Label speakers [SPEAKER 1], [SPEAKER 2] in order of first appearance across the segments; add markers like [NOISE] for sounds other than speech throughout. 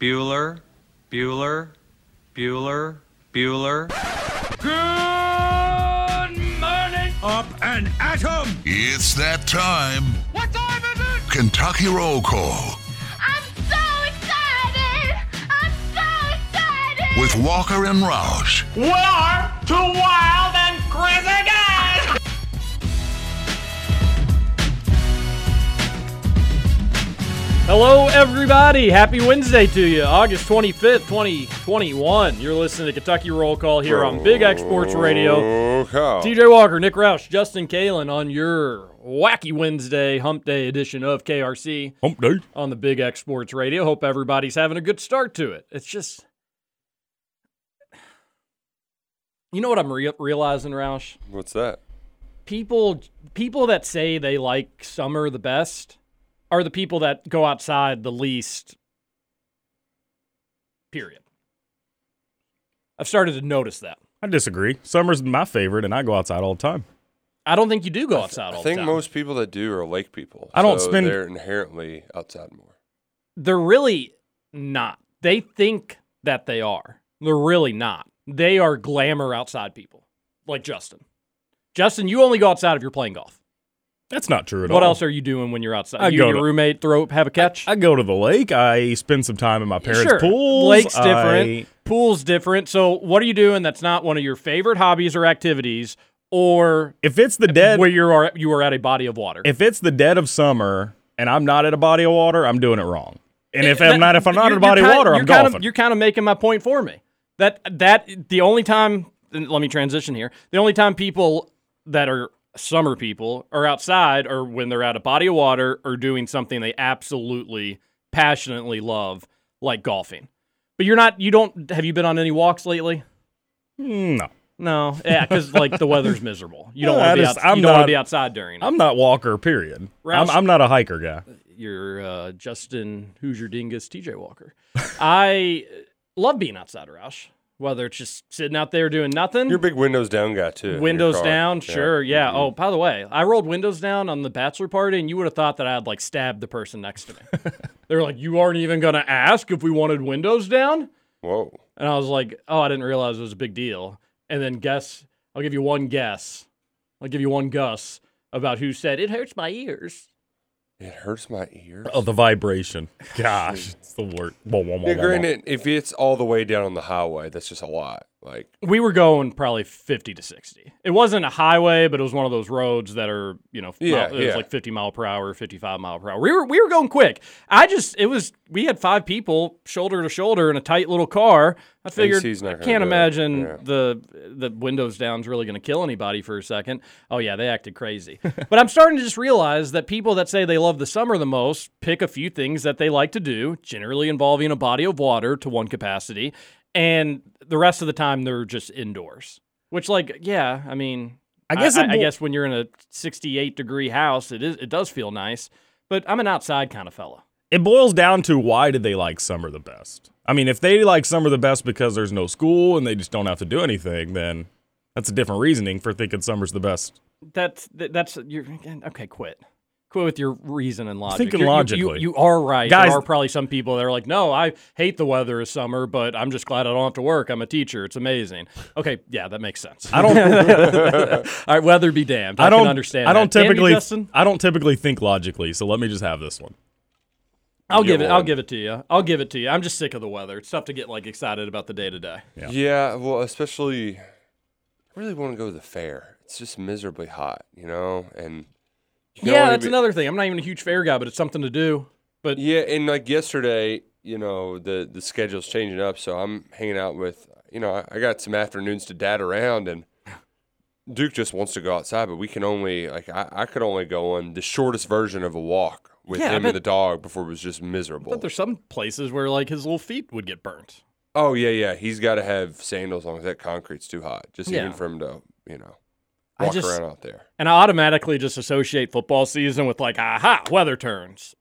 [SPEAKER 1] Bueller, Bueller, Bueller, Bueller.
[SPEAKER 2] Good morning.
[SPEAKER 3] Up and at 'em!
[SPEAKER 4] It's that time.
[SPEAKER 2] What time is it?
[SPEAKER 4] Kentucky Roll Call
[SPEAKER 5] I'm so excited! I'm so excited!
[SPEAKER 4] with Walker and Roush.
[SPEAKER 2] We are two wild
[SPEAKER 6] Hello, everybody. Happy Wednesday to you. August 25th, 2021. You're listening to Kentucky Roll Call here on Big X Sports Radio. TJ Walker, Nick Roush, Justin Kalen on your wacky Wednesday hump day edition of KRC
[SPEAKER 7] Hump day.
[SPEAKER 6] on the Big X Sports Radio. Hope everybody's having a good start to it. It's just. You know what I'm re- realizing, Roush?
[SPEAKER 8] What's that?
[SPEAKER 6] people people that say they like summer the best are the people that go outside the least period i've started to notice that
[SPEAKER 7] I disagree. Summer's my favorite, and I go outside all the time.
[SPEAKER 6] i don't think you do go outside all
[SPEAKER 8] I think most people that do are lake people.
[SPEAKER 7] I don't
[SPEAKER 8] so
[SPEAKER 7] spend-
[SPEAKER 8] They're inherently outside more.
[SPEAKER 6] they're really not they think that they are they're really not they are glamour outside people like justin justin you only go outside if you're playing golf
[SPEAKER 7] That's not true at
[SPEAKER 6] what
[SPEAKER 7] all.
[SPEAKER 6] What else are you doing when you're outside
[SPEAKER 7] I
[SPEAKER 6] you your
[SPEAKER 7] to-
[SPEAKER 6] roommate throw have a catch
[SPEAKER 7] I go to the lake. I spend some time in my parents'
[SPEAKER 6] Sure.
[SPEAKER 7] pools.
[SPEAKER 6] Lake's different.
[SPEAKER 7] I-
[SPEAKER 6] Pool's different. So, what are you doing that's not one of your favorite hobbies or activities, or
[SPEAKER 7] if it's the dead,
[SPEAKER 6] where you are you are at a body of water?
[SPEAKER 7] if it's the dead of summer, and I'm not at a body of water, I'm doing it wrong. And if
[SPEAKER 6] That-
[SPEAKER 7] I'm not, if I'm not at a body of water, I'm
[SPEAKER 6] kind
[SPEAKER 7] golfing.
[SPEAKER 6] Of, you're kind of making my point for me. That that the only time. Let me transition here. The only time people that are summer people are outside or when they're at a body of water or doing something they absolutely passionately love, like golfing. But you're not. You don't. Have you been on any walks lately?
[SPEAKER 7] No,
[SPEAKER 6] No, yeah, because like the weather's miserable. You don't [LAUGHS] want to be out, you don't want
[SPEAKER 7] not-
[SPEAKER 6] to be outside during it.
[SPEAKER 7] I'm not Walker. Period. I'm, I'm not a hiker guy.
[SPEAKER 6] You're uh, Justin Hoosier Dingus, TJ Walker. [LAUGHS] I love being outside, Roush. Whether it's just sitting out there doing nothing,
[SPEAKER 8] You're a big windows down guy too.
[SPEAKER 6] windows
[SPEAKER 8] car.
[SPEAKER 6] down,
[SPEAKER 8] Yeah.
[SPEAKER 6] sure, yeah.
[SPEAKER 8] Mhm.
[SPEAKER 6] Oh, by the way, I rolled windows down on the bachelor party, and you would have thought that I had like stabbed the person next to me. [LAUGHS] they were like, "You aren't even gonna ask if we wanted windows down,"
[SPEAKER 8] Whoa.
[SPEAKER 6] and I was like, "Oh, I didn't realize it was a big deal." And then guess, I'll give you one guess. I'll give you one guess about who said it hurts my ears.
[SPEAKER 8] It hurts my ears.
[SPEAKER 7] Oh, the vibration. Gosh, it's the word. Whoa, whoa, whoa,
[SPEAKER 8] yeah,
[SPEAKER 7] whoa, whoa.
[SPEAKER 8] granted, if it's all the way down on the highway, that's just a lot. Like,
[SPEAKER 6] We were going probably 50 to 60. It wasn't a highway, but it was one of those roads that are, you know,
[SPEAKER 8] Yeah,
[SPEAKER 6] mile- it was
[SPEAKER 8] yeah.
[SPEAKER 6] like 50 mile per hour, 55 mile per hour. We were we were going quick. I just it was we had five people shoulder to shoulder in a tight little car. I figured I can't imagine
[SPEAKER 8] Yeah.
[SPEAKER 6] the the windows down's really going to kill anybody for a second. Oh yeah, they acted crazy. [LAUGHS] but I'm starting to just realize that people that say they love the summer the most pick a few things that they like to do, generally involving a body of water to one capacity, and the rest of the time they're just indoors. Which, like, yeah, I mean,
[SPEAKER 7] I guess
[SPEAKER 6] I,
[SPEAKER 7] it
[SPEAKER 6] I
[SPEAKER 7] bo-
[SPEAKER 6] guess when you're in a 68 degree house, it is it does feel nice. But I'm an outside kind of fella.
[SPEAKER 7] it boils down to why did they like summer the best? I mean, if they like summer the best because there's no school and they just don't have to do anything, then that's a different reasoning for thinking summer's the best.
[SPEAKER 6] That's that's you're okay. Quit. Quit with your reason and logic.
[SPEAKER 7] Thinking
[SPEAKER 6] You're-
[SPEAKER 7] logically.
[SPEAKER 6] You, you are right.
[SPEAKER 7] Guys-
[SPEAKER 6] there are probably some people that are like, no, I hate the weather of summer, but I'm just glad I don't have to work. I'm a teacher. It's amazing. Okay, yeah, that makes sense.
[SPEAKER 7] I don't. [LAUGHS]
[SPEAKER 6] All right, weather be damned. I,
[SPEAKER 7] I don't
[SPEAKER 6] can understand.
[SPEAKER 7] I don't
[SPEAKER 6] that. Can you,
[SPEAKER 7] typically. I don't typically think logically. So let me just have this one.
[SPEAKER 6] I'll give it. I'll give it to you. I'll give it to you. I'm just sick of the weather. It's tough to get like excited about the day to day.
[SPEAKER 7] Yeah.
[SPEAKER 8] yeah, well, especially, I really want to go to the fair. It's just miserably hot, you know? And you
[SPEAKER 6] Yeah, that's another thing. I'm not even a huge fair guy, but it's something to do. But
[SPEAKER 8] Yeah, and like yesterday, you know, the the schedule's changing up, so I'm hanging out with, you know, I, I got some afternoons to dad around, and [LAUGHS] Duke just wants to go outside, but we can only like I, I could only go on the shortest version of a walk with
[SPEAKER 6] Yeah,
[SPEAKER 8] him
[SPEAKER 6] bet-
[SPEAKER 8] and the dog before it was just miserable.
[SPEAKER 6] but there's some places where like his little feet would get burnt.
[SPEAKER 8] oh yeah, yeah, he's got to have sandals on 'cause that concrete's too hot, just
[SPEAKER 6] Yeah.
[SPEAKER 8] even for him to, you know,
[SPEAKER 6] I just-
[SPEAKER 8] around out there.
[SPEAKER 6] And I automatically just associate football season with like, aha, weather turns.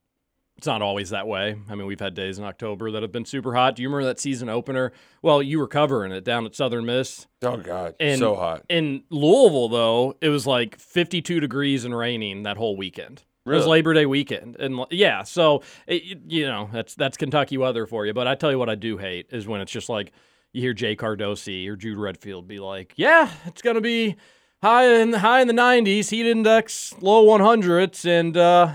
[SPEAKER 6] It's not always that way. I mean, we've had days in October that have been super hot. Do you remember that season opener? Well, you were covering it down at Southern Miss.
[SPEAKER 8] Oh God,
[SPEAKER 6] And
[SPEAKER 8] so hot.
[SPEAKER 6] In Louisville, though, it was like 52 degrees and raining that whole weekend. It was Labor Day weekend, and yeah, so it, you know that's that's Kentucky weather for you. But I tell you what, I do hate is when it's just like you hear Jay Cardosi or Jude Redfield be like, "Yeah, it's gonna be high in high in the 90s, heat index low 100s, and uh,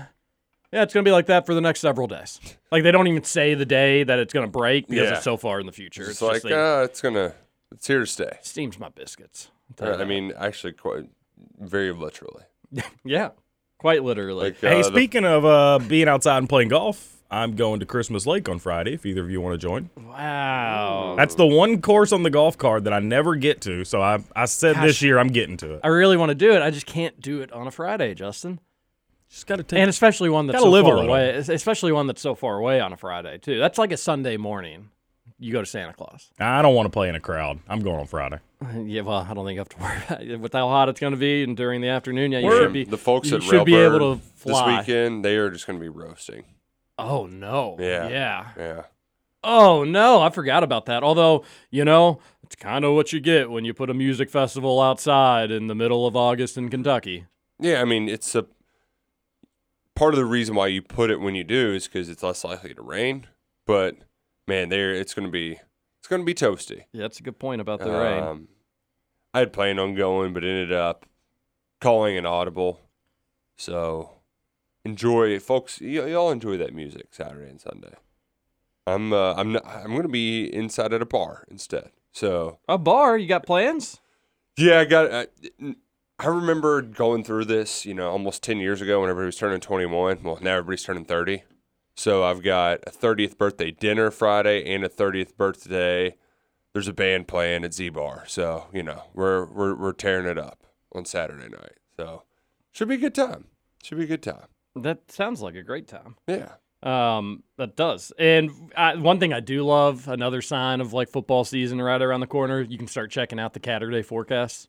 [SPEAKER 6] yeah, it's gonna be like that for the next several days." Like they don't even say the day that it's gonna break because
[SPEAKER 8] Yeah.
[SPEAKER 6] it's so far in the future.
[SPEAKER 8] It's,
[SPEAKER 6] It's,
[SPEAKER 8] like,
[SPEAKER 6] just they,
[SPEAKER 8] uh, it's gonna, it's here to stay.
[SPEAKER 6] steams my biscuits. I'll tell you
[SPEAKER 8] I
[SPEAKER 6] that.
[SPEAKER 8] mean, actually, quite very literally. [LAUGHS]
[SPEAKER 6] yeah, quite literally.
[SPEAKER 8] Like,
[SPEAKER 7] Hey,
[SPEAKER 8] uh, the-
[SPEAKER 7] speaking of uh, being outside and playing golf, I'm going to Christmas Lake on Friday. If either of you want to join,
[SPEAKER 6] wow.
[SPEAKER 7] that's the one course on the golf card that I never get to. So I, I said this year I'm getting to it.
[SPEAKER 6] I really want to do it. I just can't do it on a Friday, Justin.
[SPEAKER 7] Just got to take.
[SPEAKER 6] And especially one that's
[SPEAKER 7] Gotta
[SPEAKER 6] so
[SPEAKER 7] live a
[SPEAKER 6] far
[SPEAKER 7] little.
[SPEAKER 6] away. Especially one that's so far away on a Friday too. That's like a Sunday morning. You go to Santa Claus.
[SPEAKER 7] I don't want to play in a crowd. I'm going on Friday. [LAUGHS]
[SPEAKER 6] Yeah, well, I don't think you have to worry about it. [LAUGHS] with how hot it's going to be and during the afternoon. Yeah, you
[SPEAKER 8] Word.
[SPEAKER 6] should be.
[SPEAKER 8] the folks
[SPEAKER 6] you
[SPEAKER 8] at
[SPEAKER 6] should be able
[SPEAKER 8] Railbird
[SPEAKER 6] to fly.
[SPEAKER 8] this weekend. They are just gonna be roasting.
[SPEAKER 6] Oh no.
[SPEAKER 8] Yeah.
[SPEAKER 6] Yeah.
[SPEAKER 8] Yeah.
[SPEAKER 6] Oh no, I forgot about that. Although you know, it's kind of what you get when you put a music festival outside in the middle of August in Kentucky.
[SPEAKER 8] Yeah, I mean, it's a part of the reason why you put it when you do is because it's less likely to rain. But man, there it's going to be it's going to be toasty.
[SPEAKER 6] Yeah, that's a good point about the rain.
[SPEAKER 8] Um, I had planned on going, but ended up calling an audible. So enjoy, folks. y- y'all enjoy that music Saturday and Sunday. I'm uh, I'm not, I'm going to be inside at a bar instead. So
[SPEAKER 6] A bar? You got plans?
[SPEAKER 8] yeah, I got. I, I remember going through this, you know, almost ten years ago. When everybody was turning twenty-one, well, now everybody's turning thirty. So I've got a thirtieth birthday dinner Friday and a thirtieth birthday. There's a band playing at Z Bar, so you know we're we're we're tearing it up on Saturday night. So should be a good time. Should be a good time.
[SPEAKER 6] That sounds like a great time.
[SPEAKER 8] Yeah.
[SPEAKER 6] Um, that does. And I, one thing I do love, another sign of like football season right around the corner, you can start checking out the Catterday forecasts.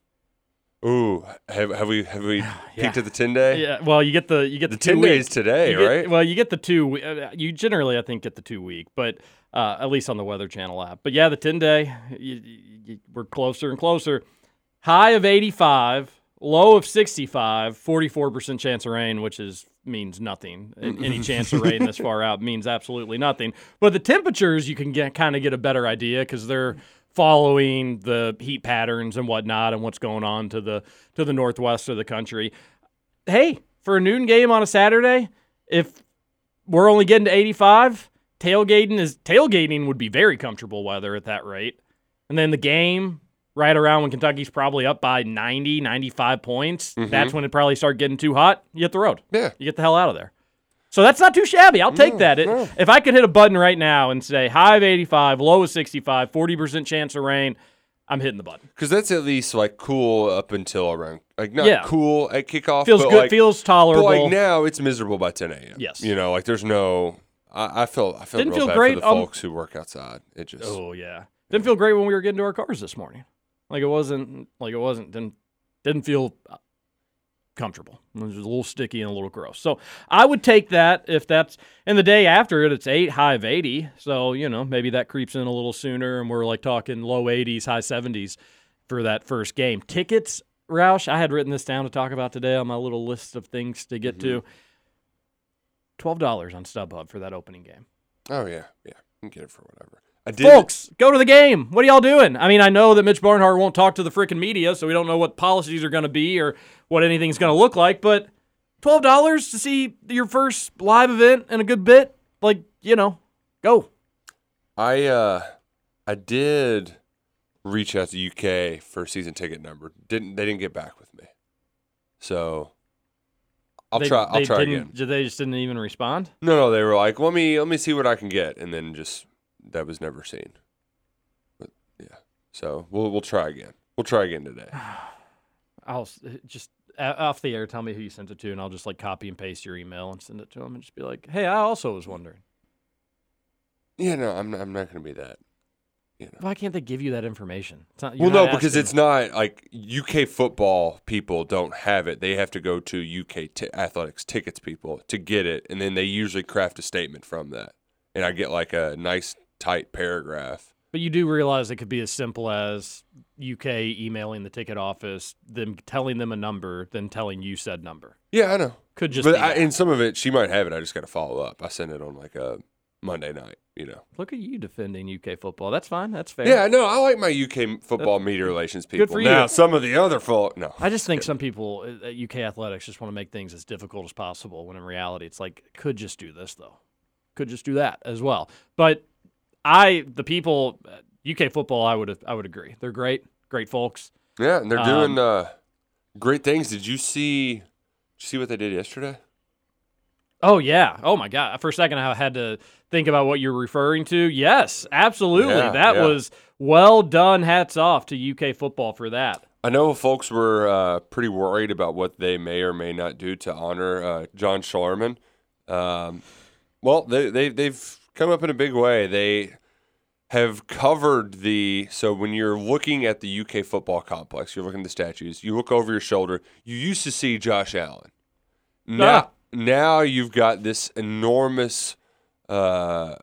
[SPEAKER 8] Ooh, have have we have we [SIGHS]
[SPEAKER 6] Yeah.
[SPEAKER 8] peeked at the ten day?
[SPEAKER 6] Yeah, well, you get the you get
[SPEAKER 8] The
[SPEAKER 6] the,
[SPEAKER 8] ten
[SPEAKER 6] week-
[SPEAKER 8] days today,
[SPEAKER 6] get-
[SPEAKER 8] right?
[SPEAKER 6] Well, you get the two. Uh, you generally, I think, get the two week, but uh, at least on the Weather Channel app. But yeah, the ten day, you, you- we're closer and closer. High of eighty five, low of sixty five, 44 percent chance of rain, which is means nothing. [LAUGHS] Any chance of rain this far out means absolutely nothing. But the temperatures, you can get kind of get a better idea because they're following the heat patterns and whatnot and what's going on to the to the northwest of the country hey, for a noon game on a Saturday, if we're only getting to 85, tailgating is tailgating would be very comfortable weather at that rate. And then the game right around when Kentucky's probably up by 90, 95 points, that's when it probably start getting too hot. You hit the road.
[SPEAKER 8] Yeah.
[SPEAKER 6] You get the hell out of there. So that's not too shabby. I'll take that. It, If I could hit a button right now and say high of 85, low of 65, 40% chance of rain, I'm hitting the button.
[SPEAKER 8] Because that's at least like cool up until around like not
[SPEAKER 6] Yeah.
[SPEAKER 8] cool at kickoff.
[SPEAKER 6] Feels
[SPEAKER 8] but
[SPEAKER 6] good,
[SPEAKER 8] like,
[SPEAKER 6] feels
[SPEAKER 8] But
[SPEAKER 6] tolerable.
[SPEAKER 8] like now, it's miserable by 10 a.m.
[SPEAKER 6] Yes.
[SPEAKER 8] You know, like there's no. I, I feel I feel
[SPEAKER 6] Didn't
[SPEAKER 8] real
[SPEAKER 6] feel
[SPEAKER 8] bad
[SPEAKER 6] great,
[SPEAKER 8] for the
[SPEAKER 6] um,
[SPEAKER 8] folks who work outside. It just
[SPEAKER 6] Oh yeah, didn't feel great when we were getting to our cars this morning. Like it wasn't like it wasn't didn't didn't feel uh, comfortable. It was a little sticky and a little gross. So I would take that if that's and the day after it, it's eight high of eighty. So you know maybe that creeps in a little sooner, and we're like talking low eighties, high seventies for that first game. Tickets, Roush. I had written this down to talk about today on my little list of things to get to. Twelve dollars on StubHub for that opening game.
[SPEAKER 8] oh yeah yeah. You can get it for whatever. Did.
[SPEAKER 6] Folks, go to the game. What are y'all doing? I mean, I know that Mitch Barnhart won't talk to the freaking media, so we don't know what policies are going to be or what anything's going to look like, but $12 to see your first live event in a good bit, like, you know, go.
[SPEAKER 8] I uh, I did reach out to UK for a season ticket number. Didn't they didn't get back with me? So I'll
[SPEAKER 6] They-
[SPEAKER 8] try. I'll try again.
[SPEAKER 6] They just didn't even respond?
[SPEAKER 8] No, no, they were like, let me let me see what I can get, and then just that was never seen. But yeah, so we'll we'll try again. We'll try again today. [SIGHS]
[SPEAKER 6] I'll uh, just off the air tell me who you sent it to, and I'll just like copy and paste your email and send it to them and just be like, hey, I also was wondering.
[SPEAKER 8] Yeah, no, I'm not, I'm not going to be that. You know.
[SPEAKER 6] Why can't they give you that information? It's not,
[SPEAKER 8] Well, no, because it's not like UK football people don't have it. They have to go to UK t- athletics tickets people to get it, and then they usually craft a statement from that. And I get like a nice tight paragraph.
[SPEAKER 6] But you do realize it could be as simple as UK emailing the ticket office, them telling them a number, then telling you said number.
[SPEAKER 8] Yeah, I know.
[SPEAKER 6] Could just
[SPEAKER 8] but I, in some of it, she might have it. I just got to follow up. I send it on like a Monday night. You know.
[SPEAKER 6] Look at you defending UK football. That's fine. That's fair.
[SPEAKER 8] Yeah, no, I like my UK football media relations people.
[SPEAKER 6] good for
[SPEAKER 8] Now,
[SPEAKER 6] you.
[SPEAKER 8] some of the other folk, no.
[SPEAKER 6] I just think some people uh, at UK athletics just want to make things as difficult as possible when in reality it's like could just do this though. Could just do that as well. But I the people uh, UK football I would I would agree. They're great, great folks.
[SPEAKER 8] Yeah, and they're
[SPEAKER 6] Um,
[SPEAKER 8] doing uh, great things. Did you see? Did you see what they did yesterday?
[SPEAKER 6] Oh yeah. Oh my god. For a second I had to think about what you're referring to. Yes, absolutely.
[SPEAKER 8] Yeah,
[SPEAKER 6] that
[SPEAKER 8] yeah.
[SPEAKER 6] was well done. Hats off to UK football for that.
[SPEAKER 8] I know folks were uh, pretty worried about what they may or may not do to honor uh, John Schlarman. Um, well, they, they they've come up in a big way. They have covered the so when you're looking at the UK football complex, you're looking at the statues. You look over your shoulder. You used to see Josh Allen. Now, now you've got this enormous. Uh,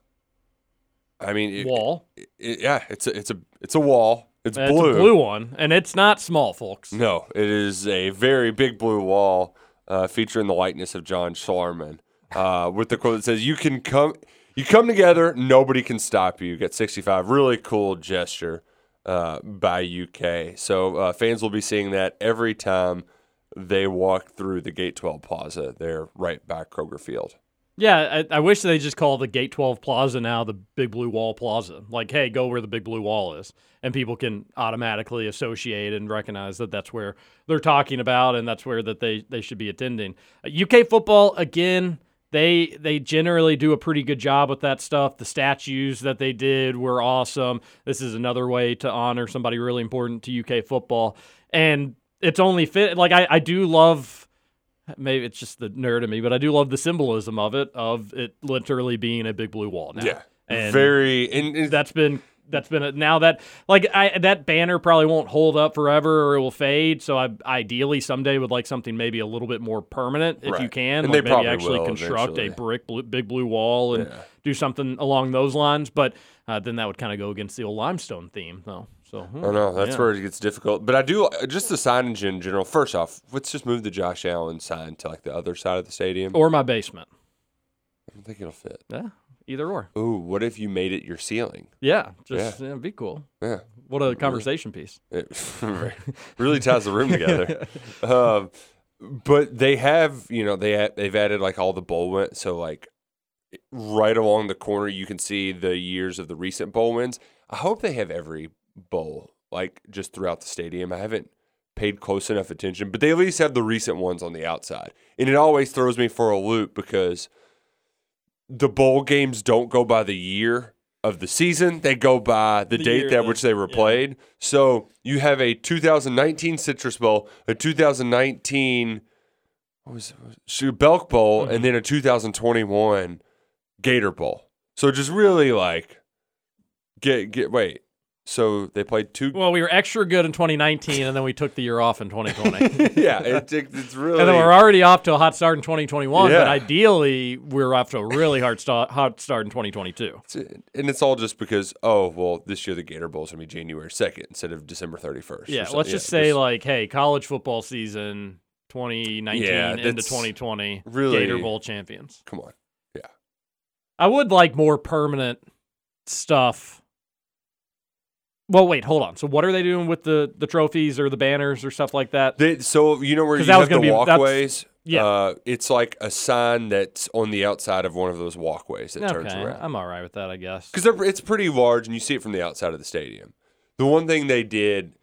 [SPEAKER 8] I mean, it-
[SPEAKER 6] Wall.
[SPEAKER 8] it- yeah, it's a it's a it's a wall. It's
[SPEAKER 6] It's
[SPEAKER 8] blue.
[SPEAKER 6] a blue one, and it's not small, folks.
[SPEAKER 8] No, it is a very big blue wall uh, featuring the likeness of John Schlarman uh, with the quote that says, "You can come, you come together, nobody can stop you." You Get 65, really cool gesture uh, by UK. So uh, fans will be seeing that every time they walk through the Gate 12 Plaza. They're right by Kroger Field.
[SPEAKER 6] Yeah, I, I wish they just call the Gate 12 Plaza now the Big Blue Wall Plaza. Like, hey, go where the Big Blue Wall is. And people can automatically associate and recognize that that's where they're talking about and that's where that they, they should be attending. Uh, UK football, again, they they generally do a pretty good job with that stuff. The statues that they did were awesome. This is another way to honor somebody really important to UK football. And it's only fit like I, I do love maybe it's just the nerd in me, but I do love the symbolism of it, of it literally being a big blue wall now. and
[SPEAKER 8] very. And
[SPEAKER 6] that's been that's been a, now that like I that banner probably won't hold up forever or it will fade. So I ideally someday would like something maybe a little bit more permanent if you can,
[SPEAKER 8] And
[SPEAKER 6] like
[SPEAKER 8] they
[SPEAKER 6] maybe
[SPEAKER 8] probably
[SPEAKER 6] actually construct
[SPEAKER 8] eventually.
[SPEAKER 6] a brick blue, big blue wall and
[SPEAKER 8] Yeah.
[SPEAKER 6] do something along those lines. But uh, then that would kind of go against the old limestone theme, though. So hmm,
[SPEAKER 8] I know that's
[SPEAKER 6] yeah.
[SPEAKER 8] where it gets difficult. But I do just the signage in general. First off, let's just move the Josh Allen sign to like the other side of the stadium.
[SPEAKER 6] or my basement.
[SPEAKER 8] I don't think it'll fit.
[SPEAKER 6] Yeah, either or.
[SPEAKER 8] Ooh, what if you made it your ceiling?
[SPEAKER 6] Yeah, just yeah. be cool.
[SPEAKER 8] Yeah,
[SPEAKER 6] What a conversation piece.
[SPEAKER 8] it [LAUGHS] really ties the room together. [LAUGHS] um, but they have, you know, they ha- they've added like all the bowl wins. So like right along the corner, you can see the years of the recent bowl wins. I hope they have every bowl like just throughout the stadium. I haven't paid close enough attention, but they at least have the recent ones on the outside. And it always throws me for a loop because the bowl games don't go by the year of the season, they go by the,
[SPEAKER 6] The
[SPEAKER 8] date that which they were
[SPEAKER 6] yeah.
[SPEAKER 8] played. So you have a 2019 Citrus Bowl, a 2019 what was it? Belk Bowl,
[SPEAKER 6] Mm-hmm.
[SPEAKER 8] and then a 2021 Gator Bowl. So just really like get get wait. So they played two.
[SPEAKER 6] Well, we were extra good in 2019, and then we took the year off in 2020. [LAUGHS]
[SPEAKER 8] yeah, it, it's really.
[SPEAKER 6] And then we're already off to a hot start in 2021,
[SPEAKER 8] Yeah.
[SPEAKER 6] but ideally we're off to a really hard start, hot start in 2022.
[SPEAKER 8] and it's all just because oh well, this year the Gator Bowl is gonna be January 2nd instead of December 31st.
[SPEAKER 6] Yeah, let's just say
[SPEAKER 8] just
[SPEAKER 6] like, hey, college football season 2019
[SPEAKER 8] Yeah,
[SPEAKER 6] into 2020,
[SPEAKER 8] really-
[SPEAKER 6] Gator Bowl champions.
[SPEAKER 8] come on. Yeah.
[SPEAKER 6] I would like more permanent stuff. Well, wait, hold on. So, what are they doing with the the trophies or the banners or stuff like that?
[SPEAKER 8] They, so you know where you
[SPEAKER 6] that was
[SPEAKER 8] have the
[SPEAKER 6] gonna be- that's-
[SPEAKER 8] walkways.
[SPEAKER 6] yeah.
[SPEAKER 8] uh, it's like a sign that's on the outside of one of those walkways that turns
[SPEAKER 6] okay,
[SPEAKER 8] around.
[SPEAKER 6] I'm all right with that, I guess.
[SPEAKER 8] because it's pretty large and you see it from the outside of the stadium. The one thing they did,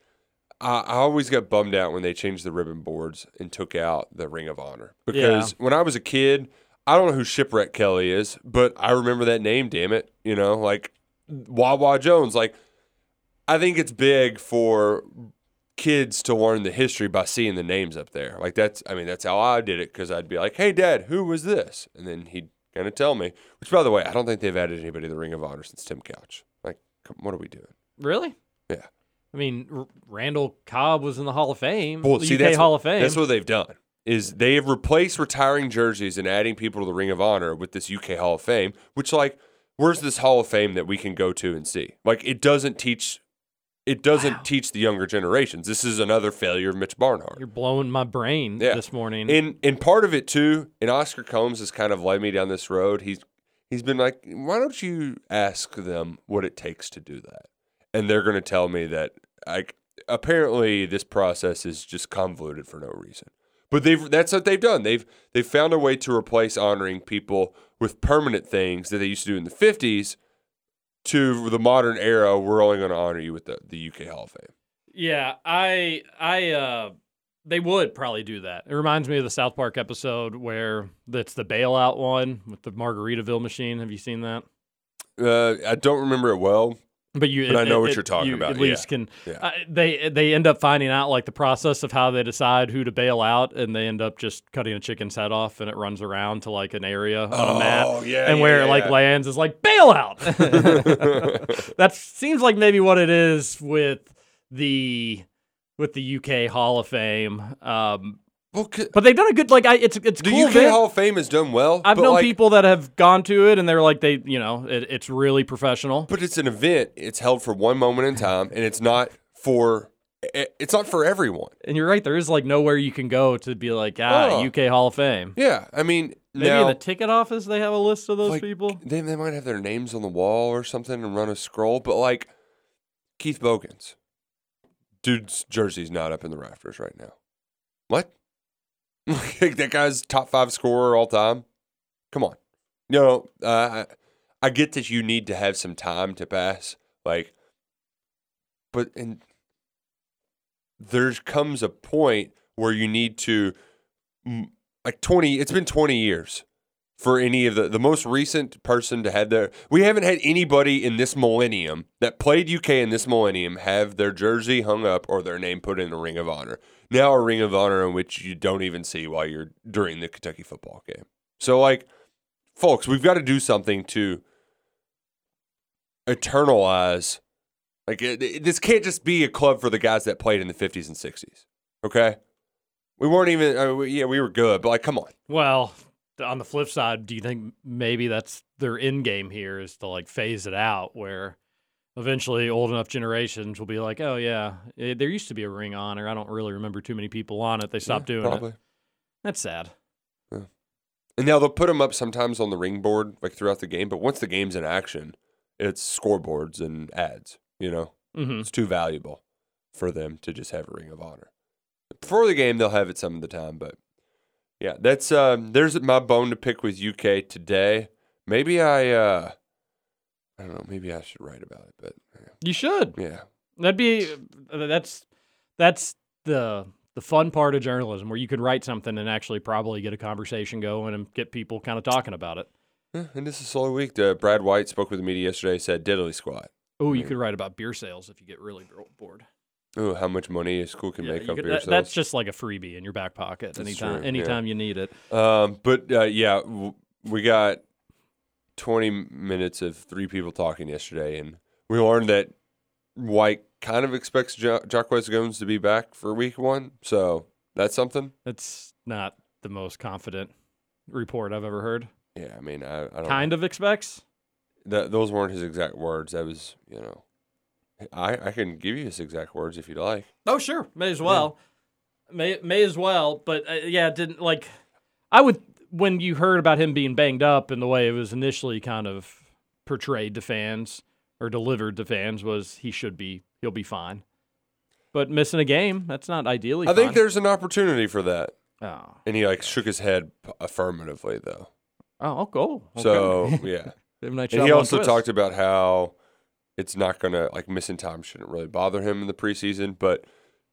[SPEAKER 8] I, I always got bummed out when they changed the ribbon boards and took out the Ring of Honor because when I was a kid, I don't know who Shipwreck Kelly is, but I remember that name. Damn it, you know, like Wah Wah Jones. Like I think it's big for kids to learn the history by seeing the names up there. Like that's, I mean, that's how I did it because I'd be like, "Hey, Dad, who was this?" And then he'd kind of tell me. Which, by the way, I don't think they've added anybody to the Ring of Honor since Tim Couch. Like, come, what are we doing?
[SPEAKER 6] Really?
[SPEAKER 8] Yeah.
[SPEAKER 6] I mean, R- Randall Cobb was in the Hall of Fame.
[SPEAKER 8] Well,
[SPEAKER 6] the
[SPEAKER 8] see,
[SPEAKER 6] UK
[SPEAKER 8] that's
[SPEAKER 6] Hall
[SPEAKER 8] what,
[SPEAKER 6] of Fame.
[SPEAKER 8] That's what they've done. Is they have replaced retiring jerseys and adding people to the Ring of Honor with this UK Hall of Fame. Which, like, where's this Hall of Fame that we can go to and see? Like, it doesn't teach it doesn't teach the younger generations. This is another failure of Mitch Barnhart.
[SPEAKER 6] You're blowing my brain
[SPEAKER 8] Yeah.
[SPEAKER 6] this morning.
[SPEAKER 8] And and part of it too, and Oscar Combs has kind of led me down this road. He's he's been like, why don't you ask them what it takes to do that? And they're going to tell me that like apparently this process is just convoluted for no reason. But they've that's what they've done. They've they've found a way to replace honoring people with permanent things that they used to do in the fifties to the modern era. We're only going to honor you with the, the UK Hall of Fame.
[SPEAKER 6] Yeah, I I uh they would probably do that. It reminds me of the South Park episode where that's the bailout one with the Margaritaville machine. Have you seen that?
[SPEAKER 8] Uh, I don't remember it well.
[SPEAKER 6] But you,
[SPEAKER 8] But I know what you're talking
[SPEAKER 6] you
[SPEAKER 8] about,
[SPEAKER 6] At least
[SPEAKER 8] yeah.
[SPEAKER 6] can
[SPEAKER 8] Yeah.
[SPEAKER 6] uh, they they end up finding out like the process of how they decide who to bail out, and they end up just cutting a chicken's head off, and it runs around to like an area on a map,
[SPEAKER 8] Oh, yeah,
[SPEAKER 6] and
[SPEAKER 8] yeah,
[SPEAKER 6] where it like lands is like bailout. [LAUGHS] that seems like maybe what it is with the with the UK Hall of Fame. Um,
[SPEAKER 8] Well,
[SPEAKER 6] but they've done a good like I it's it's
[SPEAKER 8] the
[SPEAKER 6] cool
[SPEAKER 8] UK
[SPEAKER 6] event.
[SPEAKER 8] Hall of Fame has done well.
[SPEAKER 6] I've known
[SPEAKER 8] like,
[SPEAKER 6] people that have gone to it and they're like they you know it, it's really professional.
[SPEAKER 8] but it's an event. It's held for one moment in time, and it's not for i- it's not for everyone.
[SPEAKER 6] And you're right, there is like nowhere you can go to be like ah
[SPEAKER 8] Oh.
[SPEAKER 6] UK Hall of Fame.
[SPEAKER 8] Yeah, I mean
[SPEAKER 6] Maybe
[SPEAKER 8] now
[SPEAKER 6] in the ticket office they have a list of those
[SPEAKER 8] like,
[SPEAKER 6] people.
[SPEAKER 8] They they might have their names on the wall or something and run a scroll, but like Keith Bogans, dude's jersey's not up in the rafters right now. What? [LAUGHS] that guy's top five scorer all time. Come on, you know uh, I, I get that you need to have some time to pass, like, but and there comes a point where you need to like 20 it's been 20 years for any of the the most recent person to have their we haven't had anybody in this millennium that played UK in this millennium have their jersey hung up or their name put in a ring of honor. Now a ring of honor in which you don't even see while you're during the Kentucky football game. So like folks, we've got to do something to eternalize like it, it- this can't just be a club for the guys that played in the 50s and 60s. Okay? We weren't even uh, we, yeah, we were good, but like come on.
[SPEAKER 6] Well, on the flip side, do you think maybe that's their end game here is to like phase it out where eventually old enough generations will be like, oh yeah, eh, there used to be a ring honor. I don't really remember too many people on it. They stopped doing
[SPEAKER 8] Probably.
[SPEAKER 6] it. That's sad. Yeah.
[SPEAKER 8] And now they'll put them up sometimes on the ring board, like throughout the game. But once the game's in action, it's scoreboards and ads. You know,
[SPEAKER 6] hmm
[SPEAKER 8] it's too valuable for them to just have a ring of honor. Before the game, they'll have it some of the time. But yeah, that's um, there's my bone to pick with UK today. Maybe I, uh, I don't know. Maybe I should write about it. But
[SPEAKER 6] You should.
[SPEAKER 8] yeah,
[SPEAKER 6] That'd be uh, that's that's the the fun part of journalism where you could write something and actually probably get a conversation going and get people kind of talking about it.
[SPEAKER 8] Yeah, and this is slow week. Uh, Brad White spoke with the media yesterday. Said diddly squat.
[SPEAKER 6] Oh, you could write about beer sales if you get really bored.
[SPEAKER 8] Oh, how much money a school can
[SPEAKER 6] Yeah,
[SPEAKER 8] make on
[SPEAKER 6] could- that- that's just like a freebie in your back pocket
[SPEAKER 8] That's
[SPEAKER 6] anytime
[SPEAKER 8] true, yeah.
[SPEAKER 6] anytime you need it.
[SPEAKER 8] Um, but uh, yeah, w- we got 20 minutes of three people talking yesterday, and we learned that White kind of expects jo- Jacquez Jones to be back for week one. So that's something.
[SPEAKER 6] That's not the most confident report I've ever heard.
[SPEAKER 8] Yeah, I mean, I, I don't
[SPEAKER 6] Kind of expects.
[SPEAKER 8] That, those weren't his exact words. That was, you know, I, I can give you his exact words if you'd like.
[SPEAKER 6] Oh, sure, may as well. May may as well, but uh, yeah, it didn't like. I would when you heard about him being banged up and the way it was initially kind of portrayed to fans or delivered to fans was he should be he'll be fine. But missing a game, that's not ideally.
[SPEAKER 8] I think there's an opportunity for that.
[SPEAKER 6] Oh,
[SPEAKER 8] And he like shook his head affirmatively though.
[SPEAKER 6] oh, oh, okay.
[SPEAKER 8] So [LAUGHS] yeah. And he also
[SPEAKER 6] twist.
[SPEAKER 8] talked about how it's not going to, like, missing time shouldn't really bother him in the preseason, but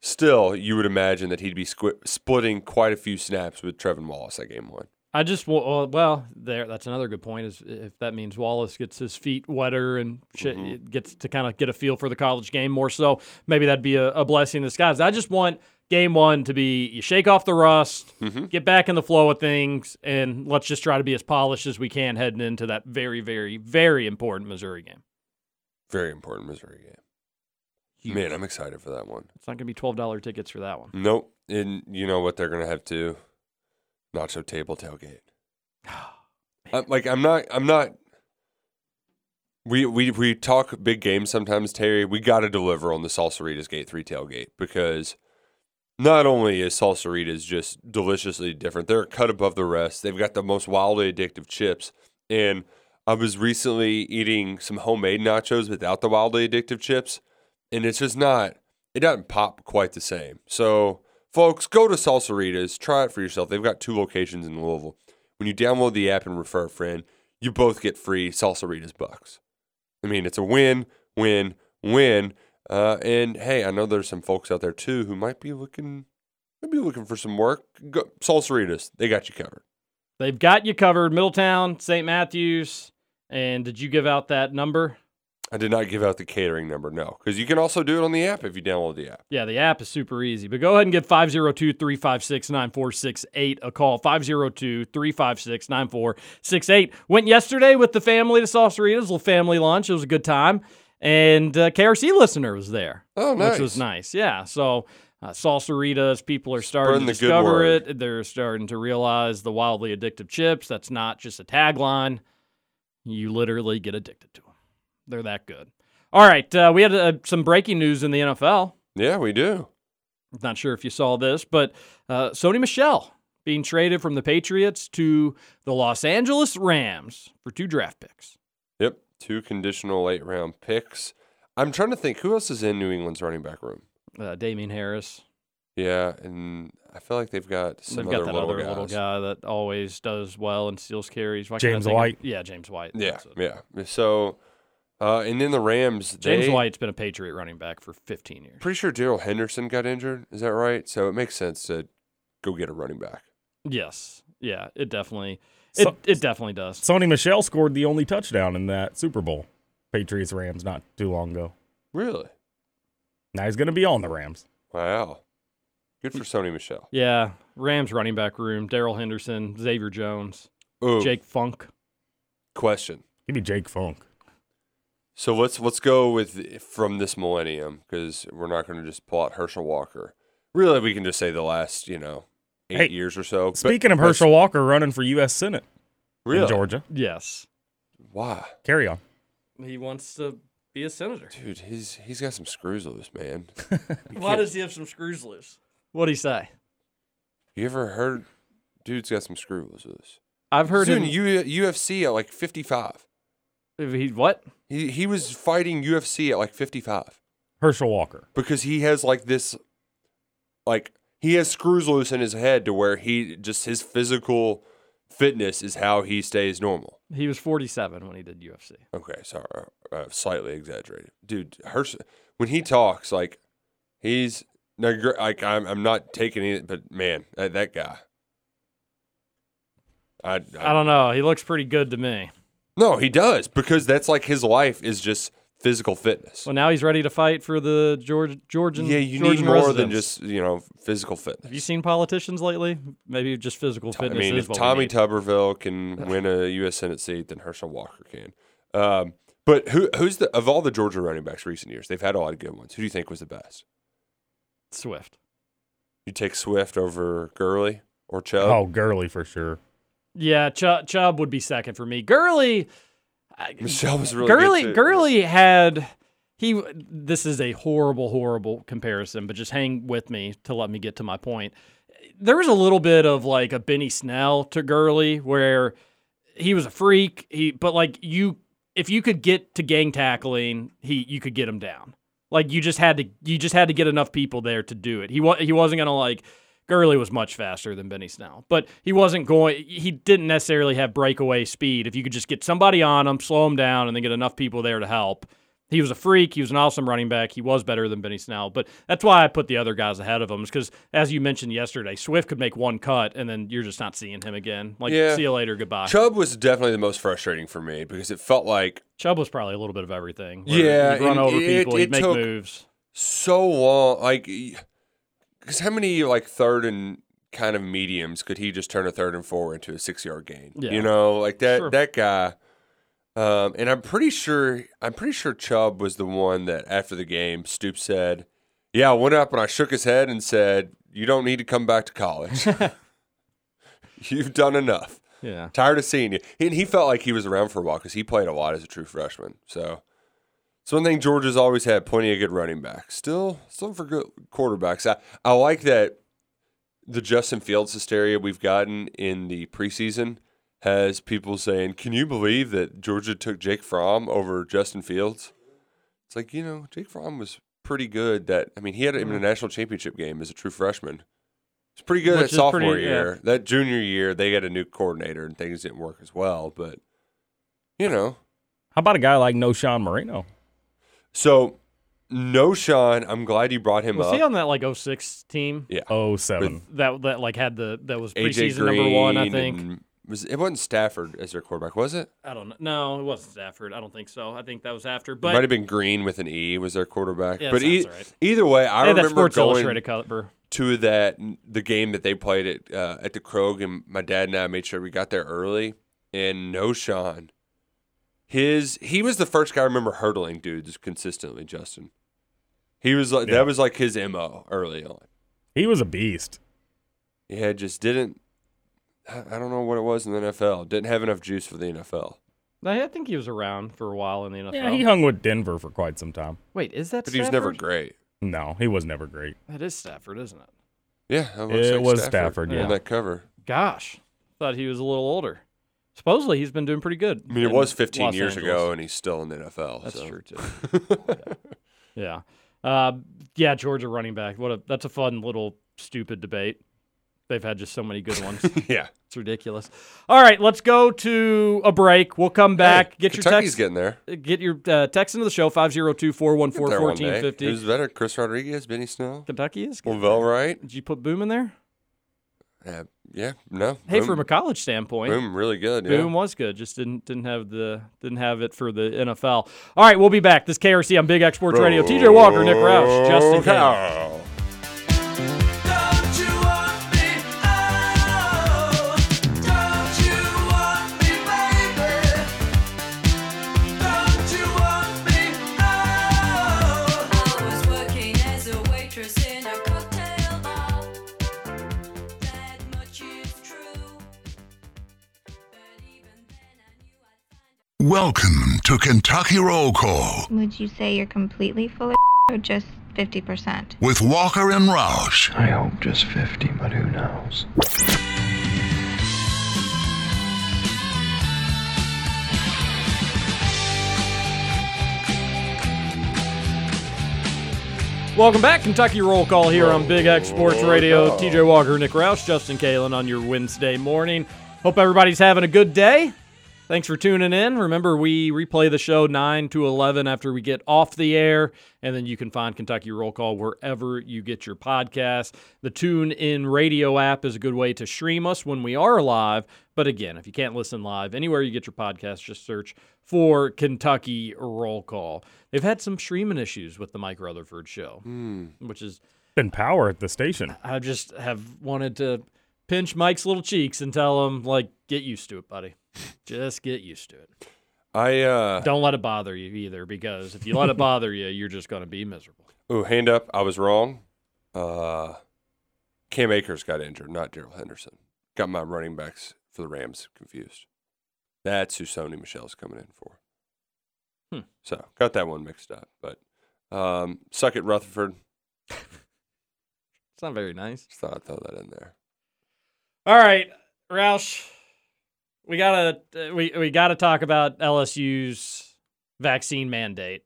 [SPEAKER 8] still, you would imagine that he'd be squi- splitting quite a few snaps with Trevin Wallace at game one.
[SPEAKER 6] I just well, well, there. That's another good point. Is if that means Wallace gets his feet wetter and shit,
[SPEAKER 8] Mm-hmm.
[SPEAKER 6] gets to kind of get a feel for the college game more so, maybe that'd be a, a blessing in disguise. I just want game one to be you shake off the rust,
[SPEAKER 8] Mm-hmm.
[SPEAKER 6] get back in the flow of things, and let's just try to be as polished as we can heading into that very, very, very important Missouri game.
[SPEAKER 8] Very important Missouri game. Man, I'm excited for that one.
[SPEAKER 6] It's not going to be twelve dollar tickets for that one.
[SPEAKER 8] Nope. And you know what they're going to have to? Nacho table tailgate. [GASPS] Uh, I'm, like, I'm not, I'm not. We we we talk big games sometimes, Terry. We got to deliver on the Salsaritas Gate three tailgate because not only is Salsaritas just deliciously different, they're cut above the rest. They've got the most wildly addictive chips, and I was recently eating some homemade nachos without the wildly addictive chips, and it's just not. It doesn't pop quite the same. So, folks, go to Salsaritas, try it for yourself. They've got two locations in Louisville. When you download the app and refer a friend, you both get free Salsaritas bucks. I mean, it's a win, win, win. Uh, and hey, I know there's some folks out there too who might be looking, might be looking for some work. Go, Salsaritas, they got you covered.
[SPEAKER 6] They've got you covered. Middletown, St. Matthews, and did you give out that number?
[SPEAKER 8] I did not give out the catering number, no, because you can also do it on the app if you download the app.
[SPEAKER 6] Yeah, the app is super easy. But go ahead and give 502 356 9468 a call. 502 356 9468. Went yesterday with the family to Sauceritas, little family lunch. It was a good time. And uh, KRC listener was there.
[SPEAKER 8] Oh, nice.
[SPEAKER 6] Which was
[SPEAKER 8] nice.
[SPEAKER 6] Yeah. So, uh, Salsaritas, people are starting
[SPEAKER 8] Spreading
[SPEAKER 6] to discover it. They're starting to realize the wildly addictive chips. That's not just a tagline. You literally get addicted to them. They're that good. All right. Uh, we had uh, some breaking news in the NFL.
[SPEAKER 8] Yeah, we do.
[SPEAKER 6] Not sure if you saw this, but uh, Sony Michel being traded from the Patriots to the Los Angeles Rams for two draft picks.
[SPEAKER 8] Yep, two conditional late round picks. I'm trying to think who else is in New England's running back room.
[SPEAKER 6] Uh, Damien Harris.
[SPEAKER 8] Yeah, and I feel like they've got some
[SPEAKER 6] They've got
[SPEAKER 8] other
[SPEAKER 6] that
[SPEAKER 8] little
[SPEAKER 6] other
[SPEAKER 8] guys.
[SPEAKER 6] little guy that always does well and steals carries. Why can't I
[SPEAKER 7] James
[SPEAKER 6] think of-
[SPEAKER 7] White.
[SPEAKER 6] yeah, James White.
[SPEAKER 8] Yeah,
[SPEAKER 6] That's it.
[SPEAKER 8] yeah. So, uh, and then the Rams.
[SPEAKER 6] James
[SPEAKER 8] they,
[SPEAKER 6] White's been a Patriot running back for 15 years.
[SPEAKER 8] Pretty sure Darrell Henderson got injured. Is that right? So it makes sense to go get a running back.
[SPEAKER 6] Yes. Yeah, it definitely it,
[SPEAKER 7] So-
[SPEAKER 6] it definitely does.
[SPEAKER 7] Sony Michel scored the only touchdown in that Super Bowl. Patriots Rams not too long ago.
[SPEAKER 8] Really?
[SPEAKER 7] Now he's going to be on the Rams.
[SPEAKER 8] Wow. Good for Sony Michel.
[SPEAKER 6] Yeah, Rams running back room, Darrell Henderson, Xavier Jones,
[SPEAKER 8] Ooh,
[SPEAKER 6] Jake Funk.
[SPEAKER 8] question.
[SPEAKER 7] Give me Jake Funk.
[SPEAKER 8] So let's let's go with from this millennium because we're not going to just pull out Herschel Walker. Really, we can just say the last you know eight
[SPEAKER 7] Hey,
[SPEAKER 8] years or so. But
[SPEAKER 7] Speaking of Herschel Walker running for U.S. Senate
[SPEAKER 8] really,
[SPEAKER 7] in Georgia,
[SPEAKER 6] Yes.
[SPEAKER 8] why,
[SPEAKER 7] carry on.
[SPEAKER 6] He wants to be a senator.
[SPEAKER 8] dude? He's he's got some screws loose, man. [LAUGHS]
[SPEAKER 6] Why does he have some screws loose? What'd he say?
[SPEAKER 8] You ever heard? Dude's got some screws loose.
[SPEAKER 6] I've heard
[SPEAKER 8] Heard in
[SPEAKER 6] him.
[SPEAKER 8] U- UFC at like fifty five.
[SPEAKER 6] He what?
[SPEAKER 8] He he was fighting UFC at like fifty five
[SPEAKER 7] Herschel Walker.
[SPEAKER 8] because he has like this, like he has screws loose in his head to where he just his physical fitness is how he stays normal.
[SPEAKER 6] He was 47 when he did UFC.
[SPEAKER 8] Okay, sorry, uh, slightly exaggerated, dude. Herschel, when he talks, like he's no, like I'm, I'm not taking it, but man, that, that guy. I,
[SPEAKER 6] I don't know. He looks pretty good to me.
[SPEAKER 8] no, he does because that's like his life is just physical fitness.
[SPEAKER 6] Well, now he's ready to fight for the George Georgian.
[SPEAKER 8] yeah, you
[SPEAKER 6] Georgian
[SPEAKER 8] need more than just you know physical fitness.
[SPEAKER 6] Have you seen politicians lately? Maybe just physical
[SPEAKER 8] I
[SPEAKER 6] fitness
[SPEAKER 8] mean,
[SPEAKER 6] is
[SPEAKER 8] if Tommy. Tuberville can [SIGHS] win a U.S. Senate seat, then Herschel Walker can. Um, but who who's the of all the Georgia running backs recent years? They've had a lot of good ones. Who do you think was the best?
[SPEAKER 6] Swift.
[SPEAKER 8] You take Swift over Gurley or Chubb?
[SPEAKER 7] Oh, Gurley for sure.
[SPEAKER 6] Yeah, Chubb, Chubb would be second for me. Gurley. I-
[SPEAKER 8] Michel was really
[SPEAKER 6] Gurley
[SPEAKER 8] good too.
[SPEAKER 6] Gurley had he this is a horrible horrible comparison but just hang with me to let me get to my point. There was a little bit of like a Benny Snell to Gurley where he was a freak, he but like you if you could get to gang tackling, he you could get him down. Like you just had to you just had to get enough people there to do it. He was he wasn't to like Gurley was much faster than Benny Snell, but he wasn't going. He didn't necessarily have breakaway speed. If you could just get somebody on him, slow him down, and then get enough people there to help, he was a freak. He was an awesome running back. He was better than Benny Snell, but that's why I put the other guys ahead of him. Is because as you mentioned yesterday, Swift could make one cut, and then you're just not seeing him again. Like,
[SPEAKER 8] Yeah.
[SPEAKER 6] see you later, goodbye.
[SPEAKER 8] Chubb was definitely the most frustrating for me because it felt like
[SPEAKER 6] Chubb was probably a little bit of everything.
[SPEAKER 8] Yeah,
[SPEAKER 6] he'd run over
[SPEAKER 8] it-
[SPEAKER 6] people,
[SPEAKER 8] it
[SPEAKER 6] he'd make
[SPEAKER 8] took-
[SPEAKER 6] moves.
[SPEAKER 8] so long. Like, because how many like third and kind of mediums could he just turn a third and four into a six yard gain?
[SPEAKER 6] Yeah.
[SPEAKER 8] You know, like that
[SPEAKER 6] Sure.
[SPEAKER 8] that guy. Um, and I'm pretty sure I'm pretty sure Chubb was the one that after the game, Stoops said, "Yeah, I went up and I shook his head and said." You don't need to come back to college. [LAUGHS] You've done enough.
[SPEAKER 6] Yeah.
[SPEAKER 8] Tired of seeing you. And he felt like he was around for a while because he played a lot as a true freshman. So it's one thing Georgia's always had plenty of good running backs. Still, still for good quarterbacks. I, I like that the Justin Fields hysteria we've gotten in the preseason has people saying, "Can you believe that Georgia took Jake Fromm over Justin Fields?" It's like you know, Jake Fromm was pretty good. That I mean, he had him in a mm. national championship game as a true freshman. It's pretty good
[SPEAKER 6] Which
[SPEAKER 8] at sophomore
[SPEAKER 6] pretty- yeah.
[SPEAKER 8] year. That junior year, they got a new coordinator and things didn't work as well. But you know,
[SPEAKER 7] How about a guy like Knowshon Moreno?
[SPEAKER 8] so Knowshon. I'm glad you brought him
[SPEAKER 6] Was
[SPEAKER 8] up.
[SPEAKER 6] he on that like 06 team?
[SPEAKER 8] yeah,
[SPEAKER 7] Oh seven.
[SPEAKER 6] That that like had the that was preseason number one, I think.
[SPEAKER 8] And- was it wasn't Stafford as their quarterback, was it?
[SPEAKER 6] I don't know. No, it wasn't Stafford. I don't think so. I think that was after. But it might
[SPEAKER 8] have been Green with an E was their quarterback.
[SPEAKER 6] Yeah,
[SPEAKER 8] but e-
[SPEAKER 6] right.
[SPEAKER 8] either way, I
[SPEAKER 6] they had that
[SPEAKER 8] remember
[SPEAKER 6] Sports
[SPEAKER 8] going
[SPEAKER 6] Illustrated
[SPEAKER 8] to that the game that they played at uh, at the Krog, and my dad and I made sure we got there early. And Knowshon, his he was the first guy I remember hurdling dudes consistently. Justin, he was like
[SPEAKER 7] Yeah.
[SPEAKER 8] that was like his mo early on.
[SPEAKER 7] He was a beast.
[SPEAKER 8] Yeah, just didn't. I I don't know what it was in the NFL. Didn't have enough juice for the NFL.
[SPEAKER 6] I I think he was around for a while in the NFL.
[SPEAKER 7] Yeah, he hung with Denver for quite some time.
[SPEAKER 6] Wait, is that
[SPEAKER 8] But he was never
[SPEAKER 6] Stafford?
[SPEAKER 8] great.
[SPEAKER 7] No, he was never great.
[SPEAKER 6] That is Stafford, isn't it?
[SPEAKER 8] Yeah, that looks
[SPEAKER 7] It
[SPEAKER 8] like
[SPEAKER 7] was Stafford,
[SPEAKER 8] on
[SPEAKER 7] yeah.
[SPEAKER 8] that cover.
[SPEAKER 6] Gosh, thought he was a little older. Supposedly, he's been doing pretty good.
[SPEAKER 8] I mean, it
[SPEAKER 6] in
[SPEAKER 8] was 15
[SPEAKER 6] Los
[SPEAKER 8] years
[SPEAKER 6] Angeles.
[SPEAKER 8] ago, and he's still in the NFL.
[SPEAKER 6] That's
[SPEAKER 8] so.
[SPEAKER 6] true too. [LAUGHS] yeah, uh, yeah. Georgia running back. What a that's a fun little stupid debate. They've had just so many good ones. [LAUGHS]
[SPEAKER 8] yeah,
[SPEAKER 6] it's ridiculous. All right, let's go to a break. We'll come back.
[SPEAKER 8] Hey,
[SPEAKER 6] get your text.
[SPEAKER 8] Kentucky's getting there.
[SPEAKER 6] Get your uh, text into the show 502 414
[SPEAKER 8] There one day.
[SPEAKER 6] 1450.
[SPEAKER 8] Who's better, Chris Rodriguez, Benny Snell,
[SPEAKER 6] Kentucky is good.
[SPEAKER 8] Lavelle Wright?
[SPEAKER 6] Did you put Boom in there?
[SPEAKER 8] Uh, yeah, no.
[SPEAKER 6] Hey,
[SPEAKER 8] Boom,
[SPEAKER 6] from a college standpoint,
[SPEAKER 8] Boom, really good. Yeah.
[SPEAKER 6] Boom was good. Just didn't didn't have the didn't have it for the NFL. All right, we'll be back. This KRC on Big X Sports Radio. TJ Walker, Nick Roush, Justin Kane.
[SPEAKER 4] Welcome to Kentucky Roll Call
[SPEAKER 5] Would you say you're completely full of [LAUGHS] or just 50%?
[SPEAKER 4] with Walker and Roush.
[SPEAKER 9] I hope just 50, but who knows?
[SPEAKER 6] Welcome back, Kentucky Roll Call here on Big X Sports Radio. TJ Walker, Nick Roush, Justin Kalen on your Wednesday morning. Hope everybody's having a good day. Thanks for tuning in. Remember, we replay the show 9 to 11 after we get off the air, and then you can find Kentucky Roll Call wherever you get your podcast. The Tune In Radio app is a good way to stream us when we are live. But again, if you can't listen live, anywhere you get your podcast, just search for Kentucky Roll Call. They've had some streaming issues with the Mike Rutherford show, hmm. which is
[SPEAKER 7] Been power at the station.
[SPEAKER 6] I just have wanted to pinch Mike's little cheeks and tell him like, get used to it, buddy. Just get used to it.
[SPEAKER 8] I uh
[SPEAKER 6] Don't let it bother you either, because if you let it bother you, you're just going to be miserable.
[SPEAKER 8] oh hand up, I was wrong. Uh Cam Akers got injured, not Darrell Henderson. Got my running backs for the Rams confused. That's who Sony Michel's coming in for.
[SPEAKER 6] Hmm.
[SPEAKER 8] So got that one mixed up. But um suck it Rutherford. [LAUGHS]
[SPEAKER 6] It's not very nice.
[SPEAKER 8] Just thought I'd throw that in there.
[SPEAKER 6] All right, Roush, we gotta we we gotta talk about LSU's vaccine mandate.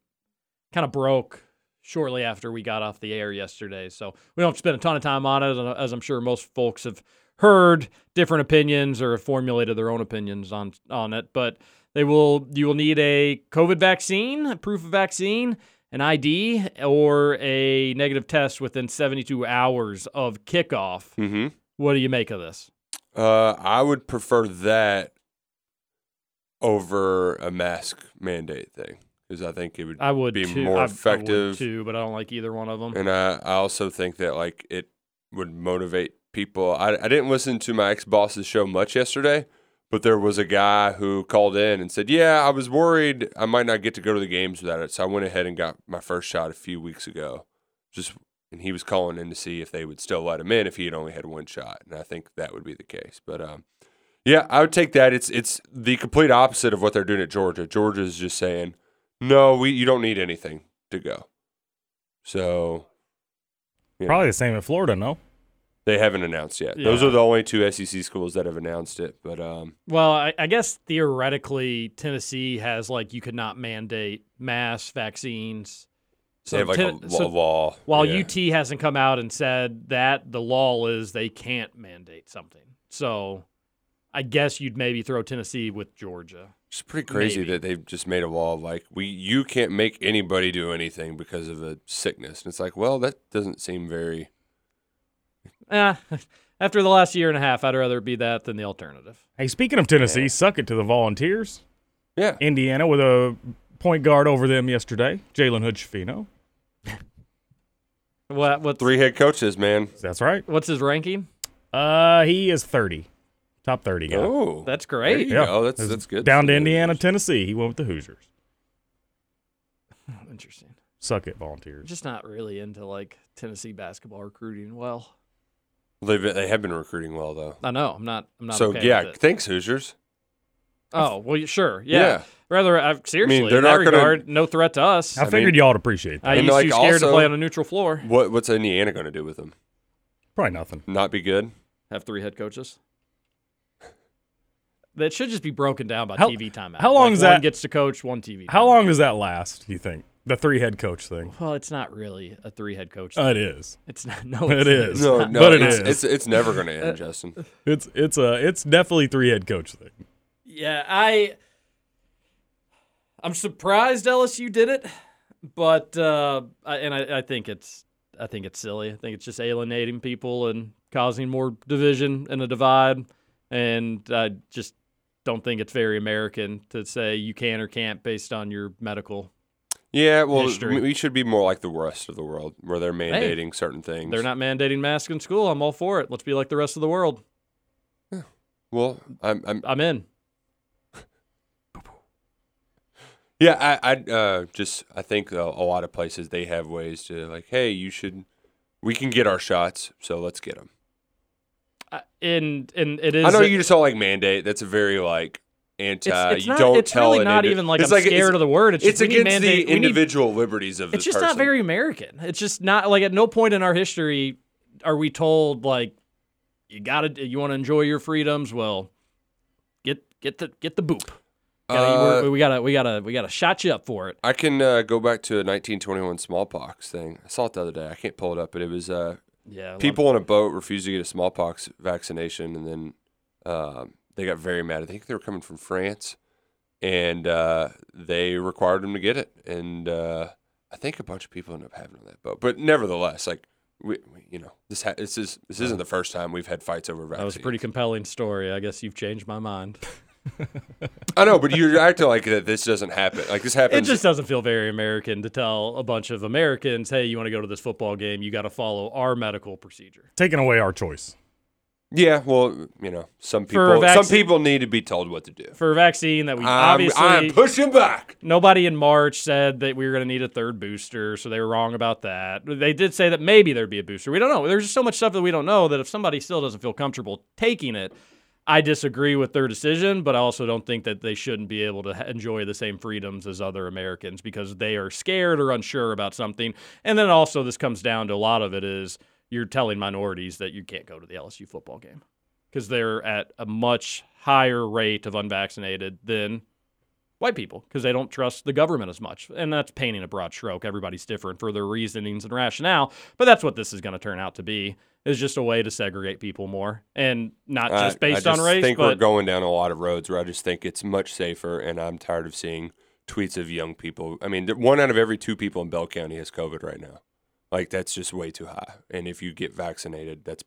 [SPEAKER 6] Kind of broke shortly after we got off the air yesterday, so we don't spend a ton of time on it. As I'm sure most folks have heard different opinions or have formulated their own opinions on on it, but they will you will need a COVID vaccine, a proof of vaccine, an ID, or a negative test within 72 hours of kickoff.
[SPEAKER 8] Mm-hmm.
[SPEAKER 6] What do you make of this?
[SPEAKER 8] Uh, I would prefer that over a mask mandate thing because I think it would
[SPEAKER 6] I would
[SPEAKER 8] be
[SPEAKER 6] too.
[SPEAKER 8] more
[SPEAKER 6] I- I
[SPEAKER 8] effective.
[SPEAKER 6] too, but I don't like either one of them.
[SPEAKER 8] And I, I also think that like it would motivate people. I, I didn't listen to my ex boss's show much yesterday, but there was a guy who called in and said, "Yeah, I was worried I might not get to go to the games without it, so I went ahead and got my first shot a few weeks ago." Just and he was calling in to see if they would still let him in if he had only had one shot, and I think that would be the case. But um, Yeah, I would take that. It's it's the complete opposite of what they're doing at Georgia. Georgia's just saying, "No, we you don't need anything to go." So Yeah.
[SPEAKER 7] Probably the same in Florida, no?
[SPEAKER 8] they haven't announced yet. Those are the only two SEC schools that have announced it. But um,
[SPEAKER 6] Well, I, I guess theoretically, Tennessee has like you could not mandate mass vaccines.
[SPEAKER 8] They have like
[SPEAKER 6] Ten-
[SPEAKER 8] a,
[SPEAKER 6] so
[SPEAKER 8] a law.
[SPEAKER 6] While
[SPEAKER 8] yeah.
[SPEAKER 6] UT hasn't come out and said that, the law is they can't mandate something. So I guess you'd maybe throw Tennessee with Georgia.
[SPEAKER 8] It's pretty crazy
[SPEAKER 6] Maybe.
[SPEAKER 8] that they've just made a law like we you can't make anybody do anything because of a sickness. And it's like, well, that doesn't seem very.
[SPEAKER 6] Eh, [LAUGHS] after the last year and a half, I'd rather it be that than the alternative.
[SPEAKER 7] Hey, speaking of Tennessee, suck it to the Volunteers.
[SPEAKER 8] Yeah,
[SPEAKER 7] Indiana with a point guard over them yesterday, Jalen Hood Schifino.
[SPEAKER 6] What what's
[SPEAKER 8] three head coaches, man.
[SPEAKER 7] That's right.
[SPEAKER 6] what's his ranking?
[SPEAKER 7] Uh, he is 30. Top 30 guy.
[SPEAKER 8] Oh,
[SPEAKER 6] That's
[SPEAKER 8] there
[SPEAKER 6] great.
[SPEAKER 8] you go. That's that's good.
[SPEAKER 7] Down to
[SPEAKER 8] Yeah.
[SPEAKER 7] Indiana, Tennessee. He went with the Hoosiers. [LAUGHS]
[SPEAKER 6] Interesting.
[SPEAKER 7] Suck it, Volunteers.
[SPEAKER 6] Just not really into like Tennessee basketball recruiting. Well,
[SPEAKER 8] They've been- they have been recruiting well though.
[SPEAKER 6] I know I'm not. I'm not.
[SPEAKER 8] So
[SPEAKER 6] okay
[SPEAKER 8] yeah,
[SPEAKER 6] with it.
[SPEAKER 8] thanks Hoosiers.
[SPEAKER 6] Oh well, sure. Yeah.
[SPEAKER 8] Yeah.
[SPEAKER 6] Rather, uh, seriously,
[SPEAKER 8] they're
[SPEAKER 6] in that
[SPEAKER 8] not gonna-
[SPEAKER 6] regard, no threat to us.
[SPEAKER 7] I figured
[SPEAKER 8] mean-
[SPEAKER 7] y'all would appreciate that.
[SPEAKER 6] I
[SPEAKER 8] And,
[SPEAKER 6] used
[SPEAKER 8] like,
[SPEAKER 6] too scared to
[SPEAKER 8] also-
[SPEAKER 6] play on a neutral floor.
[SPEAKER 8] What what's Indiana going to do with them?
[SPEAKER 7] Probably nothing.
[SPEAKER 8] Not be good?
[SPEAKER 6] Have three head coaches. That should just be broken down by
[SPEAKER 7] How-
[SPEAKER 6] TV timeout.
[SPEAKER 7] how long
[SPEAKER 6] Like,
[SPEAKER 7] is
[SPEAKER 6] one
[SPEAKER 7] that-
[SPEAKER 6] gets to coach, one TV.
[SPEAKER 7] How
[SPEAKER 6] timeout.
[SPEAKER 7] long does that last, Do you think? The three head coach thing.
[SPEAKER 6] Well, it's not really a three head coach.
[SPEAKER 7] Uh, it
[SPEAKER 6] thing.
[SPEAKER 7] is.
[SPEAKER 6] It's not. No,
[SPEAKER 7] It
[SPEAKER 6] it's,
[SPEAKER 7] is.
[SPEAKER 6] it's
[SPEAKER 8] No, no,
[SPEAKER 7] But it
[SPEAKER 8] it's,
[SPEAKER 7] is.
[SPEAKER 8] It's it's never going [LAUGHS] to end, Justin.
[SPEAKER 7] It's it's a it's definitely three head coach thing.
[SPEAKER 6] Yeah, I. I'm surprised LSU did it, but uh, I, and I, I think it's I think it's silly. I think it's just alienating people and causing more division and a divide, and I just don't think it's very American to say you can or can't based on your medical.
[SPEAKER 8] Yeah, well,
[SPEAKER 6] History.
[SPEAKER 8] we should be more like the rest of the world, where they're mandating certain things.
[SPEAKER 6] They're not mandating masks in school. I'm all for it. Let's be like the rest of the world.
[SPEAKER 8] Well, I'm, I'm
[SPEAKER 6] I'm in.
[SPEAKER 8] Yeah, I, I uh, just I think a, a lot of places they have ways to like, hey, you should, we can get our shots, so let's get them.
[SPEAKER 6] I- And and it is.
[SPEAKER 8] I know you just don't like mandate. That's a very like anti.
[SPEAKER 6] It's, it's
[SPEAKER 8] you
[SPEAKER 6] not,
[SPEAKER 8] don't
[SPEAKER 6] it's
[SPEAKER 8] tell
[SPEAKER 6] really not
[SPEAKER 8] indi-
[SPEAKER 6] even like
[SPEAKER 8] it's
[SPEAKER 6] I'm
[SPEAKER 8] like,
[SPEAKER 6] scared
[SPEAKER 8] it's,
[SPEAKER 6] of the word. It's,
[SPEAKER 8] It's
[SPEAKER 6] just
[SPEAKER 8] against
[SPEAKER 6] mandate-
[SPEAKER 8] the
[SPEAKER 6] we need-
[SPEAKER 8] individual liberties of
[SPEAKER 6] it's just not very American. It's just not like at no point in our history are we told like you gotta you want to enjoy your freedoms. Well, get get the get the boop. Gotta-
[SPEAKER 8] Uh,
[SPEAKER 6] we gotta we gotta we gotta shot you up for it.
[SPEAKER 8] I can uh, go back to a 1921 smallpox thing. I saw it the other day. I can't pull it up, but it was uh,
[SPEAKER 6] Yeah,
[SPEAKER 8] people on a boat refused to get a smallpox vaccination, and then um, they got very mad. I think they were coming from France, and uh, they required them to get it. And uh, I think a bunch of people ended up having on that boat. But nevertheless, like we, we you know, this ha- this is this isn't the first time we've had fights over vaccines.
[SPEAKER 6] That was a pretty compelling story. I guess you've changed my mind. [LAUGHS]
[SPEAKER 8] I know, but you're acting like that. This doesn't happen. Like this happens.
[SPEAKER 6] It just doesn't feel very American to tell a bunch of Americans, "Hey, you want to go to this football game? You got to follow our medical procedure."
[SPEAKER 7] Taking away our choice.
[SPEAKER 8] yeah, well, you know, some
[SPEAKER 6] For
[SPEAKER 8] people some people need to be told what to do.
[SPEAKER 6] For a vaccine that we
[SPEAKER 8] I'm,
[SPEAKER 6] obviously
[SPEAKER 8] I'm pushing back.
[SPEAKER 6] Nobody in March said that we were going to need a third booster, so they were wrong about that. They did say that maybe there'd be a booster. We don't know. There's just so much stuff that we don't know that if somebody still doesn't feel comfortable taking it, I disagree with their decision, but I also don't think that they shouldn't be able to enjoy the same freedoms as other Americans because they are scared or unsure about something. And then also, this comes down to a lot of it is you're telling minorities that you can't go to the LSU football game because they're at a much higher rate of unvaccinated than white people because they don't trust the government as much. And that's painting a broad stroke. Everybody's different for their reasonings and rationale, but that's what this is going to turn out to be is just a way to segregate people more and not just based
[SPEAKER 8] I
[SPEAKER 6] on
[SPEAKER 8] just
[SPEAKER 6] race,
[SPEAKER 8] think we're
[SPEAKER 6] but
[SPEAKER 8] going down a lot of roads where I just think it's much safer, and I'm tired of seeing tweets of young people. I mean, one out of every two people in Bell County has COVID right now. Like that's just way too high. And if you get vaccinated, that's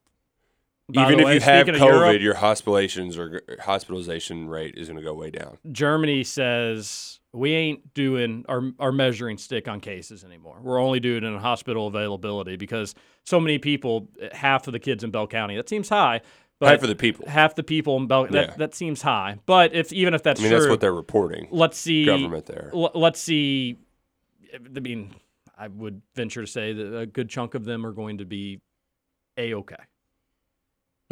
[SPEAKER 6] By
[SPEAKER 8] even if
[SPEAKER 6] way,
[SPEAKER 8] you have COVID,
[SPEAKER 6] Europe-
[SPEAKER 8] your hospitalizations or hospitalization rate is going to go way down.
[SPEAKER 6] Germany says we ain't doing our, our measuring stick on cases anymore. We're only doing it in hospital availability because so many people, half of the kids in Bell County, that seems high. But
[SPEAKER 8] Half of the people.
[SPEAKER 6] half the people in Bell, that,
[SPEAKER 8] Yeah.
[SPEAKER 6] that seems high. But if even if that's
[SPEAKER 8] I mean,
[SPEAKER 6] true,
[SPEAKER 8] that's what they're reporting.
[SPEAKER 6] let's see
[SPEAKER 8] Government there.
[SPEAKER 6] l- let's see. I mean, I would venture to say that a good chunk of them are going to be a okay.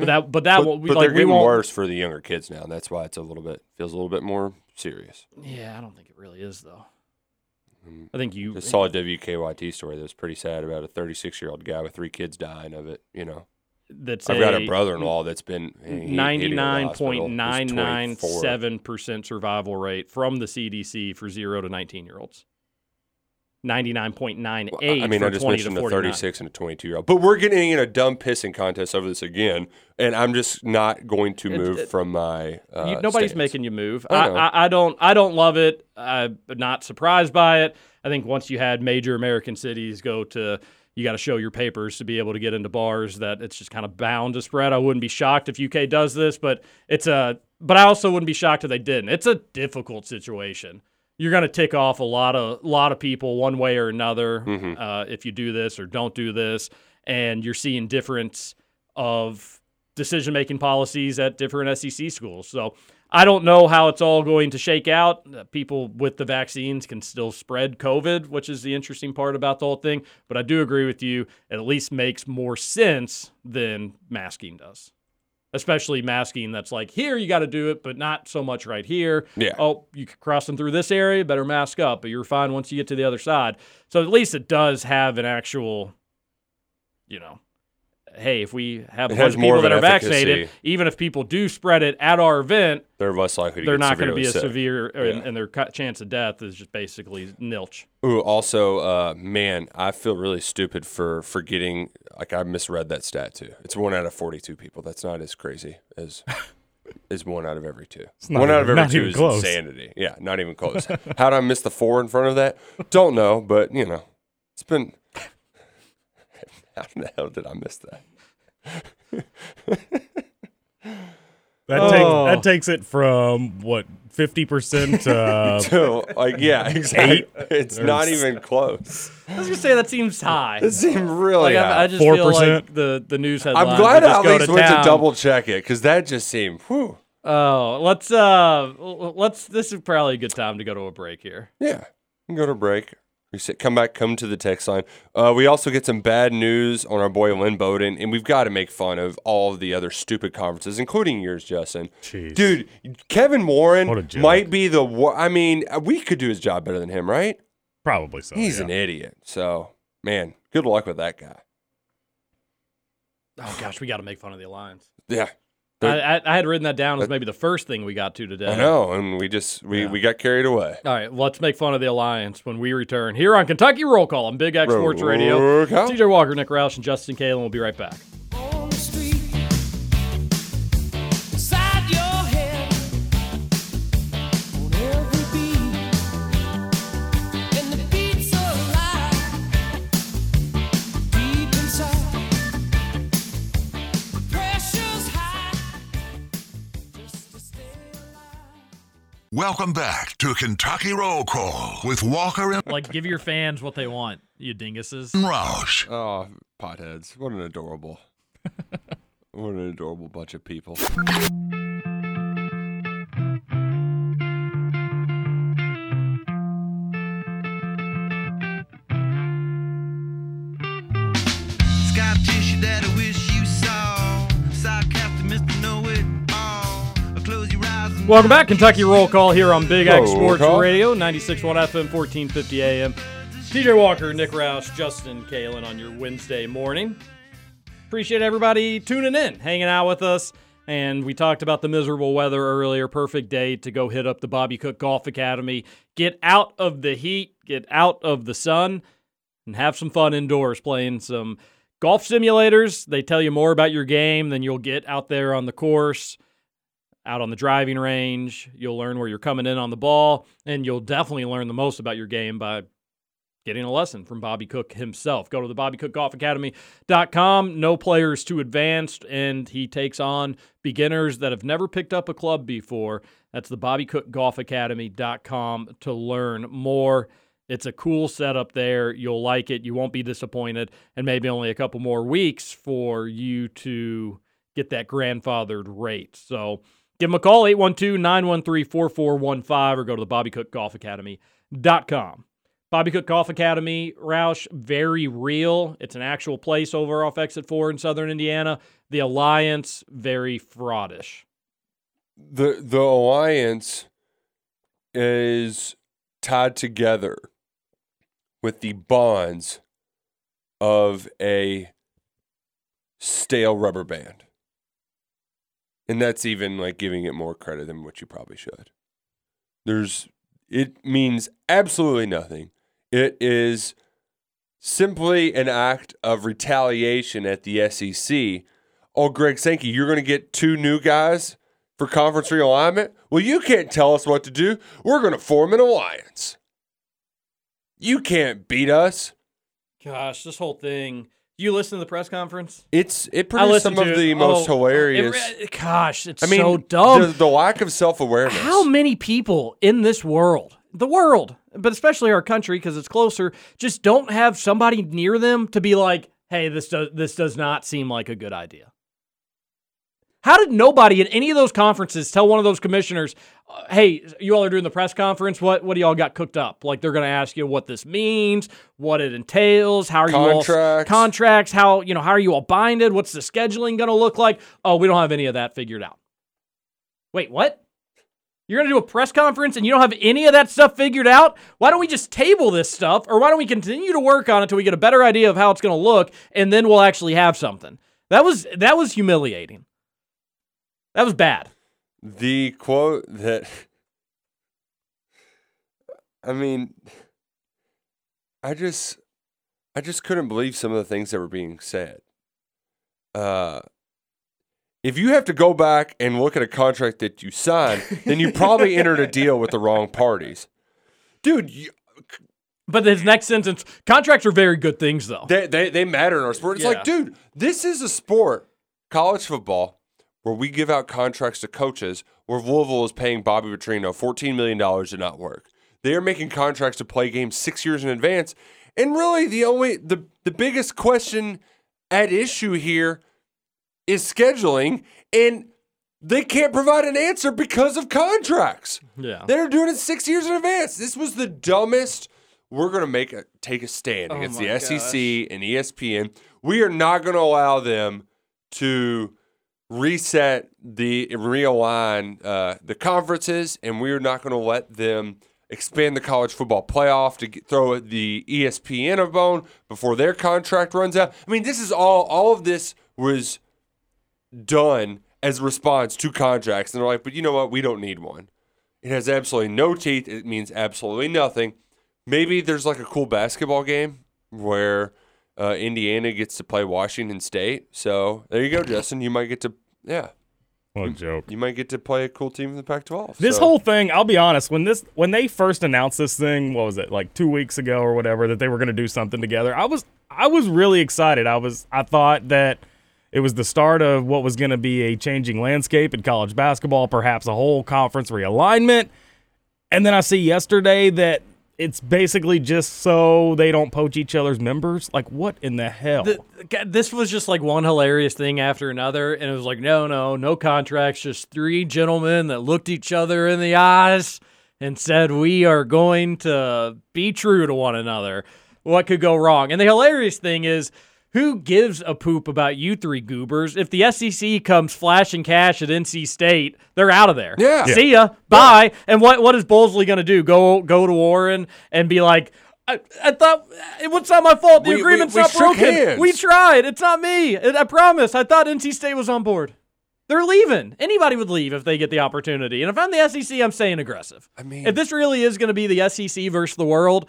[SPEAKER 6] But that, but that,
[SPEAKER 8] But, but
[SPEAKER 6] like
[SPEAKER 8] they're getting worse for the younger kids now. and That's why it's a little bit feels a little bit more serious.
[SPEAKER 6] Yeah, I don't think it really is though. Mm-hmm. I think you.
[SPEAKER 8] Saw a WKYT story that was pretty sad about a 36 year old guy with three kids dying of it. You know,
[SPEAKER 6] That's
[SPEAKER 8] I've got a
[SPEAKER 6] a
[SPEAKER 8] brother-in-law that's been he- he- he didn't go to the
[SPEAKER 6] Ninety-nine
[SPEAKER 8] hospital.
[SPEAKER 6] point
[SPEAKER 8] He's
[SPEAKER 6] nine nine
[SPEAKER 8] 24.
[SPEAKER 6] seven percent survival rate from the CDC for zero to nineteen year olds. Ninety-nine point nine eight.
[SPEAKER 8] I mean, I just
[SPEAKER 6] 20
[SPEAKER 8] mentioned a 36 and a 22 year old, but we're getting in a dumb pissing contest over this again, and I'm just not going to move
[SPEAKER 6] it-
[SPEAKER 8] from my. Uh,
[SPEAKER 6] You- nobody's
[SPEAKER 8] stance.
[SPEAKER 6] making you move.
[SPEAKER 8] I
[SPEAKER 6] I. I, I don't. I don't love it. I'm not surprised by it. I think once you had major American cities go to, you got to show your papers to be able to get into bars. That it's just kind of bound to spread. I wouldn't be shocked if UK does this, but it's a. But I also wouldn't be shocked if they didn't. It's a difficult situation. You're going to tick off a lot of lot of people one way or another
[SPEAKER 8] Mm-hmm.
[SPEAKER 6] uh, if you do this or don't do this, and you're seeing difference of decision making policies at different SEC schools. So I don't know how it's all going to shake out. Uh, People with the vaccines can still spread COVID, which is the interesting part about the whole thing. But I do agree with you. It at least makes more sense than masking does. Especially masking that's like, here you got to do it, but not so much right here.
[SPEAKER 8] Yeah.
[SPEAKER 6] Oh, you crossing through this area, better mask up, but you're fine once you get to the other side. So at least it does have an actual, you know, hey, if we have a bunch of people
[SPEAKER 8] of
[SPEAKER 6] that
[SPEAKER 8] an
[SPEAKER 6] are vaccinated, even if people do spread it at our event,
[SPEAKER 8] They're less likely to
[SPEAKER 6] they're
[SPEAKER 8] get
[SPEAKER 6] not going to be as severe, and,
[SPEAKER 8] Yeah.
[SPEAKER 6] and their chance of death is just basically nilch.
[SPEAKER 8] Ooh, also, uh, man, I feel really stupid for forgetting. Like I misread that stat too. It's one out of forty-two people. That's not as crazy as [LAUGHS] is one out of every two.
[SPEAKER 7] not
[SPEAKER 8] one out of every two
[SPEAKER 7] even
[SPEAKER 8] is
[SPEAKER 7] close.
[SPEAKER 8] insanity. Yeah, not even close. How did I miss the four in front of that? Don't know, but you know, it's been. How in the hell did I miss that? [LAUGHS]
[SPEAKER 7] That,
[SPEAKER 6] Oh.
[SPEAKER 7] takes that takes it from what fifty percent [LAUGHS] to
[SPEAKER 8] So, like, yeah, exactly. It's not even close.
[SPEAKER 6] I was going to say that seems high.
[SPEAKER 8] It seemed really
[SPEAKER 6] like,
[SPEAKER 8] high.
[SPEAKER 6] I, I just feel
[SPEAKER 7] 4%?
[SPEAKER 6] like the, the news headlines.
[SPEAKER 8] I'm glad
[SPEAKER 6] would
[SPEAKER 8] I at least
[SPEAKER 6] to
[SPEAKER 8] went to double check it because that just seemed. Whew.
[SPEAKER 6] Oh, let's uh, let's. This is probably a good time to go to a break here.
[SPEAKER 8] Yeah, we can go to break. We sit, come back, come to the text line. Uh, we also get some bad news on our boy Lynn Bowden, and we've got to make fun of all of the other stupid conferences, including yours, Justin.
[SPEAKER 7] Jeez.
[SPEAKER 8] Dude, Kevin Warren
[SPEAKER 7] What a joke.
[SPEAKER 8] might be the. wor- I mean, we could do his job better than him, right?
[SPEAKER 7] probably so.
[SPEAKER 8] He's
[SPEAKER 7] yeah.
[SPEAKER 8] an idiot. So, man, good luck with that guy.
[SPEAKER 6] Oh gosh, we got to make fun of the alliance.
[SPEAKER 8] Yeah,
[SPEAKER 6] I, I, I had written that down as maybe the first thing we got to today.
[SPEAKER 8] I know, and we just we,
[SPEAKER 6] Yeah.
[SPEAKER 8] we got carried away.
[SPEAKER 6] All right, let's make fun of the alliance when we return here on Kentucky Roll Call on Big X Sports Radio.
[SPEAKER 8] Call.
[SPEAKER 6] TJ Walker, Nick Roush, and Justin Kalen will be right back.
[SPEAKER 4] Welcome back to Kentucky Roll Call with Walker and
[SPEAKER 10] Like, give your fans what they want, you dinguses. [LAUGHS]
[SPEAKER 4] Roush.
[SPEAKER 8] Oh, potheads! What an adorable, [LAUGHS] what an adorable bunch of people.
[SPEAKER 6] Welcome back, Kentucky Roll Call here on Big X Sports
[SPEAKER 8] Call.
[SPEAKER 6] Radio, 96.1 FM, 1450 AM. TJ Walker, Nick Roush, Justin Kalen on your Wednesday morning. Appreciate everybody tuning in, hanging out with us. And we talked about the miserable weather earlier. Perfect day to go hit up the Bobby Cook Golf Academy. Get out of the heat, get out of the sun, and have some fun indoors playing some golf simulators. They tell you more about your game than you'll get out there on the course out on the driving range. You'll learn where you're coming in on the ball, and you'll definitely learn the most about your game by getting a lesson from Bobby Cook himself. Go to the BobbyCookGolfAcademy.com. No players too advanced, and he takes on beginners that have never picked up a club before. That's the BobbyCookGolfAcademy.com to learn more. It's a cool setup there. You'll like it. You won't be disappointed. And maybe only a couple more weeks for you to get that grandfathered rate. So give them a call, 812 913 4415, or go to the BobbyCookGolfAcademy.com. Bobby Cook Golf Academy, Roush, very real. It's an actual place over off exit four in southern Indiana. The Alliance, very fraudish.
[SPEAKER 8] the the alliance is tied together with the bonds of a stale rubber band. And that's even like giving it more credit than what you probably should. There's it means absolutely nothing. It is simply an act of retaliation at the SEC. Oh, Greg Sankey, you're going to get two new guys for conference realignment? Well, you can't tell us what to do. We're going to form an alliance. You can't beat us.
[SPEAKER 6] Gosh, this whole thing. You listen to the press conference?
[SPEAKER 8] It's it produced some of
[SPEAKER 6] to
[SPEAKER 8] the most
[SPEAKER 6] Oh,
[SPEAKER 8] hilarious.
[SPEAKER 6] it- gosh, it's
[SPEAKER 8] I mean,
[SPEAKER 6] so dumb.
[SPEAKER 8] The, the lack of self awareness.
[SPEAKER 6] How many people in this world, the world, but especially our country because it's closer, just don't have somebody near them to be like, "Hey, this does this does not seem like a good idea." How did nobody in any of those conferences tell one of those commissioners, uh, "Hey, you all are doing the press conference. What what do y'all got cooked up? Like they're going to ask you what this means, what it entails, how are you all
[SPEAKER 8] Contracts.
[SPEAKER 6] contracts, how you know how are you all binded, what's the scheduling going to look like? Oh, we don't have any of that figured out. Wait, what? You're going to do a press conference and you don't have any of that stuff figured out? Why don't we just table this stuff or why don't we continue to work on it until we get a better idea of how it's going to look and then we'll actually have something? That was that was humiliating. That was bad.
[SPEAKER 8] The quote that I mean I just I just couldn't believe some of the things that were being said. Uh if you have to go back and look at a contract that you signed, then you probably entered a deal with the wrong parties. Dude, you,
[SPEAKER 6] But his next sentence, contracts are very good things though.
[SPEAKER 8] they, they they matter in our sport. It's
[SPEAKER 6] Yeah.
[SPEAKER 8] like, dude, this is a sport, college football, where we give out contracts to coaches. Where Louisville is paying Bobby Petrino fourteen million dollars to not work. They are making contracts to play games six years in advance. And really, the only the the biggest question at issue here is scheduling, and they can't provide an answer because of contracts.
[SPEAKER 6] Yeah.
[SPEAKER 8] They're doing it six years in advance. This was the dumbest. We're gonna make a take a stand
[SPEAKER 6] Oh
[SPEAKER 8] against the SEC and ESPN. We are not gonna allow them to reset the realign uh, the conferences, and we are not gonna let them expand the college football playoff to get, throw the ESPN a bone before their contract runs out. I mean, this is all. All of this was done as a response to contracts. And they're like, but you know what? We don't need one. It has absolutely no teeth. It means absolutely nothing. Maybe there's like a cool basketball game where uh, Indiana gets to play Washington State. So there you go, Justin. You might get to, yeah,
[SPEAKER 7] What a joke.
[SPEAKER 8] you might get to play a cool team in the Pac-12.
[SPEAKER 7] This
[SPEAKER 8] So-
[SPEAKER 7] whole thing, I'll be honest, when this when they first announced this thing, what was it, like two weeks ago or whatever, that they were gonna do something together, I was I was really excited. I was I thought that it was the start of what was gonna be a changing landscape in college basketball, perhaps a whole conference realignment. And then I see yesterday that it's basically just so they don't poach each other's members. Like what in the hell?
[SPEAKER 6] The- this was just like one hilarious thing after another, and it was like, no, no, no contracts, just three gentlemen that looked each other in the eyes and said, we are going to be true to one another. What could go wrong? And the hilarious thing is, who gives a poop about you three goobers? If the SEC comes flashing cash at NC State, they're out of there.
[SPEAKER 8] Yeah.
[SPEAKER 6] See ya. Bye. And what what is Bowlesley going to do? Go go to Warren and be like, I, I thought it was not my fault. The
[SPEAKER 8] We- we-
[SPEAKER 6] agreement's
[SPEAKER 8] we
[SPEAKER 6] not
[SPEAKER 8] shook
[SPEAKER 6] broken.
[SPEAKER 8] hands.
[SPEAKER 6] We tried. It's not me. I I promise. I thought NC State was on board. They're leaving. Anybody would leave if they get the opportunity. And if I'm the SEC, I'm staying aggressive.
[SPEAKER 8] I mean,
[SPEAKER 6] If this really is going to be the SEC versus the world,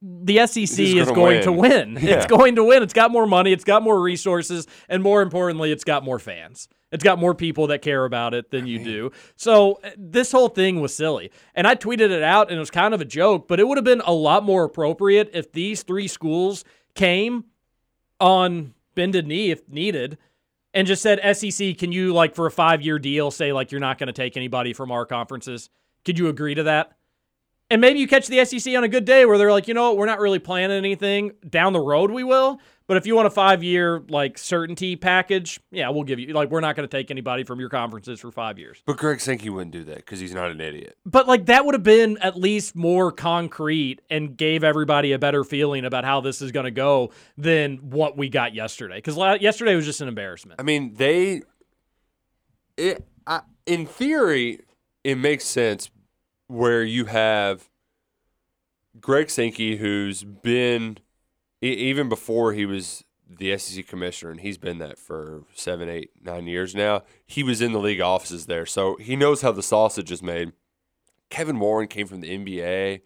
[SPEAKER 6] the SEC is
[SPEAKER 8] gonna
[SPEAKER 6] to
[SPEAKER 8] win.
[SPEAKER 6] win. [LAUGHS]
[SPEAKER 8] Yeah.
[SPEAKER 6] It's going to win. It's got more money. It's got more resources. And more importantly, it's got more fans. It's got more people that care about it than you do. So uh, this whole thing was silly. And I tweeted it out and it was kind of a joke, but it would have been a lot more appropriate if these three schools came on bended knee if needed and just said, SEC, can you, like, for a five year deal, say, like, you're not going to take anybody from our conferences? Could you agree to that? And maybe you catch the SEC on a good day where they're like, you know what, we're not really planning anything. Down the road, we will. But if you want a five year like certainty package, yeah, we'll give you like we're not going to take anybody from your conferences for five years.
[SPEAKER 8] But Greg Sankey wouldn't do that because he's not an idiot.
[SPEAKER 6] But like that would have been at least more concrete and gave everybody a better feeling about how this is going to go than what we got yesterday. Because la- yesterday was just an embarrassment.
[SPEAKER 8] I mean, they. It, I, in theory, it makes sense where you have Greg Sankey, who's been even before he was the SEC commissioner, and he's been that for seven, eight, nine years now. He was in the league offices there, so he knows how the sausage is made. Kevin Warren came from the NBA.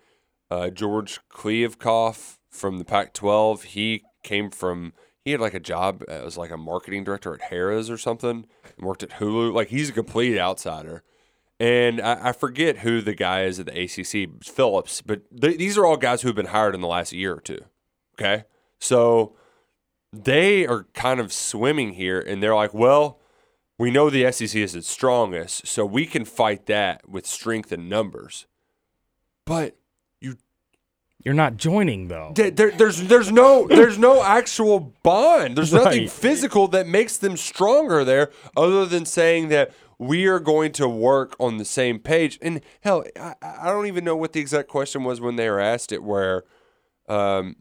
[SPEAKER 8] Uh, George Kliavkoff from the Pac-12. He came from. He had like a job as like a marketing director at Harrah's or something, and worked at Hulu. Like he's a complete outsider. And I, I forget who the guy is at the ACC, Phillips. But th- these are all guys who have been hired in the last year or two. Okay, so they are kind of swimming here, and they're like, well, we know the SEC is its strongest, so we can fight that with strength and numbers. But you
[SPEAKER 7] You're not joining though.
[SPEAKER 8] there, there- there's there's no there's no [LAUGHS] actual bond. There's nothing physical that makes them stronger there, other than saying that we are going to work on the same page. And hell, I, I don't even know what the exact question was when they were asked it, where um,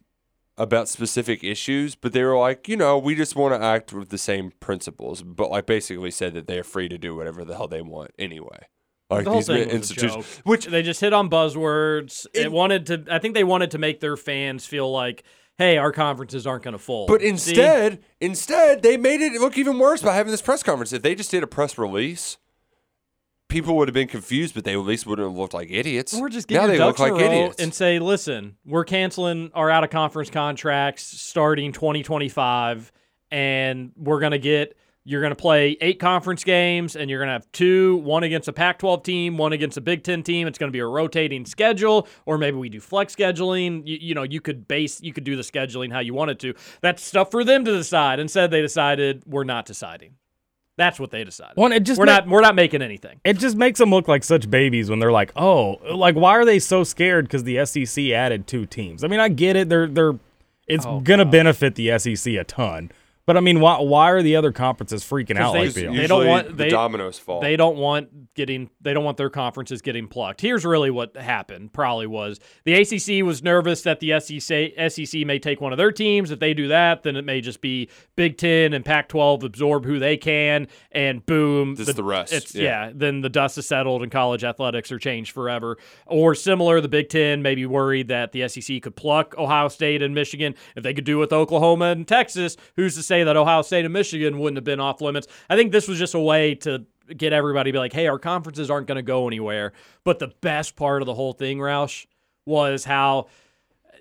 [SPEAKER 8] about specific issues, but they were like, you know, we just want to act with the same principles, but like basically said that they're free to do whatever the hell they want anyway. Like
[SPEAKER 6] the
[SPEAKER 8] these
[SPEAKER 6] thing was a
[SPEAKER 8] institutions, which
[SPEAKER 6] they just hit on buzzwords. It, wanted to. I think they wanted to make their fans feel like, hey, our conferences aren't going to fold.
[SPEAKER 8] But
[SPEAKER 6] See?
[SPEAKER 8] instead, instead, they made it look even worse by having this press conference. If they just did a press release, people would have been confused, but they at least wouldn't have looked like idiots.
[SPEAKER 6] Or just
[SPEAKER 8] now they look like idiots.
[SPEAKER 6] and say, listen, we're canceling our out of conference contracts starting 2025, and we're going to get. You're going to play eight conference games, and you're going to have two, one against a Pac 12 team, one against a Big Ten team. It's going to be a rotating schedule, or maybe we do flex scheduling. You, you know, you could base, you could do the scheduling how you wanted to. That's stuff for them to decide. Instead, they decided we're not deciding. That's what they decided.
[SPEAKER 7] One, it just
[SPEAKER 6] we're
[SPEAKER 7] ma-
[SPEAKER 6] not, we're not making anything.
[SPEAKER 7] It just makes them look like such babies when they're like, "Oh, like why are they so scared because the SEC added two teams?" I mean, I get it; they're they're it's
[SPEAKER 6] Oh,
[SPEAKER 7] gonna benefit the SEC a ton. But I mean, why why are the other conferences freaking out
[SPEAKER 6] they,
[SPEAKER 7] like they
[SPEAKER 6] they don't want
[SPEAKER 8] the
[SPEAKER 6] they,
[SPEAKER 8] dominoes fall.
[SPEAKER 6] They don't want getting they don't want their conferences getting plucked. Here's really what happened. Probably was the ACC was nervous that the SEC SEC may take one of their teams. If they do that, then it may just be Big Ten and Pac-12 absorb who they can, and boom,
[SPEAKER 8] Just the rest,
[SPEAKER 6] It's
[SPEAKER 8] yeah.
[SPEAKER 6] yeah. Then the dust is settled, and college athletics are changed forever. Or similar, the Big Ten may be worried that the SEC could pluck Ohio State and Michigan if they could do it with Oklahoma and Texas. Who's to say that Ohio State and Michigan wouldn't have been off limits? I think this was just a way to get everybody to be like, hey, our conferences aren't going to go anywhere. But the best part of the whole thing, Roush, was how.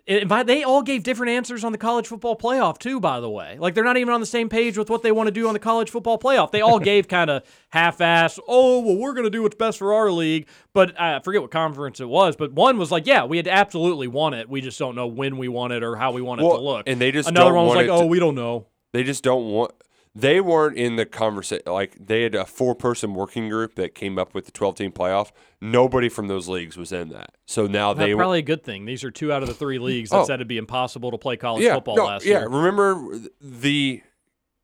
[SPEAKER 6] they all gave different answers on the college football playoff too. By the way, like they're not even on the same page with what they want to do on the college football playoff. They all [LAUGHS] gave kind of half-ass. Oh, well, we're going to do what's best for our league. But uh, I forget what conference it was. But one was like, yeah, we had absolutely want it. We just don't know when we want it or how we want it to look.
[SPEAKER 8] and they just
[SPEAKER 6] another one was like,
[SPEAKER 8] it oh, to-
[SPEAKER 6] oh, we don't know.
[SPEAKER 8] They just don't want. They weren't in the conversation. Like they had a four-person working group that came up with the 12-team playoff. Nobody from those leagues was in that. So now
[SPEAKER 6] That's
[SPEAKER 8] they
[SPEAKER 6] probably a good thing. These are two out of the three leagues that
[SPEAKER 8] Oh.
[SPEAKER 6] said it'd be impossible to play college
[SPEAKER 8] yeah,
[SPEAKER 6] football
[SPEAKER 8] no,
[SPEAKER 6] last
[SPEAKER 8] yeah.
[SPEAKER 6] year.
[SPEAKER 8] Remember the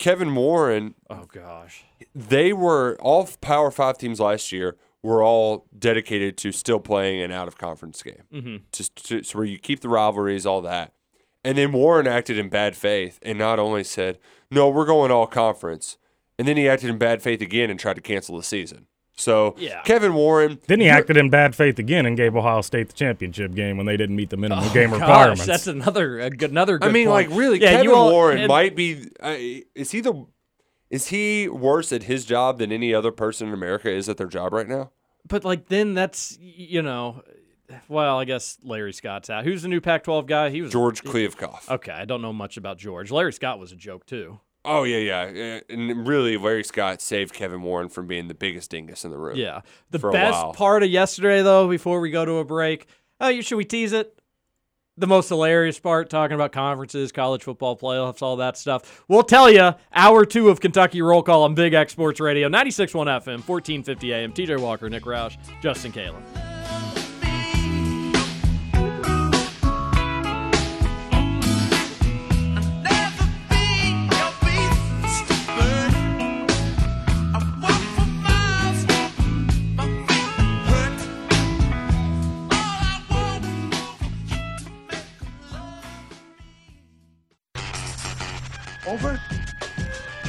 [SPEAKER 8] Kevin Warren?
[SPEAKER 6] Oh gosh.
[SPEAKER 8] They were all Power Five teams last year. Were all dedicated to still playing an out-of-conference game,
[SPEAKER 6] Mhm.
[SPEAKER 8] just to, so where you keep the rivalries, all that. And then Warren acted in bad faith and not only said, "No, we're going all conference," and then he acted in bad faith again and tried to cancel the season. So
[SPEAKER 6] Yeah.
[SPEAKER 8] Kevin Warren,
[SPEAKER 7] Then he acted in bad faith again and gave Ohio State the championship game when they didn't meet the minimum
[SPEAKER 6] Oh,
[SPEAKER 7] game
[SPEAKER 6] gosh,
[SPEAKER 7] requirements.
[SPEAKER 6] That's another a good, another. Good
[SPEAKER 8] I mean,
[SPEAKER 6] point.
[SPEAKER 8] like really,
[SPEAKER 6] Yeah,
[SPEAKER 8] Kevin
[SPEAKER 6] you all-
[SPEAKER 8] Warren
[SPEAKER 6] and-
[SPEAKER 8] might be. Uh, is he the? Is he worse at his job than any other person in America is at their job right now?
[SPEAKER 6] But like then that's you know, well I guess Larry Scott's out. Who's the new Pac-12 guy? He was
[SPEAKER 8] George Kliavkoff.
[SPEAKER 6] Okay, I don't know much about George. Larry Scott was a joke too.
[SPEAKER 8] Oh yeah, yeah. And really, Larry Scott saved Kevin Warren from being the biggest dingus in the room.
[SPEAKER 6] Yeah. The best part of yesterday though, before we go to a break, oh, you should we tease it? The most hilarious part, talking about conferences, college football playoffs, all that stuff. We'll tell you. Hour two of Kentucky Roll Call on Big X Sports Radio, 96.1 FM, 1450 AM. TJ Walker, Nick Roush, Justin Kalen.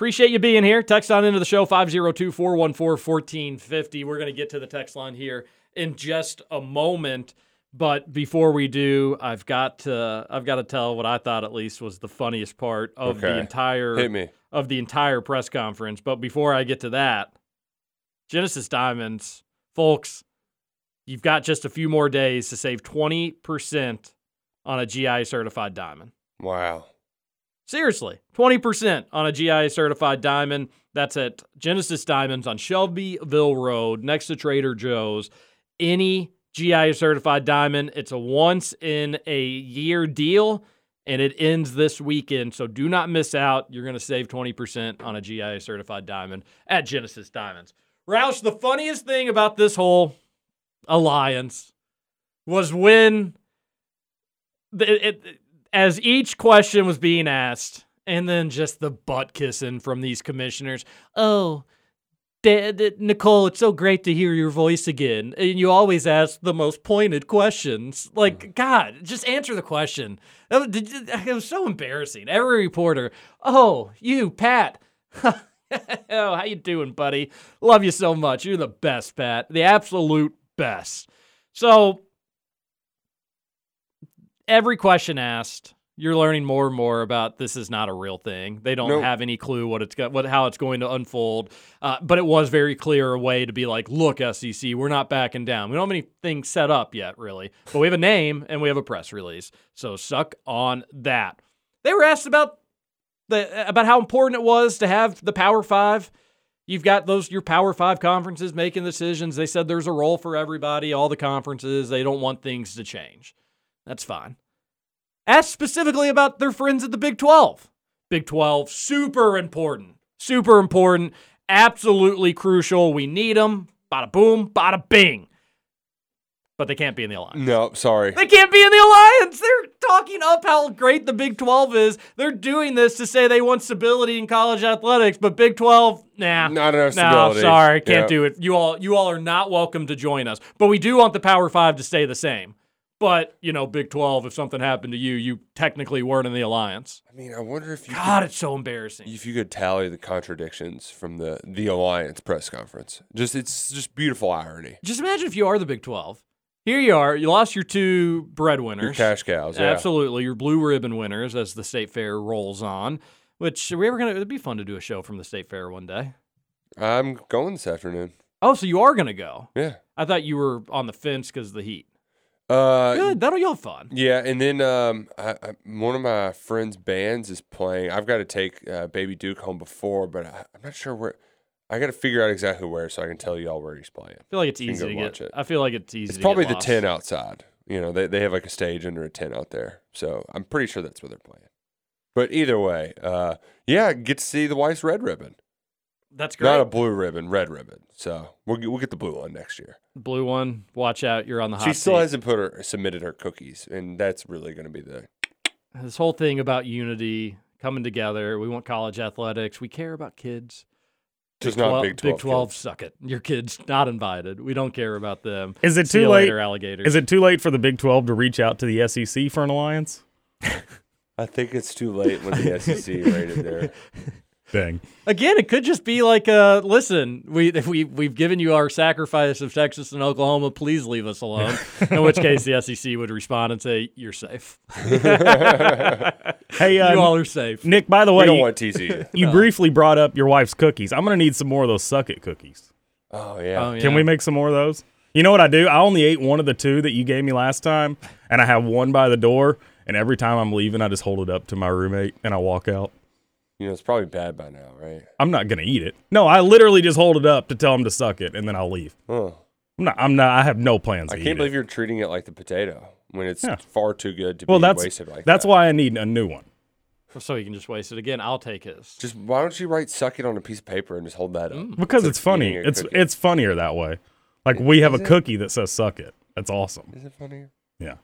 [SPEAKER 6] Appreciate you being here. Text on into the show 502 414 1450. We're going to get to the text line here in just a moment. But before we do, I've got to I've got to tell what I thought at least was the funniest part of the entire of the entire press conference. But before I get to that, Genesis Diamonds, folks, you've got just a few more days to save 20% on a GI certified diamond.
[SPEAKER 8] Wow.
[SPEAKER 6] Seriously, 20% on a GI certified diamond. That's at Genesis Diamonds on Shelbyville Road next to Trader Joe's. Any GI certified diamond, it's a once in a year deal and it ends this weekend. So do not miss out. You're going to save 20% on a GI certified diamond at Genesis Diamonds. Roush, the funniest thing about this whole alliance was when the, it, as each question was being asked, and then just the butt kissing from these commissioners. Oh, Dad, Nicole, it's so great to hear your voice again. And you always ask the most pointed questions. Like, mm-hmm. God, just answer the question. That was- did you- It was so embarrassing. Every reporter, oh, you, Pat. [LAUGHS] oh, how you doing, buddy? Love you so much. You're the best, Pat. The absolute best. So every question asked, you're learning more and more about this is not a real thing. They don't
[SPEAKER 8] Nope.
[SPEAKER 6] have any clue what it's got, what how it's going to unfold. Uh, but it was very clear a way to be like, look, SEC, we're not backing down. We don't have anything set up yet, really, but we have a name and we have a press release. So suck on that. They were asked about the about how important it was to have the Power Five. You've got those your Power Five conferences making decisions. They said there's a role for everybody, all the conferences. They don't want things to change. That's fine. Asked specifically about their friends at the Big 12. Big 12, super important. Super important. Absolutely crucial. We need them. Bada boom, bada bing. But they can't be in the alliance.
[SPEAKER 8] No, sorry.
[SPEAKER 6] They can't be in the alliance. They're talking up how great the Big 12 is. They're doing this to say they want stability in college athletics, but Big 12, nah.
[SPEAKER 8] Not enough
[SPEAKER 6] No,
[SPEAKER 8] stability.
[SPEAKER 6] sorry, can't
[SPEAKER 8] Yeah.
[SPEAKER 6] do it. You all you all are not welcome to join us. But we do want the Power 5 to stay the same. But, you know, Big 12, if something happened to you, you technically weren't in the alliance.
[SPEAKER 8] I mean, I wonder if you
[SPEAKER 6] God,
[SPEAKER 8] could,
[SPEAKER 6] it's so embarrassing.
[SPEAKER 8] if you could tally the contradictions from the the alliance press conference. Just it's just beautiful irony.
[SPEAKER 6] Just imagine if you are the Big 12. Here you are. You lost your two breadwinners.
[SPEAKER 8] Your cash cows, yeah.
[SPEAKER 6] Absolutely. Your blue ribbon winners as the state fair rolls on. Which are we were gonna it'd be fun to do a show from the state fair one day.
[SPEAKER 8] I'm going this afternoon.
[SPEAKER 6] Oh, so you are gonna go.
[SPEAKER 8] Yeah.
[SPEAKER 6] I thought you were on the fence because of the heat.
[SPEAKER 8] Uh,
[SPEAKER 6] Good. That'll y'all fun.
[SPEAKER 8] Yeah, and then um, I, I, one of my friends' bands is playing. I've got to take uh, Baby Duke home before, but I, I'm not sure where. I got to figure out exactly where so I can tell y'all where he's playing.
[SPEAKER 6] I feel like it's easy to
[SPEAKER 8] watch
[SPEAKER 6] get.
[SPEAKER 8] it.
[SPEAKER 6] I feel like it's easy.
[SPEAKER 8] It's probably the tent outside. You know, they they have like a stage under a tent out there, so I'm pretty sure that's where they're playing. But either way, uh, yeah, get to see the Weiss red ribbon.
[SPEAKER 6] That's great.
[SPEAKER 8] Not a blue ribbon, red ribbon. So we'll get- we'll get the blue one next year.
[SPEAKER 6] blue one. Watch out. You're on the hot
[SPEAKER 8] She still
[SPEAKER 6] seat.
[SPEAKER 8] hasn't put her submitted her cookies, and that's really going to be the
[SPEAKER 6] this whole thing about unity coming together. We want college athletics. We care about kids.
[SPEAKER 8] Just not Big 12
[SPEAKER 6] Big 12, suck it. Your kids not invited. We don't care about them.
[SPEAKER 7] Is it
[SPEAKER 6] See
[SPEAKER 7] too
[SPEAKER 6] you
[SPEAKER 7] late?
[SPEAKER 6] later, alligators?
[SPEAKER 7] Is it too late for the Big 12 to reach out to the SEC for an alliance? [LAUGHS]
[SPEAKER 8] I think it's too late when the SEC rated there. [LAUGHS]
[SPEAKER 7] Dang.
[SPEAKER 6] Again, it could just be like, uh, listen, we we we've given you our sacrifice of Texas and Oklahoma. Please leave us alone. [LAUGHS] In which case, the SEC would respond and say, "You're safe. [LAUGHS]
[SPEAKER 7] Hey, uh,
[SPEAKER 6] you all are safe."
[SPEAKER 7] Nick, by the way,
[SPEAKER 8] don't
[SPEAKER 7] you-
[SPEAKER 8] want TCU.
[SPEAKER 7] You
[SPEAKER 6] No.
[SPEAKER 7] briefly brought up your wife's cookies. I'm going to need some more of those suck it cookies.
[SPEAKER 8] Oh yeah.
[SPEAKER 6] Oh,
[SPEAKER 7] Can we make some more of those? You know what I do? I only ate one of the two that you gave me last time, and I have one by the door. And every time I'm leaving, I just hold it up to my roommate and I walk out.
[SPEAKER 8] You know, it's probably bad by now, right?
[SPEAKER 7] I'm not gonna eat it. No, I literally just hold it up to tell him to suck it, and then I'll leave.
[SPEAKER 8] Oh.
[SPEAKER 7] I'm not. I'm not. I have no plans.
[SPEAKER 8] I
[SPEAKER 7] to
[SPEAKER 8] can't
[SPEAKER 7] eat
[SPEAKER 8] believe
[SPEAKER 7] it.
[SPEAKER 8] you're treating it like the potato when it's
[SPEAKER 7] Yeah.
[SPEAKER 8] far too good to
[SPEAKER 7] Well,
[SPEAKER 8] be
[SPEAKER 7] that's
[SPEAKER 8] wasted like
[SPEAKER 7] that's
[SPEAKER 8] that.
[SPEAKER 7] why I need a new one.
[SPEAKER 6] So he can just waste it again. I'll take his.
[SPEAKER 8] Just why don't you write "suck it" on a piece of paper and just hold that up?
[SPEAKER 6] Mm.
[SPEAKER 7] Because
[SPEAKER 8] like
[SPEAKER 7] it's funny. It's
[SPEAKER 8] cookie.
[SPEAKER 7] it's funnier that way. Like we have a
[SPEAKER 8] it?
[SPEAKER 7] cookie that says "suck it." That's awesome.
[SPEAKER 8] Is it funnier?
[SPEAKER 7] Yeah.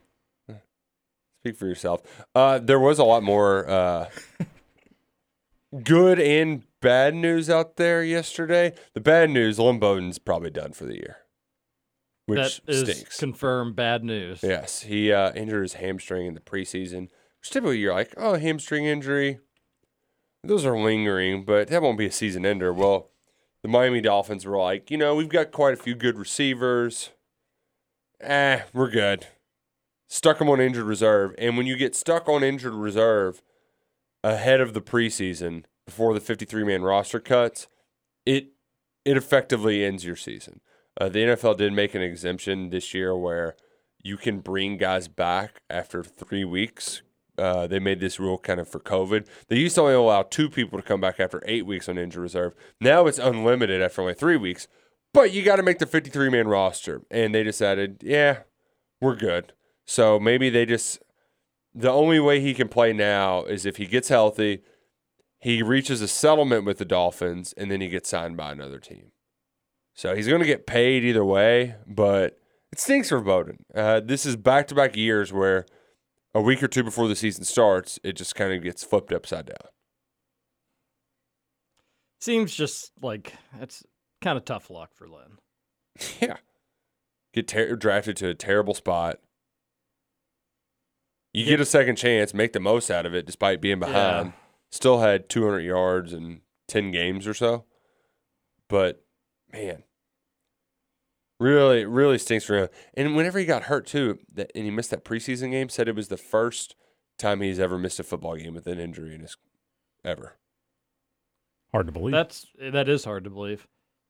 [SPEAKER 8] Speak for yourself. Uh, there was a lot more uh, [LAUGHS] good and bad news out there yesterday. The bad news: Lynn Bowden's probably done for the year, which
[SPEAKER 6] that is
[SPEAKER 8] stinks.
[SPEAKER 6] confirmed bad news.
[SPEAKER 8] Yes, he uh, injured his hamstring in the preseason. Which typically you're like, oh, hamstring injury. Those are lingering, but that won't be a season ender. Well, the Miami Dolphins were like, you know, we've got quite a few good receivers. Eh, we're good. Stuck him on injured reserve, and when you get stuck on injured reserve ahead of the preseason before the 53 man roster cuts, it it effectively ends your season. Uh, the NFL did make an exemption this year where you can bring guys back after three weeks. Uh, they made this rule kind of for COVID. They used to only allow two people to come back after eight weeks on injured reserve. Now it's unlimited after only three weeks, but you got to make the 53 man roster. And they decided, yeah, we're good. So maybe they just, the only way he can play now is if he gets healthy, he reaches a settlement with the Dolphins, and then he gets signed by another team. So he's going to get paid either way, but it stinks for Bowden. Uh, this is back to back years where a week or two before the season starts, it just kind of gets flipped upside down.
[SPEAKER 6] Seems just like it's kind of tough luck for Lynn. [LAUGHS]
[SPEAKER 8] Yeah. Get ter- drafted to a terrible spot. You get a second chance, make the most out of it despite being behind.
[SPEAKER 6] Yeah.
[SPEAKER 8] Still had 200 yards in 10 games or so. But, man, really, really stinks for him. And whenever he got hurt, too, that, and he missed that preseason game, said it was the first time he's ever missed a football game with an injury in his ever.
[SPEAKER 7] Hard to believe.
[SPEAKER 6] That's that is hard to believe.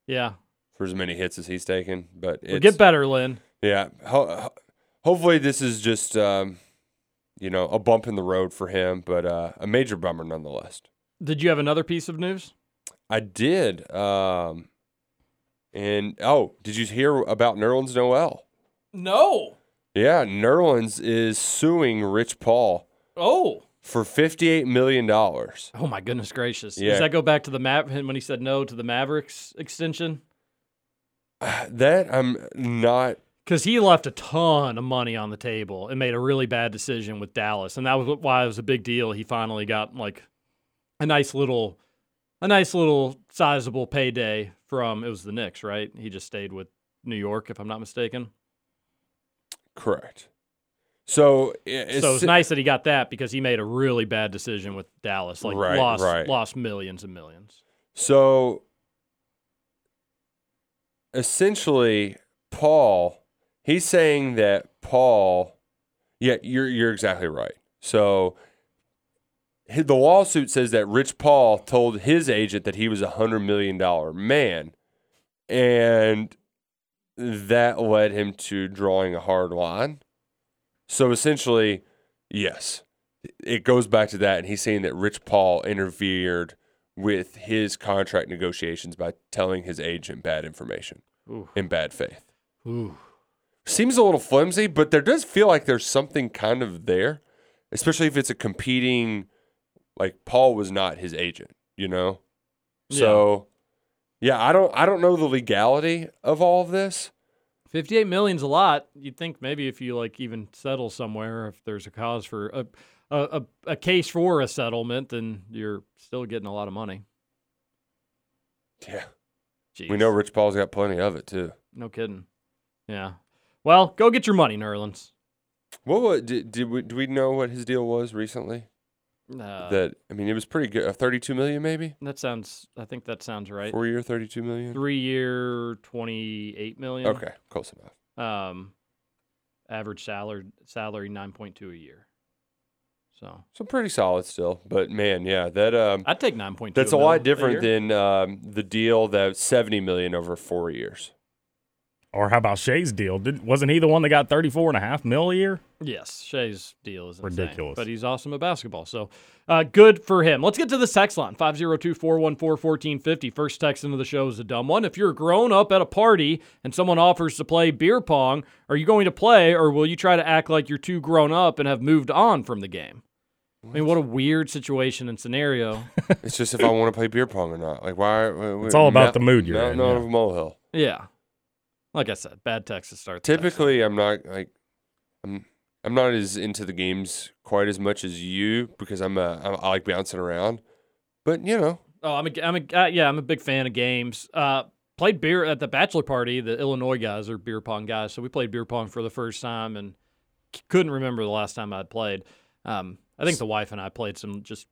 [SPEAKER 6] Yeah.
[SPEAKER 8] For as many hits as he's taken. But
[SPEAKER 6] Well,
[SPEAKER 8] it's,
[SPEAKER 6] get better, Lynn.
[SPEAKER 8] Yeah. Ho- ho- hopefully, this is just, um, you know, a bump in the road for him, but uh, a major bummer nonetheless.
[SPEAKER 6] Did you have another piece of news?
[SPEAKER 8] I did. Um, and oh, did you hear about Nerlens Noel?
[SPEAKER 6] No.
[SPEAKER 8] Yeah, Nerlens is suing Rich Paul
[SPEAKER 6] Oh.
[SPEAKER 8] for $58 million.
[SPEAKER 6] Oh my goodness gracious.
[SPEAKER 8] Yeah.
[SPEAKER 6] Does that go back to the Mav when he said no to the Mavericks extension? [SIGHS]
[SPEAKER 8] That I'm not.
[SPEAKER 6] Because he left a ton of money on the table and made a really bad decision with Dallas, and that was why it was a big deal. He finally got like a nice little, a nice little sizable payday from it was the Knicks, right? He just stayed with New York, if I'm not mistaken.
[SPEAKER 8] Correct. So, i-
[SPEAKER 6] so it's nice that he got that because he made a really bad decision with Dallas, like
[SPEAKER 8] Right,
[SPEAKER 6] lost
[SPEAKER 8] right.
[SPEAKER 6] lost millions and millions.
[SPEAKER 8] So essentially, Paul, he's saying that Paul, yeah, you're you're exactly right. So the lawsuit says that Rich Paul told his agent that he was a hundred million dollar man, and that led him to drawing a hard line. So essentially, yes, it goes back to that, and he's saying that Rich Paul interfered with his contract negotiations by telling his agent bad information
[SPEAKER 6] Ooh.
[SPEAKER 8] in bad faith.
[SPEAKER 6] Ooh.
[SPEAKER 8] Seems a little flimsy, but there does feel like there's something kind of there, especially if it's a competing. Like Paul was not his agent, you know. So, yeah, I don't, I don't know the legality of all of this.
[SPEAKER 6] 58 million's a lot. You'd think maybe if you like even settle somewhere, if there's a cause for a a, a, a case for a settlement, then you're still getting a lot of money.
[SPEAKER 8] Yeah,
[SPEAKER 6] Jeez.
[SPEAKER 8] we know Rich Paul's got plenty of it too.
[SPEAKER 6] No kidding. Yeah. Well, go get your money, Nerlens.
[SPEAKER 8] What, what did, did we, do we know what his deal was recently?
[SPEAKER 6] Uh,
[SPEAKER 8] that I mean, it was pretty good. Uh, Thirty-two million, maybe
[SPEAKER 6] that sounds. I think that sounds right.
[SPEAKER 8] four year, thirty-two million.
[SPEAKER 6] Three year, 28 million.
[SPEAKER 8] Okay, close enough.
[SPEAKER 6] Um, average salary salary 9.2 a year. So
[SPEAKER 8] So pretty solid still, but man, yeah, that um,
[SPEAKER 6] I'd take 9.2.
[SPEAKER 8] that's
[SPEAKER 6] a
[SPEAKER 8] lot different than um, the deal that seventy million over four years.
[SPEAKER 7] Or how about Shai's deal? Did, wasn't he the one that got 34 and a half mil a year?
[SPEAKER 6] Yes, Shai's deal is insane,
[SPEAKER 7] Ridiculous.
[SPEAKER 6] but he's awesome at basketball. So uh, good for him. Let's get to the text line 502 414 1450. First text into the show is a dumb one. If you're grown up at a party and someone offers to play beer pong, are you going to play or will you try to act like you're too grown up and have moved on from the game? I mean, what a weird situation and scenario.
[SPEAKER 8] It's just if I want to play beer pong or not. Like why?
[SPEAKER 7] It's all about the mood you're in,
[SPEAKER 8] Mountain
[SPEAKER 7] yeah.
[SPEAKER 8] of a molehill.
[SPEAKER 6] yeah. Like I said, bad Texas start. the season.
[SPEAKER 8] Typically, I'm not like I'm. I'm not as into the games quite as much as you because I'm a. I I like bouncing around, but you know,
[SPEAKER 6] Oh, I'm a, I'm a, uh, yeah, I'm a big fan of games. Uh, played beer at the bachelor party. The Illinois guys are beer pong guys, so we played beer pong for the first time, and couldn't remember the last time I'd played. Um, I think the wife and I played some just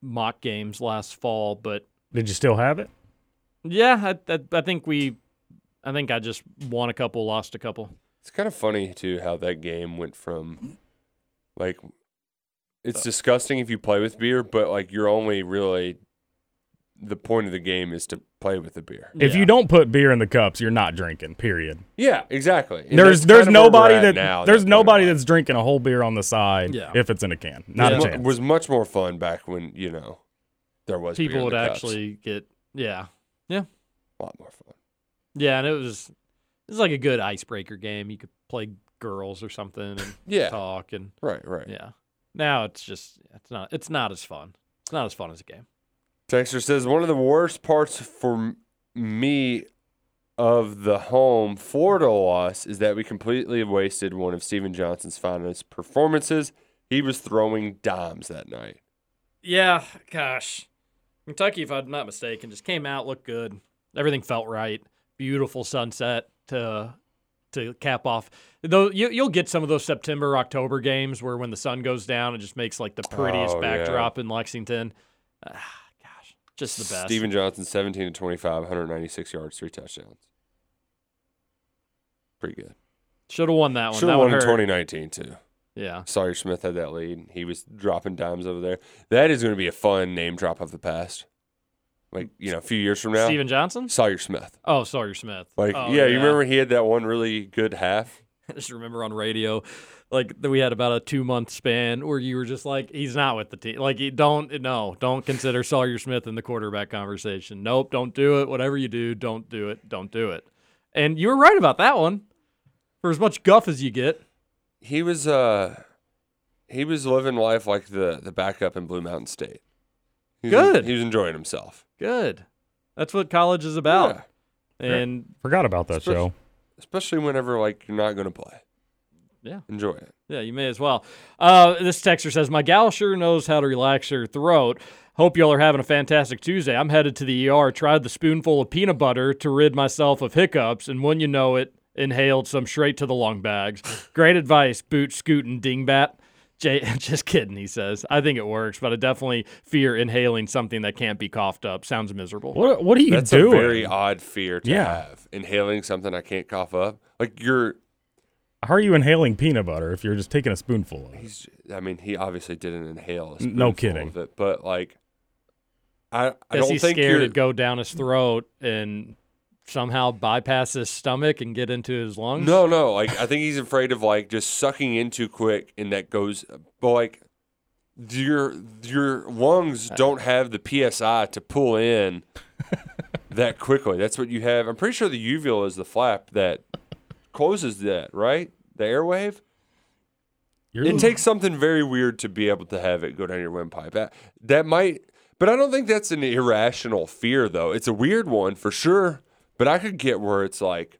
[SPEAKER 6] mock games last fall, but
[SPEAKER 7] Did you still have it?
[SPEAKER 6] yeah, I, I, I think we, I think I just won a couple, lost a couple.
[SPEAKER 8] it's kind of funny too how that game went from like it's disgusting if you play with beer, but like you're only really the point of the game is to play with the beer.
[SPEAKER 7] If
[SPEAKER 6] Yeah.
[SPEAKER 7] you don't put beer in the cups, you're not drinking. Period.
[SPEAKER 8] Yeah, exactly. And
[SPEAKER 7] there's there's
[SPEAKER 8] kind of where we're
[SPEAKER 7] nobody that
[SPEAKER 8] now
[SPEAKER 7] there's
[SPEAKER 8] that
[SPEAKER 7] nobody that's drinking a whole beer on the side
[SPEAKER 6] Yeah.
[SPEAKER 7] if it's in a can. Not
[SPEAKER 6] Yeah.
[SPEAKER 7] a
[SPEAKER 8] Mu-
[SPEAKER 7] chance.
[SPEAKER 8] was much more fun back when you know there was beer
[SPEAKER 6] People
[SPEAKER 8] in
[SPEAKER 6] would
[SPEAKER 8] the cups.
[SPEAKER 6] actually get, yeah yeah,
[SPEAKER 8] a lot more fun.
[SPEAKER 6] Yeah, and it was, it was like a good icebreaker game. You could play girls or something and [LAUGHS]
[SPEAKER 8] Yeah.
[SPEAKER 6] talk and
[SPEAKER 8] Right, right.
[SPEAKER 6] Yeah. Now it's just it's not it's not as fun. It's not as fun as a game.
[SPEAKER 8] Texter says one of the worst parts for me of the home Florida loss is that we completely wasted one of Stephen Johnson's finest performances. He was throwing dimes that night.
[SPEAKER 6] Yeah, gosh. Kentucky, if I'm not mistaken, just came out, looked good. Everything felt right. Beautiful sunset to to cap off. Though you, you'll get some of those September, October games where when the sun goes down, it just makes like the prettiest
[SPEAKER 8] Oh, yeah.
[SPEAKER 6] backdrop in Lexington. Ah, gosh, just the best.
[SPEAKER 8] Stephen Johnson, 17 to 25, 196 yards, three touchdowns. Pretty good.
[SPEAKER 6] Should have won that one.
[SPEAKER 8] Should have
[SPEAKER 6] one
[SPEAKER 8] won in 2019 too.
[SPEAKER 6] Yeah.
[SPEAKER 8] Sawyer Smith had that lead. He was dropping dimes over there. That is going to be a fun name drop of the past. Like, you know, a few years from now.
[SPEAKER 6] Stephen Johnson?
[SPEAKER 8] Sawyer Smith.
[SPEAKER 6] Oh, Sawyer Smith.
[SPEAKER 8] Like,
[SPEAKER 6] Oh,
[SPEAKER 8] yeah, you remember he had that one really good half? [LAUGHS]
[SPEAKER 6] I just remember on radio, like that we had about a two month span where you were just like, he's not with the team. Like, you don't, no, don't consider Sawyer Smith in the quarterback conversation. Nope, don't do it. Whatever you do, don't do it. Don't do it. And you were right about that one. For as much guff as you get,
[SPEAKER 8] He was uh he was living life like the the backup in Blue Mountain State. He was-
[SPEAKER 6] Good.
[SPEAKER 8] he was enjoying himself.
[SPEAKER 6] good. That's what college is about.
[SPEAKER 8] Yeah.
[SPEAKER 6] And
[SPEAKER 7] Forgot about that
[SPEAKER 8] Especially-
[SPEAKER 7] show.
[SPEAKER 8] Especially whenever like you're not going to play.
[SPEAKER 6] Yeah.
[SPEAKER 8] Enjoy it.
[SPEAKER 6] Yeah, you may as well. Uh, this texter says, My gal sure knows how to relax her throat. Hope y'all are having a fantastic Tuesday. I'm headed to the ER, tried the spoonful of peanut butter to rid myself of hiccups, and when you know it, inhaled some straight to the lung bags. [LAUGHS] Great advice, boot scooting dingbat. Jay, [LAUGHS] just kidding, he says. I think it works, but I definitely fear inhaling something that can't be coughed up. Sounds miserable.
[SPEAKER 7] What what are you
[SPEAKER 8] That's
[SPEAKER 7] doing?
[SPEAKER 8] a very odd fear to
[SPEAKER 7] Yeah.
[SPEAKER 8] have. Inhaling something I can't cough up. Like you're
[SPEAKER 7] How are you inhaling peanut butter if you're just taking a spoonful of it?
[SPEAKER 8] he's I mean, he obviously didn't inhale a
[SPEAKER 7] No kidding.
[SPEAKER 8] of it, but like I, I
[SPEAKER 6] Guess
[SPEAKER 8] don't
[SPEAKER 6] he's
[SPEAKER 8] think
[SPEAKER 6] scared
[SPEAKER 8] you're
[SPEAKER 6] it'd go down his throat and somehow bypass his stomach and get into his lungs.
[SPEAKER 8] No, no. Like I think he's afraid of like just sucking in too quick, and that goes. But like your your lungs don't have the psi to pull in [LAUGHS] that quickly. That's what you have. I'm pretty sure the uvula is the flap that closes that, right? The airwave.
[SPEAKER 7] You're-
[SPEAKER 8] It takes something very weird to be able to have it go down your windpipe. That, that might, but I don't think that's an irrational fear, though. It's a weird one for sure. But I could get where it's like,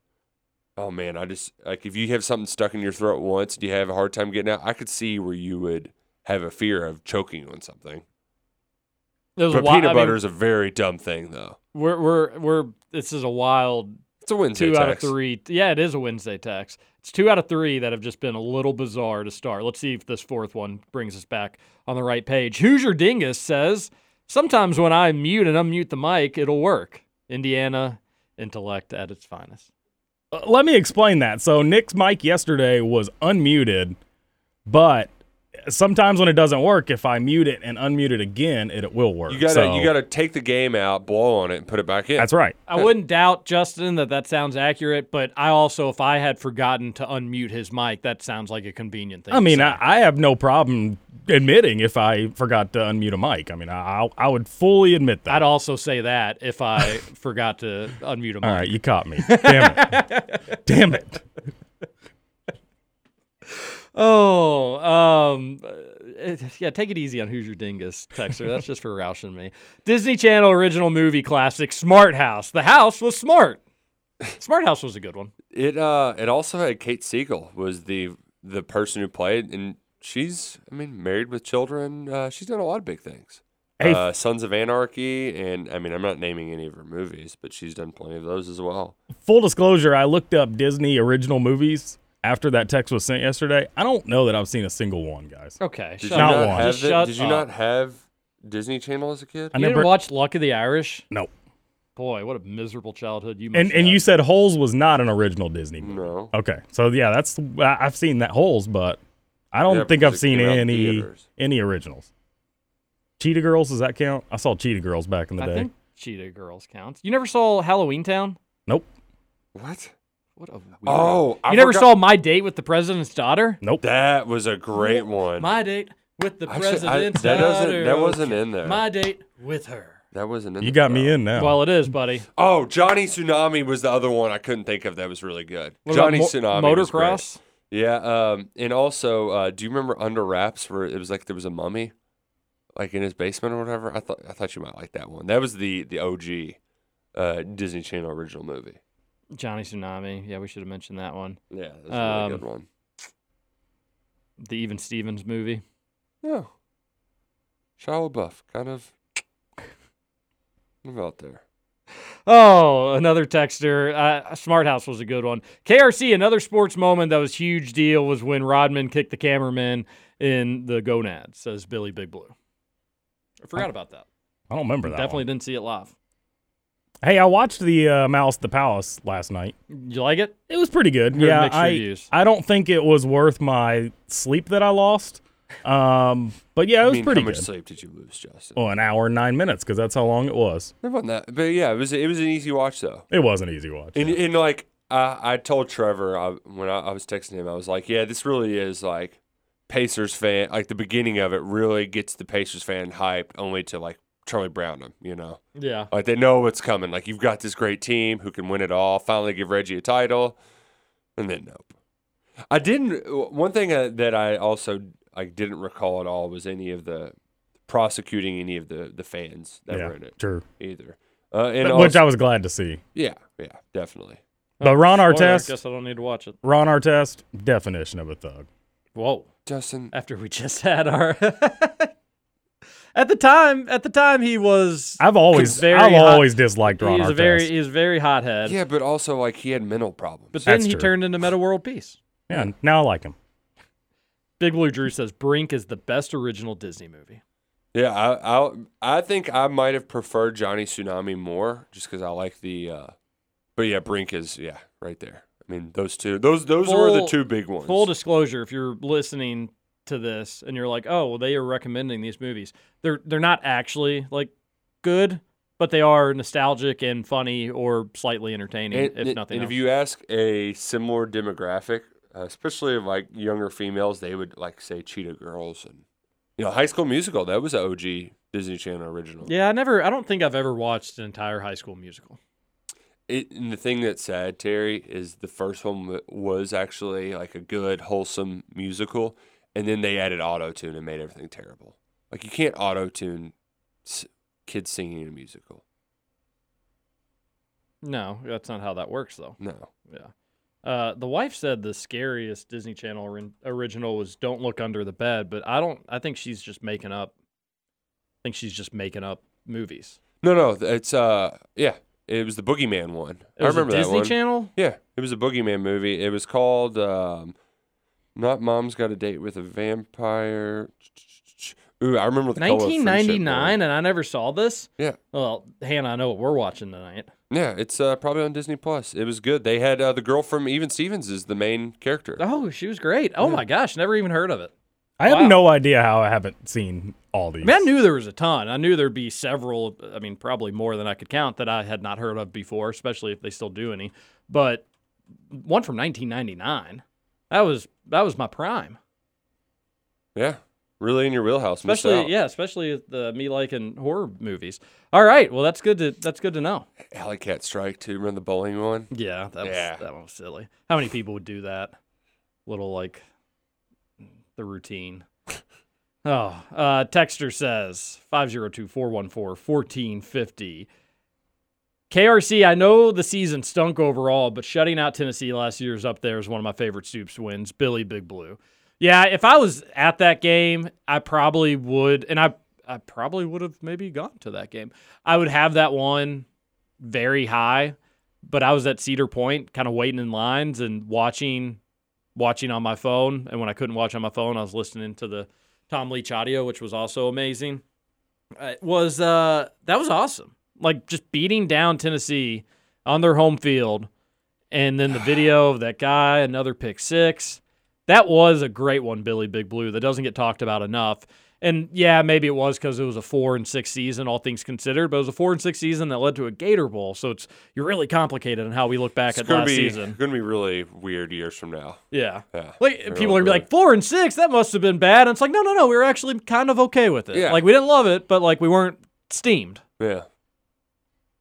[SPEAKER 8] oh man, I just like if you have something stuck in your throat once and you have a hard time getting out, I could see where you would have a fear of choking on something.
[SPEAKER 6] It was a
[SPEAKER 8] But
[SPEAKER 6] wi-
[SPEAKER 8] peanut
[SPEAKER 6] I mean,
[SPEAKER 8] butter is a very dumb thing, though.
[SPEAKER 6] We're we're we're this is a wild
[SPEAKER 8] It's a Wednesday
[SPEAKER 6] two out of three. Yeah, it is a Wednesday text. It's two out of three that have just been a little bizarre to start. Let's see if this fourth one brings us back on the right page. Hoosier Dingus says sometimes when I mute and unmute the mic, it'll work. Indiana intellect at its finest.
[SPEAKER 7] Uh, let me explain that. So Nick's mic yesterday was unmuted, but sometimes when it doesn't work, if I mute it and unmute it again, it, it will work.
[SPEAKER 8] You gotta
[SPEAKER 7] So-
[SPEAKER 8] you gotta take the game out, blow on it, and put it back in.
[SPEAKER 7] That's right.
[SPEAKER 6] I wouldn't doubt Justin that that sounds accurate, but I also, if I had forgotten to unmute his mic, that sounds like a convenient thing.
[SPEAKER 7] I
[SPEAKER 6] to
[SPEAKER 7] mean,
[SPEAKER 6] say.
[SPEAKER 7] I, I have no problem admitting if I forgot to unmute a mic. I mean, I, I would fully admit that.
[SPEAKER 6] I'd also say that if I forgot to unmute a mic.
[SPEAKER 7] All right, you caught me. Damn it. [LAUGHS] Damn it.
[SPEAKER 6] Oh, um, uh, yeah, take it easy on Hoosier Dingus, Texter. That's just for roushing me. Disney Channel original movie classic, Smart House. The house was smart. Smart House was a good one.
[SPEAKER 8] It uh it also had Katey Sagal was the the person who played and she's I mean married with children. Uh, she's done a lot of big things.
[SPEAKER 7] Hey,
[SPEAKER 8] uh, Sons of Anarchy and I mean I'm not naming any of her movies, but she's done plenty of those as well.
[SPEAKER 7] Full disclosure, I looked up Disney original movies after that text was sent yesterday. I don't know that I've seen a single one, guys.
[SPEAKER 6] Okay,
[SPEAKER 8] Did
[SPEAKER 6] shut
[SPEAKER 8] you
[SPEAKER 7] Not
[SPEAKER 8] not
[SPEAKER 7] one.
[SPEAKER 8] have
[SPEAKER 6] Just
[SPEAKER 8] the-
[SPEAKER 6] shut
[SPEAKER 8] Did you
[SPEAKER 6] up.
[SPEAKER 8] not have Disney Channel as a kid?
[SPEAKER 7] I
[SPEAKER 6] You
[SPEAKER 7] never
[SPEAKER 6] didn't watch Luck of the Irish?
[SPEAKER 7] no.
[SPEAKER 6] Boy, what a miserable childhood you must
[SPEAKER 7] And and
[SPEAKER 6] have.
[SPEAKER 7] you said Holes was not an original Disney movie.
[SPEAKER 8] No.
[SPEAKER 7] Okay, so yeah, that's I- I've seen that Holes, but I don't
[SPEAKER 8] Yeah,
[SPEAKER 7] think
[SPEAKER 8] because
[SPEAKER 7] I've
[SPEAKER 8] it
[SPEAKER 7] seen
[SPEAKER 8] came out in
[SPEAKER 7] any
[SPEAKER 8] theaters.
[SPEAKER 7] any originals. Cheetah Girls, does that count? I saw Cheetah Girls back in the
[SPEAKER 6] I
[SPEAKER 7] day.
[SPEAKER 6] think Cheetah Girls counts. You never saw Halloween Town?
[SPEAKER 7] Nope,
[SPEAKER 8] What?
[SPEAKER 6] What a weirdo.
[SPEAKER 8] Oh, I
[SPEAKER 6] you never
[SPEAKER 8] forgot-
[SPEAKER 6] saw My Date with the President's Daughter?
[SPEAKER 7] nope.
[SPEAKER 8] That was a great one.
[SPEAKER 6] My Date with the
[SPEAKER 8] Actually, I-
[SPEAKER 6] President's
[SPEAKER 8] that
[SPEAKER 6] Daughter.
[SPEAKER 8] doesn't- that wasn't in there.
[SPEAKER 6] My Date with her.
[SPEAKER 8] that wasn't in there.
[SPEAKER 7] You
[SPEAKER 8] the
[SPEAKER 7] got me in now.
[SPEAKER 6] Well, it is, buddy.
[SPEAKER 8] Oh, Johnny Tsunami was the other one I couldn't think of that was really good.
[SPEAKER 6] What about
[SPEAKER 8] Johnny
[SPEAKER 6] mo-
[SPEAKER 8] Tsunami was great.
[SPEAKER 6] Motocross?
[SPEAKER 8] Yeah, um, and also, uh, do you remember Under Wraps where it was like there was a mummy, like in his basement or whatever? I thought I thought you might like that one. That was the the OG uh, Disney Channel original movie.
[SPEAKER 6] Johnny Tsunami. Yeah, we should have mentioned that one.
[SPEAKER 8] Yeah, that's a really
[SPEAKER 6] Um,
[SPEAKER 8] good one.
[SPEAKER 6] The Even Stevens movie.
[SPEAKER 8] Yeah, Shia LaBeouf, kind of, kind of out there.
[SPEAKER 6] Oh, another texter. Uh, Smart House was a good one. KRC, another sports moment that was huge deal was when Rodman kicked the cameraman in the gonads, says Billy Big Blue. I forgot about that.
[SPEAKER 7] I don't remember that.
[SPEAKER 6] Definitely
[SPEAKER 7] one.
[SPEAKER 6] didn't see it live.
[SPEAKER 7] Hey, I watched the uh, Malice the Palace last night.
[SPEAKER 6] You like it?
[SPEAKER 7] It was pretty good.
[SPEAKER 6] Heard
[SPEAKER 7] yeah, I
[SPEAKER 6] reviews.
[SPEAKER 7] I don't think it was worth my sleep that I lost. Um, but yeah, it
[SPEAKER 8] I
[SPEAKER 7] was
[SPEAKER 8] mean,
[SPEAKER 7] pretty
[SPEAKER 8] how much
[SPEAKER 7] good.
[SPEAKER 8] sleep did you lose, Justin?
[SPEAKER 7] Oh, an hour and nine minutes because that's how long it was.
[SPEAKER 8] It wasn't that, but yeah, it was it was an easy watch though.
[SPEAKER 7] It was an easy watch.
[SPEAKER 8] And, and like I, I told Trevor I, when I, I was texting him, I was like, "Yeah, this really is like Pacers fan. Like the beginning of it really gets the Pacers fan hyped, only to like Charlie Brown them. You know,
[SPEAKER 6] Yeah.
[SPEAKER 8] like they know what's coming. Like you've got this great team who can win it all. Finally, give Reggie a title, and then nope. I didn't. One thing uh, that I also I didn't recall at all was any of the prosecuting any of the the fans that
[SPEAKER 7] Yeah,
[SPEAKER 8] were in it
[SPEAKER 7] true.
[SPEAKER 8] either. Uh, and
[SPEAKER 7] But- which
[SPEAKER 8] also-
[SPEAKER 7] I was glad to see.
[SPEAKER 8] yeah, yeah, definitely.
[SPEAKER 7] But Ron
[SPEAKER 6] Spoiler, I
[SPEAKER 7] Artest,
[SPEAKER 6] guess I don't need to watch it.
[SPEAKER 7] Ron Artest, definition of a thug.
[SPEAKER 6] Whoa.
[SPEAKER 8] Justin,
[SPEAKER 6] After we just had our. [LAUGHS] at the time, at the time, he was.
[SPEAKER 7] I've always,
[SPEAKER 6] very
[SPEAKER 7] I've
[SPEAKER 6] hot-
[SPEAKER 7] always disliked Ron
[SPEAKER 6] He's
[SPEAKER 7] Artest.
[SPEAKER 6] a very, he's a very hothead.
[SPEAKER 8] Yeah, but also like he had mental problems.
[SPEAKER 6] But then
[SPEAKER 7] That's
[SPEAKER 6] he
[SPEAKER 7] true.
[SPEAKER 6] turned into Metta World Peace.
[SPEAKER 7] yeah, now I like him.
[SPEAKER 6] Big Blue Drew says Brink is the best original Disney movie.
[SPEAKER 8] yeah, I, I I think I might have preferred Johnny Tsunami more just because I like the. Uh, but yeah, Brink is yeah right there. I mean those two those those were the two big ones.
[SPEAKER 6] Full disclosure: if you're listening to this and you're like, "Oh, well, they are recommending these movies," they're they're not actually like good, but they are nostalgic and funny or slightly entertaining,
[SPEAKER 8] and,
[SPEAKER 6] if
[SPEAKER 8] and-
[SPEAKER 6] nothing
[SPEAKER 8] and
[SPEAKER 6] else.
[SPEAKER 8] if you ask a similar demographic, uh, especially of like younger females, they would like say Cheetah Girls and you know High School Musical. That was an OG Disney Channel original.
[SPEAKER 6] yeah, I never. I don't think I've ever watched an entire High School Musical.
[SPEAKER 8] It, and the thing that's sad, Terry, is the first one wa- was actually like a good, wholesome musical, and then they added auto tune and made everything terrible. Like you can't auto tune s- kids singing in a musical.
[SPEAKER 6] No, that's not how that works, though.
[SPEAKER 8] No.
[SPEAKER 6] Yeah. Uh, the wife said the scariest Disney Channel original was "Don't Look Under the Bed," but I don't. I think she's just making up. I think she's just making up movies.
[SPEAKER 8] No, no, it's uh, yeah, it was the Boogeyman one.
[SPEAKER 6] It
[SPEAKER 8] I remember that
[SPEAKER 6] Disney
[SPEAKER 8] one.
[SPEAKER 6] Channel?
[SPEAKER 8] Yeah, it was a Boogeyman movie. It was called um, not Mom's Got a Date with a Vampire. Ooh, I remember the color of
[SPEAKER 6] 1999, and I never saw this.
[SPEAKER 8] Yeah.
[SPEAKER 6] Well, Hannah, I know what we're watching tonight.
[SPEAKER 8] Yeah, it's uh, probably on Disney Plus. It was good. They had uh, the girl from Even Stevens is the main character.
[SPEAKER 6] Oh, she was great. Oh my gosh, never even heard of it.
[SPEAKER 7] I have no idea how I haven't seen all these.
[SPEAKER 6] I mean, I knew there was a ton. I knew there'd be several. I mean, probably more than I could count that I had not heard of before, especially if they still do any. But one from 1999, that was that was my prime.
[SPEAKER 8] Yeah, really in your wheelhouse.
[SPEAKER 6] Especially yeah, especially the me liking horror movies. All right, well that's good to that's good to know.
[SPEAKER 8] Alley Cat Strike too. Remember the bowling one?
[SPEAKER 6] Yeah, that was
[SPEAKER 8] Yeah.
[SPEAKER 6] that one was silly. How many people would do that? Little like the routine. [LAUGHS] Oh, uh, Texter says 502 414 1450. KRC, I know the season stunk overall, but shutting out Tennessee last year is up there as one of my favorite Stoops wins. Billy Big Blue. Yeah, if I was at that game, I probably would, and I, I probably would have maybe gone to that game. I would have that one very high, but I was at Cedar Point, kind of waiting in lines and watching, watching on my phone. And when I couldn't watch on my phone, I was listening to the Tom Leach audio, which was also amazing. Uh, It was uh, that was awesome. Like just beating down Tennessee on their home field, and then the video of that guy, another pick six. That was a great one, Billy Big Blue. That doesn't get talked about enough. And yeah, maybe it was because it was a four and six season, all things considered. But it was a four and six season that led to a Gator Bowl. So it's you're really complicated in how we look back
[SPEAKER 8] It's
[SPEAKER 6] at last
[SPEAKER 8] be
[SPEAKER 6] season.
[SPEAKER 8] gonna be really weird years from now.
[SPEAKER 6] Yeah.
[SPEAKER 8] Yeah.
[SPEAKER 6] Like
[SPEAKER 8] They're
[SPEAKER 6] people are gonna be like four and six. That must have been bad. And it's like no, no, no. We were actually kind of okay with it.
[SPEAKER 8] Yeah.
[SPEAKER 6] Like we didn't love it, but like we weren't steamed.
[SPEAKER 8] Yeah.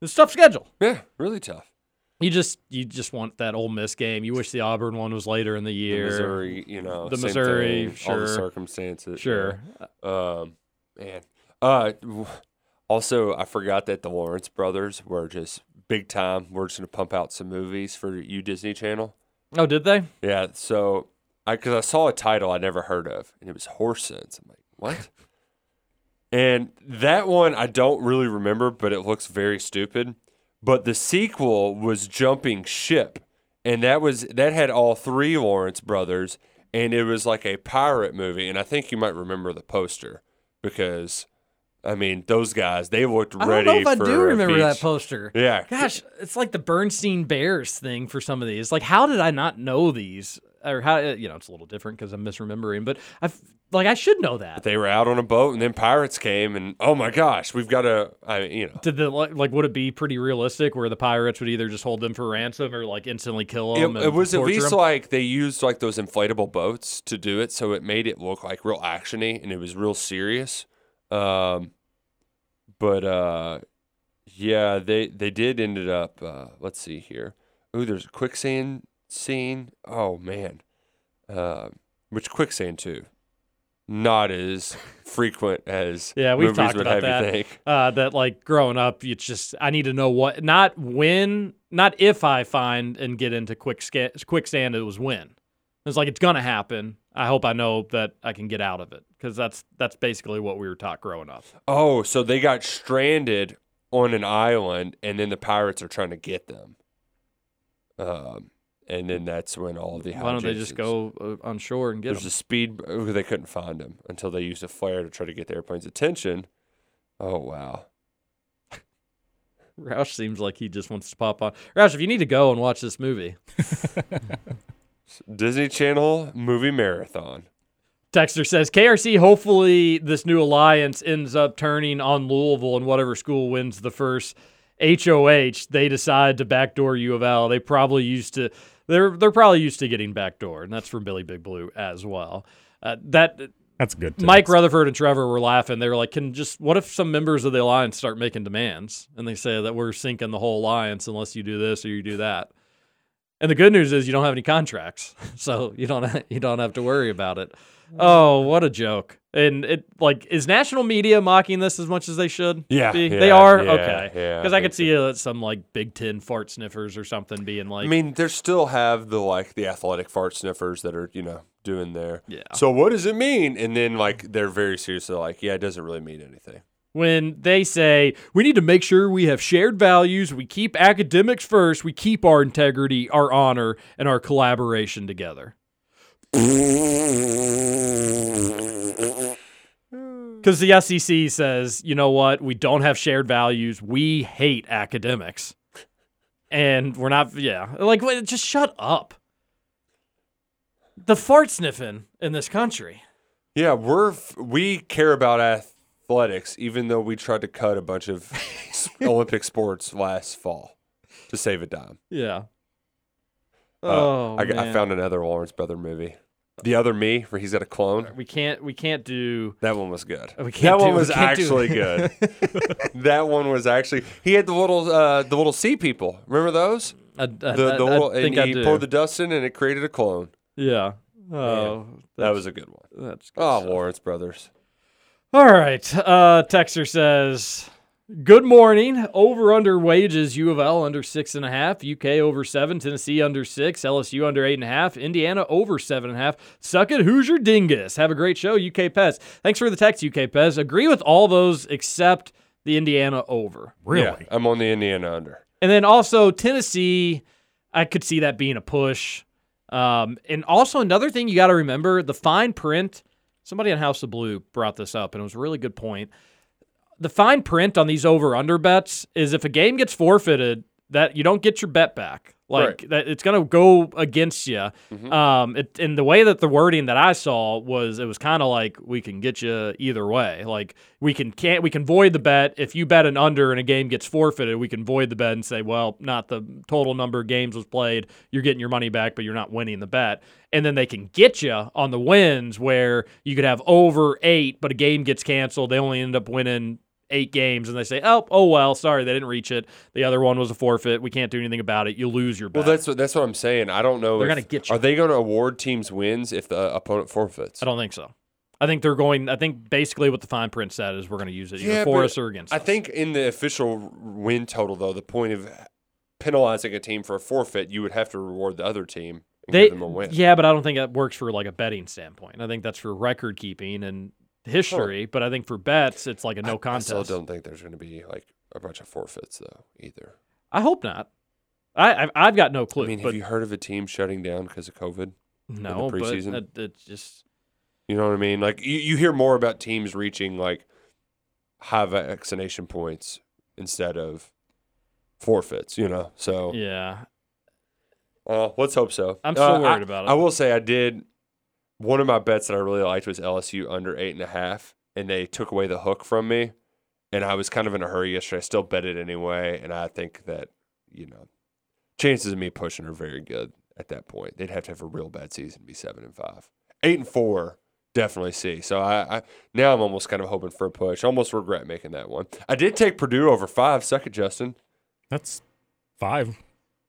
[SPEAKER 6] It's a tough schedule.
[SPEAKER 8] Yeah, really tough.
[SPEAKER 6] You just you just want that Ole Miss game. You wish the Auburn one was later in the
[SPEAKER 8] The
[SPEAKER 6] year.
[SPEAKER 8] Missouri, you know,
[SPEAKER 6] the Missouri,
[SPEAKER 8] thing,
[SPEAKER 6] sure.
[SPEAKER 8] all the circumstances.
[SPEAKER 6] Sure.
[SPEAKER 8] yeah. Um, man. Uh, also, I forgot that the Lawrence brothers were just big time. We're just gonna pump out some movies for you Disney Channel.
[SPEAKER 6] Oh, did they?
[SPEAKER 8] Yeah. So, I because I saw a title I never heard of, and it was Horse Sense. I'm like, what? [LAUGHS] and that one I don't really remember, but it looks very stupid. But the sequel was Jumping Ship, and that was that had all three Lawrence brothers, and it was like a pirate movie. And I think you might remember the poster because, I mean, those guys they looked ready.
[SPEAKER 6] I don't know if I do remember that poster.
[SPEAKER 8] Yeah.
[SPEAKER 6] Gosh, it's like the Bernstein Bears thing for some of these. Like, how did I not know these? Or how you know it's a little different because I'm misremembering, but I like I should know that.
[SPEAKER 8] They were out on a boat, and then pirates came, and oh my gosh, we've got to, I you know.
[SPEAKER 6] Did the like, like would it be pretty realistic where the pirates would either just hold them for ransom or like instantly kill
[SPEAKER 8] It,
[SPEAKER 6] them?
[SPEAKER 8] it was at least like they used like those inflatable boats to do it, so it made it look like real actiony and it was real serious. Um, but uh, yeah, they they did ended up. Uh, let's see here. Ooh, there's a quicksand scene. Oh man, uh, which quicksand too? Not as frequent as [LAUGHS]
[SPEAKER 6] Yeah, we've talked
[SPEAKER 8] would
[SPEAKER 6] about
[SPEAKER 8] have
[SPEAKER 6] that. Uh, that like growing up, you just I need to know what, not when, not if I find and get into quick sca- quicksand. It was when. It's like it's gonna happen. I hope I know that I can get out of it because that's that's basically what we were taught growing up.
[SPEAKER 8] Oh, so they got stranded on an island, and then the pirates are trying to get them. Um, and then that's when all the
[SPEAKER 6] Why don't they just go uh, on shore and get
[SPEAKER 8] There's
[SPEAKER 6] them?
[SPEAKER 8] a speed. oh, They couldn't find him until they used a flare to try to get the airplane's attention. Oh wow! [LAUGHS]
[SPEAKER 6] Roush seems like he just wants to pop on. Roush, if you need to go and watch this movie, [LAUGHS]
[SPEAKER 8] Disney Channel movie marathon.
[SPEAKER 6] Texter says KRC. Hopefully, this new alliance ends up turning on Louisville, and whatever school wins the first HOH, they decide to backdoor U of L. They probably used to. They're they're probably used to getting backdoor, and that's from Billy Big Blue as well. Uh, that
[SPEAKER 7] That's good.
[SPEAKER 6] Mike Rutherford and Trevor were laughing. They were like, "Can just what if some members of the alliance start making demands?" And they say that we're sinking the whole alliance unless you do this or you do that. And the good news is you don't have any contracts, [LAUGHS] so you don't [LAUGHS] you don't have to worry about it. Oh, what a joke! And it like is national media mocking this as much as they should?
[SPEAKER 8] Yeah,
[SPEAKER 6] be?
[SPEAKER 8] yeah,
[SPEAKER 6] they are.
[SPEAKER 8] yeah,
[SPEAKER 6] okay,
[SPEAKER 8] yeah, I
[SPEAKER 6] because I, could see uh, some like Big Ten fart sniffers or something being like,
[SPEAKER 8] I mean, they still have the like the athletic fart sniffers that are you know doing their.
[SPEAKER 6] Yeah.
[SPEAKER 8] So what does it mean? And then like they're very serious. They're like, yeah, it doesn't really mean anything.
[SPEAKER 6] when they say we need to make sure we have shared values, we keep academics first, we keep our integrity, our honor, and our collaboration together. [LAUGHS] Because the SEC says, you know what, we don't have shared values, we hate academics. And we're not, yeah. Like, wait, just shut up. The fart sniffing in this country.
[SPEAKER 8] Yeah, we're f- we care about athletics, even though we tried to cut a bunch of [LAUGHS] Olympic sports last fall to save a dime.
[SPEAKER 6] Yeah.
[SPEAKER 8] Uh,
[SPEAKER 6] Oh,
[SPEAKER 8] I, I found another Lawrence brother movie, The Other Me, where he's got a clone.
[SPEAKER 6] We can't, we can't do.
[SPEAKER 8] That one was good.
[SPEAKER 6] We can't
[SPEAKER 8] that
[SPEAKER 6] do-
[SPEAKER 8] one
[SPEAKER 6] we
[SPEAKER 8] was
[SPEAKER 6] can't do-
[SPEAKER 8] actually good. [LAUGHS] that one was actually. He had the little uh, the little sea people. Remember those?
[SPEAKER 6] I, I,
[SPEAKER 8] The,
[SPEAKER 6] I-
[SPEAKER 8] the
[SPEAKER 6] I
[SPEAKER 8] little,
[SPEAKER 6] think
[SPEAKER 8] and
[SPEAKER 6] I
[SPEAKER 8] he
[SPEAKER 6] do.
[SPEAKER 8] poured the dust in, and it created a clone.
[SPEAKER 6] Yeah. Oh,
[SPEAKER 8] that was a good one.
[SPEAKER 6] That's
[SPEAKER 8] Oh, Lawrence brothers.
[SPEAKER 6] All right. Uh, Texter says, Good morning. Over under wages, U of L under six and a half, UK over seven, Tennessee under six, LSU under eight and a half, Indiana over seven and a half. Suck it, Hoosier Dingus. Have a great show, UK Pez. Thanks for the text, UK Pez. Agree with all those except the Indiana over.
[SPEAKER 8] Yeah, I'm on the Indiana under.
[SPEAKER 6] And then also Tennessee, I could see that being a push. Um, and also another thing you got to remember: the fine print. Somebody on House of Blue brought this up, and it was a really good point. The fine print on these over/under bets is if a game gets forfeited, that you don't get your bet back. Like
[SPEAKER 8] Right.
[SPEAKER 6] that, it's going to go against you.
[SPEAKER 8] Mhm.
[SPEAKER 6] Um, it, and the way that the wording that I saw was, it was kind of like we can get you either way. Like we can can't we can void the bet if you bet an under and a game gets forfeited. We can void the bet and say, well, not the total number of games was played. You're getting your money back, but you're not winning the bet. And then they can get you on the wins where you could have over eight, but a game gets canceled. They only end up winning eight games and they say, oh, oh well, sorry, they didn't reach it. The other one was a forfeit. We can't do anything about it. You lose your bet.
[SPEAKER 8] Well, that's what that's what I'm saying. I don't know.
[SPEAKER 6] They're gonna get you.
[SPEAKER 8] Are they going to award teams wins if the opponent forfeits?
[SPEAKER 6] I don't think so. I think they're going. I think basically what the fine print said is we're going to use it either
[SPEAKER 8] Yeah,
[SPEAKER 6] for us or against
[SPEAKER 8] I
[SPEAKER 6] us.
[SPEAKER 8] think in the official win total, though, the point of penalizing a team for a forfeit, you would have to reward the other team and
[SPEAKER 6] they,
[SPEAKER 8] give them a win.
[SPEAKER 6] yeah, but I don't think that works for like a betting standpoint. I think that's for record keeping and history. But I think for bets, it's like a no
[SPEAKER 8] I
[SPEAKER 6] contest.
[SPEAKER 8] I still don't think there's going to be like a bunch of forfeits though either.
[SPEAKER 6] I hope not. I I've, I've got no clue.
[SPEAKER 8] I mean,
[SPEAKER 6] but
[SPEAKER 8] have you heard of a team shutting down because of COVID?
[SPEAKER 6] no, but
[SPEAKER 8] preseason?
[SPEAKER 6] it, it's just
[SPEAKER 8] You know what I mean? Like you, you hear more about teams reaching like high vaccination points instead of forfeits. You know, so
[SPEAKER 6] yeah.
[SPEAKER 8] Uh, let's hope so.
[SPEAKER 6] I'm still
[SPEAKER 8] Uh,
[SPEAKER 6] worried
[SPEAKER 8] I-
[SPEAKER 6] about it.
[SPEAKER 8] I will say I did. One of my bets that I really liked was LSU under eight and a half, and they took away the hook from me, and I was kind of in a hurry yesterday. I still bet it anyway, and I think that you know, chances of me pushing are very good at that point. They'd have to have a real bad season to be seven and five, eight and four. Definitely see. So I, I now I'm almost kind of hoping for a push. Almost regret making that one. I did take Purdue over five. Suck it, Justin.
[SPEAKER 7] That's five.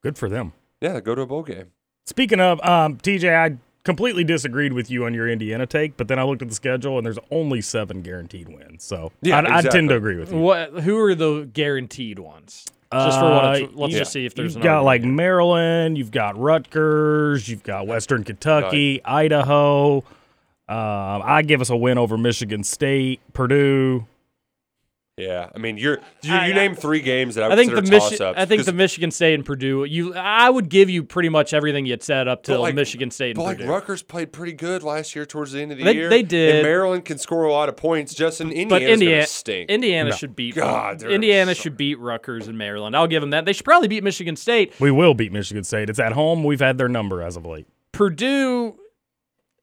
[SPEAKER 7] Good for them.
[SPEAKER 8] Yeah, go to a bowl game.
[SPEAKER 7] Speaking of, um, TJ, I completely disagreed with you on your Indiana take, but then I looked at the schedule and there's only seven guaranteed wins. So
[SPEAKER 8] Yeah,
[SPEAKER 7] I, I tend to agree with you.
[SPEAKER 6] what? Who are the guaranteed ones? Just for what? It's,
[SPEAKER 7] Uh,
[SPEAKER 6] let's
[SPEAKER 7] you-
[SPEAKER 6] just see if there's
[SPEAKER 7] You've got like
[SPEAKER 6] argument
[SPEAKER 7] Maryland, you've got Rutgers, you've got Western Kentucky, Idaho. Um, I give us a win over Michigan State, Purdue.
[SPEAKER 8] Yeah, I mean, you're you,
[SPEAKER 6] I-
[SPEAKER 8] you name three games that I,
[SPEAKER 6] I think the
[SPEAKER 8] consider
[SPEAKER 6] Michi- I think the
[SPEAKER 8] 'cause-
[SPEAKER 6] Michigan State and Purdue. You, I would give you pretty much everything you'd said up
[SPEAKER 8] but
[SPEAKER 6] till
[SPEAKER 8] like-
[SPEAKER 6] Michigan State
[SPEAKER 8] But
[SPEAKER 6] and
[SPEAKER 8] like
[SPEAKER 6] Purdue.
[SPEAKER 8] Rutgers played pretty good last year towards the end of the
[SPEAKER 6] They-
[SPEAKER 8] year.
[SPEAKER 6] they did.
[SPEAKER 8] And Maryland can score a lot of points. Justin,
[SPEAKER 6] but
[SPEAKER 8] Indiana's
[SPEAKER 6] Indiana,
[SPEAKER 8] gonna stink.
[SPEAKER 6] Indiana
[SPEAKER 7] No.
[SPEAKER 6] should beat.
[SPEAKER 8] God,
[SPEAKER 6] Indiana
[SPEAKER 8] so-
[SPEAKER 6] should beat Rutgers and Maryland. I'll give them that. They should probably beat Michigan State.
[SPEAKER 7] We will beat Michigan State. It's at home. We've had their number as of late.
[SPEAKER 6] Purdue,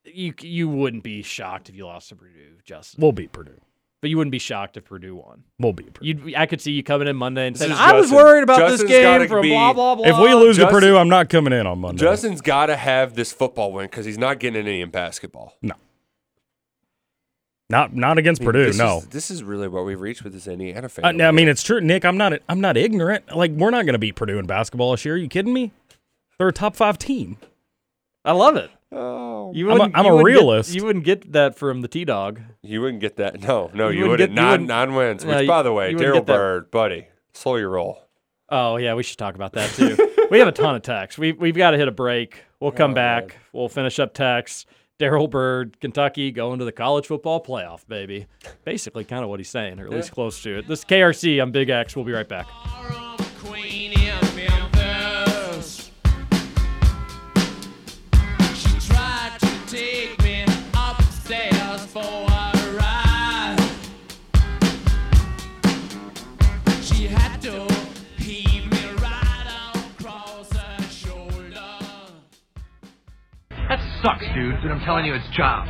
[SPEAKER 6] you you wouldn't be shocked if you lost to Purdue, Justin.
[SPEAKER 7] We'll beat Purdue.
[SPEAKER 6] But you wouldn't be shocked if Purdue won.
[SPEAKER 7] We'll beat Purdue.
[SPEAKER 6] You'd, I could see you coming in Monday and saying,
[SPEAKER 8] is
[SPEAKER 6] "I was
[SPEAKER 8] Justin.
[SPEAKER 6] worried about
[SPEAKER 8] Justin's
[SPEAKER 6] this game
[SPEAKER 8] gotta
[SPEAKER 6] from
[SPEAKER 8] be-
[SPEAKER 6] blah blah blah."
[SPEAKER 7] If we lose to
[SPEAKER 8] Justin-
[SPEAKER 7] Purdue, I'm not coming in on Monday.
[SPEAKER 8] Justin's got to have this football win because he's not getting any in basketball.
[SPEAKER 7] no, not not against
[SPEAKER 8] I mean,
[SPEAKER 7] Purdue.
[SPEAKER 8] this
[SPEAKER 7] no.
[SPEAKER 8] is, this is really what we've reached with this Indiana fan.
[SPEAKER 7] Uh, I mean, it's true, Nick. I'm not. I'm not ignorant. Like we're not going to beat Purdue in basketball this year. Are you kidding me? They're a top five team.
[SPEAKER 6] I love it.
[SPEAKER 8] Oh,
[SPEAKER 6] You
[SPEAKER 7] I'm a-
[SPEAKER 6] wouldn't-
[SPEAKER 7] I'm
[SPEAKER 6] you
[SPEAKER 7] a
[SPEAKER 6] wouldn't get-
[SPEAKER 7] realist.
[SPEAKER 6] you wouldn't get that from the T Dog.
[SPEAKER 8] you wouldn't get that. No, no,
[SPEAKER 6] You
[SPEAKER 8] you,
[SPEAKER 6] wouldn't
[SPEAKER 8] wouldn't.
[SPEAKER 6] get- you
[SPEAKER 8] nine
[SPEAKER 6] wouldn't-
[SPEAKER 8] nine wins. Which,
[SPEAKER 6] you-
[SPEAKER 8] by the way, Daryl Bird, buddy, slow your roll.
[SPEAKER 6] Oh yeah, we should talk about that too. we have a ton of texts. We we've got to hit a break. We'll come
[SPEAKER 8] Oh,
[SPEAKER 6] back.
[SPEAKER 8] man.
[SPEAKER 6] We'll finish up texts. Daryl Bird, Kentucky, going to the college football playoff, baby. Basically, kind of what he's saying, or at least close to it. This KRC. I'm Big X. We'll be right back.
[SPEAKER 11] Sucks, dude, but I'm telling you, it's jobs.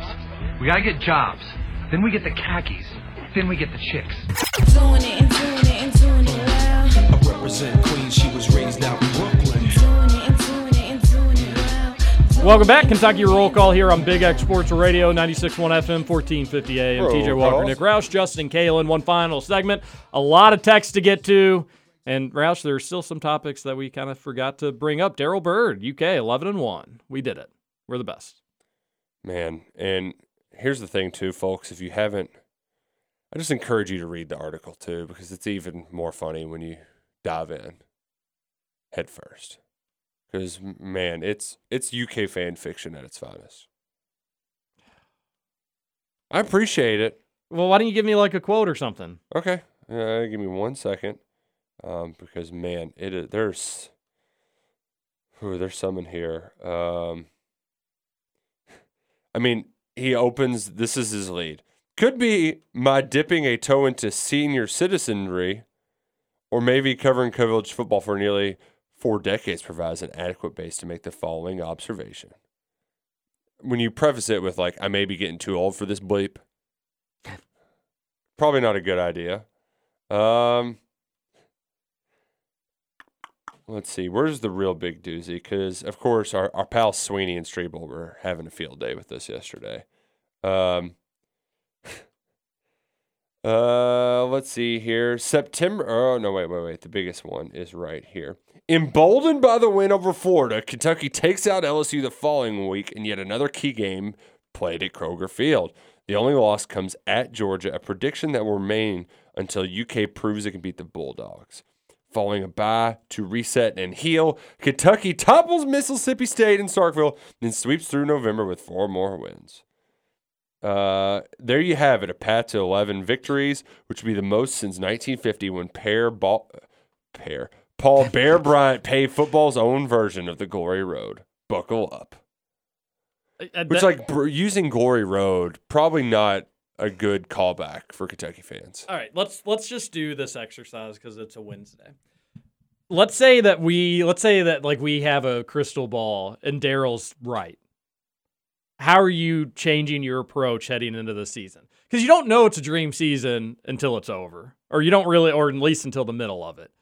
[SPEAKER 11] We gotta get jobs. Then we get the khakis. Then we get the chicks.
[SPEAKER 12] Doing it and doing it and doing it well.
[SPEAKER 13] I represent Queens. She was raised out in Brooklyn.
[SPEAKER 12] Doing it and doing it and doing it well.
[SPEAKER 6] Welcome back, Kentucky Roll Call here on Big X Sports Radio, 96.1 FM, 1450 AM.
[SPEAKER 8] Roll
[SPEAKER 6] TJ Walker,
[SPEAKER 8] call.
[SPEAKER 6] Nick Roush, Justin Kalen. One final segment. A lot of text to get to. And Roush, there's still some topics that we kind of forgot to bring up. Daryl Bird, UK, 11 and 1. We did it. We're the best.
[SPEAKER 8] Man, and here's the thing too, folks. If you haven't I just encourage you to read the article too because it's even more funny when you dive in head first. Because man, it's it's UK fan fiction at its finest. I appreciate it.
[SPEAKER 6] Well, why don't you give me like a quote or something?
[SPEAKER 8] Okay, uh, give me one second, um, because man, it is, there's ooh, there's some in here. Um, I mean, he opens. This is his lead. Could be my dipping a toe into senior citizenry, or maybe covering college football for nearly four decades provides an adequate base to make the following observation. When you preface it with like, "I may be getting too old for this bleep," [LAUGHS] probably not a good idea. Um, let's see, where's the real big doozy? Because of course our, our pal Sweeney and Strebel were having a field day with us yesterday. Um, [LAUGHS] uh, let's see here. September. Oh no, wait, wait, wait. The biggest one is right here. Emboldened by the win over Florida, Kentucky takes out LSU the following week in yet another key game played at Kroger Field. The only loss comes at Georgia, a prediction that will remain until UK proves it can beat the Bulldogs. Following a bye to reset and heal, Kentucky topples Mississippi State in Starkville, then sweeps through November with four more wins. Uh, there you have it, a path to 11 victories, which would be the most since 1950 when Pair Ball, Pair Paul [LAUGHS] Bear Bryant paved football's own version of the Glory Road. Buckle up.
[SPEAKER 6] Uh,
[SPEAKER 8] Which, like, br- using Glory Road, probably not a good callback for Kentucky fans.
[SPEAKER 6] All right, let's let's just do this exercise because it's a Wednesday. Let's say that we let's say that like we have a crystal ball and Daryl's right. How are you changing your approach heading into the season? Because you don't know it's a dream season until it's over, or you don't really, or at least until the middle of it.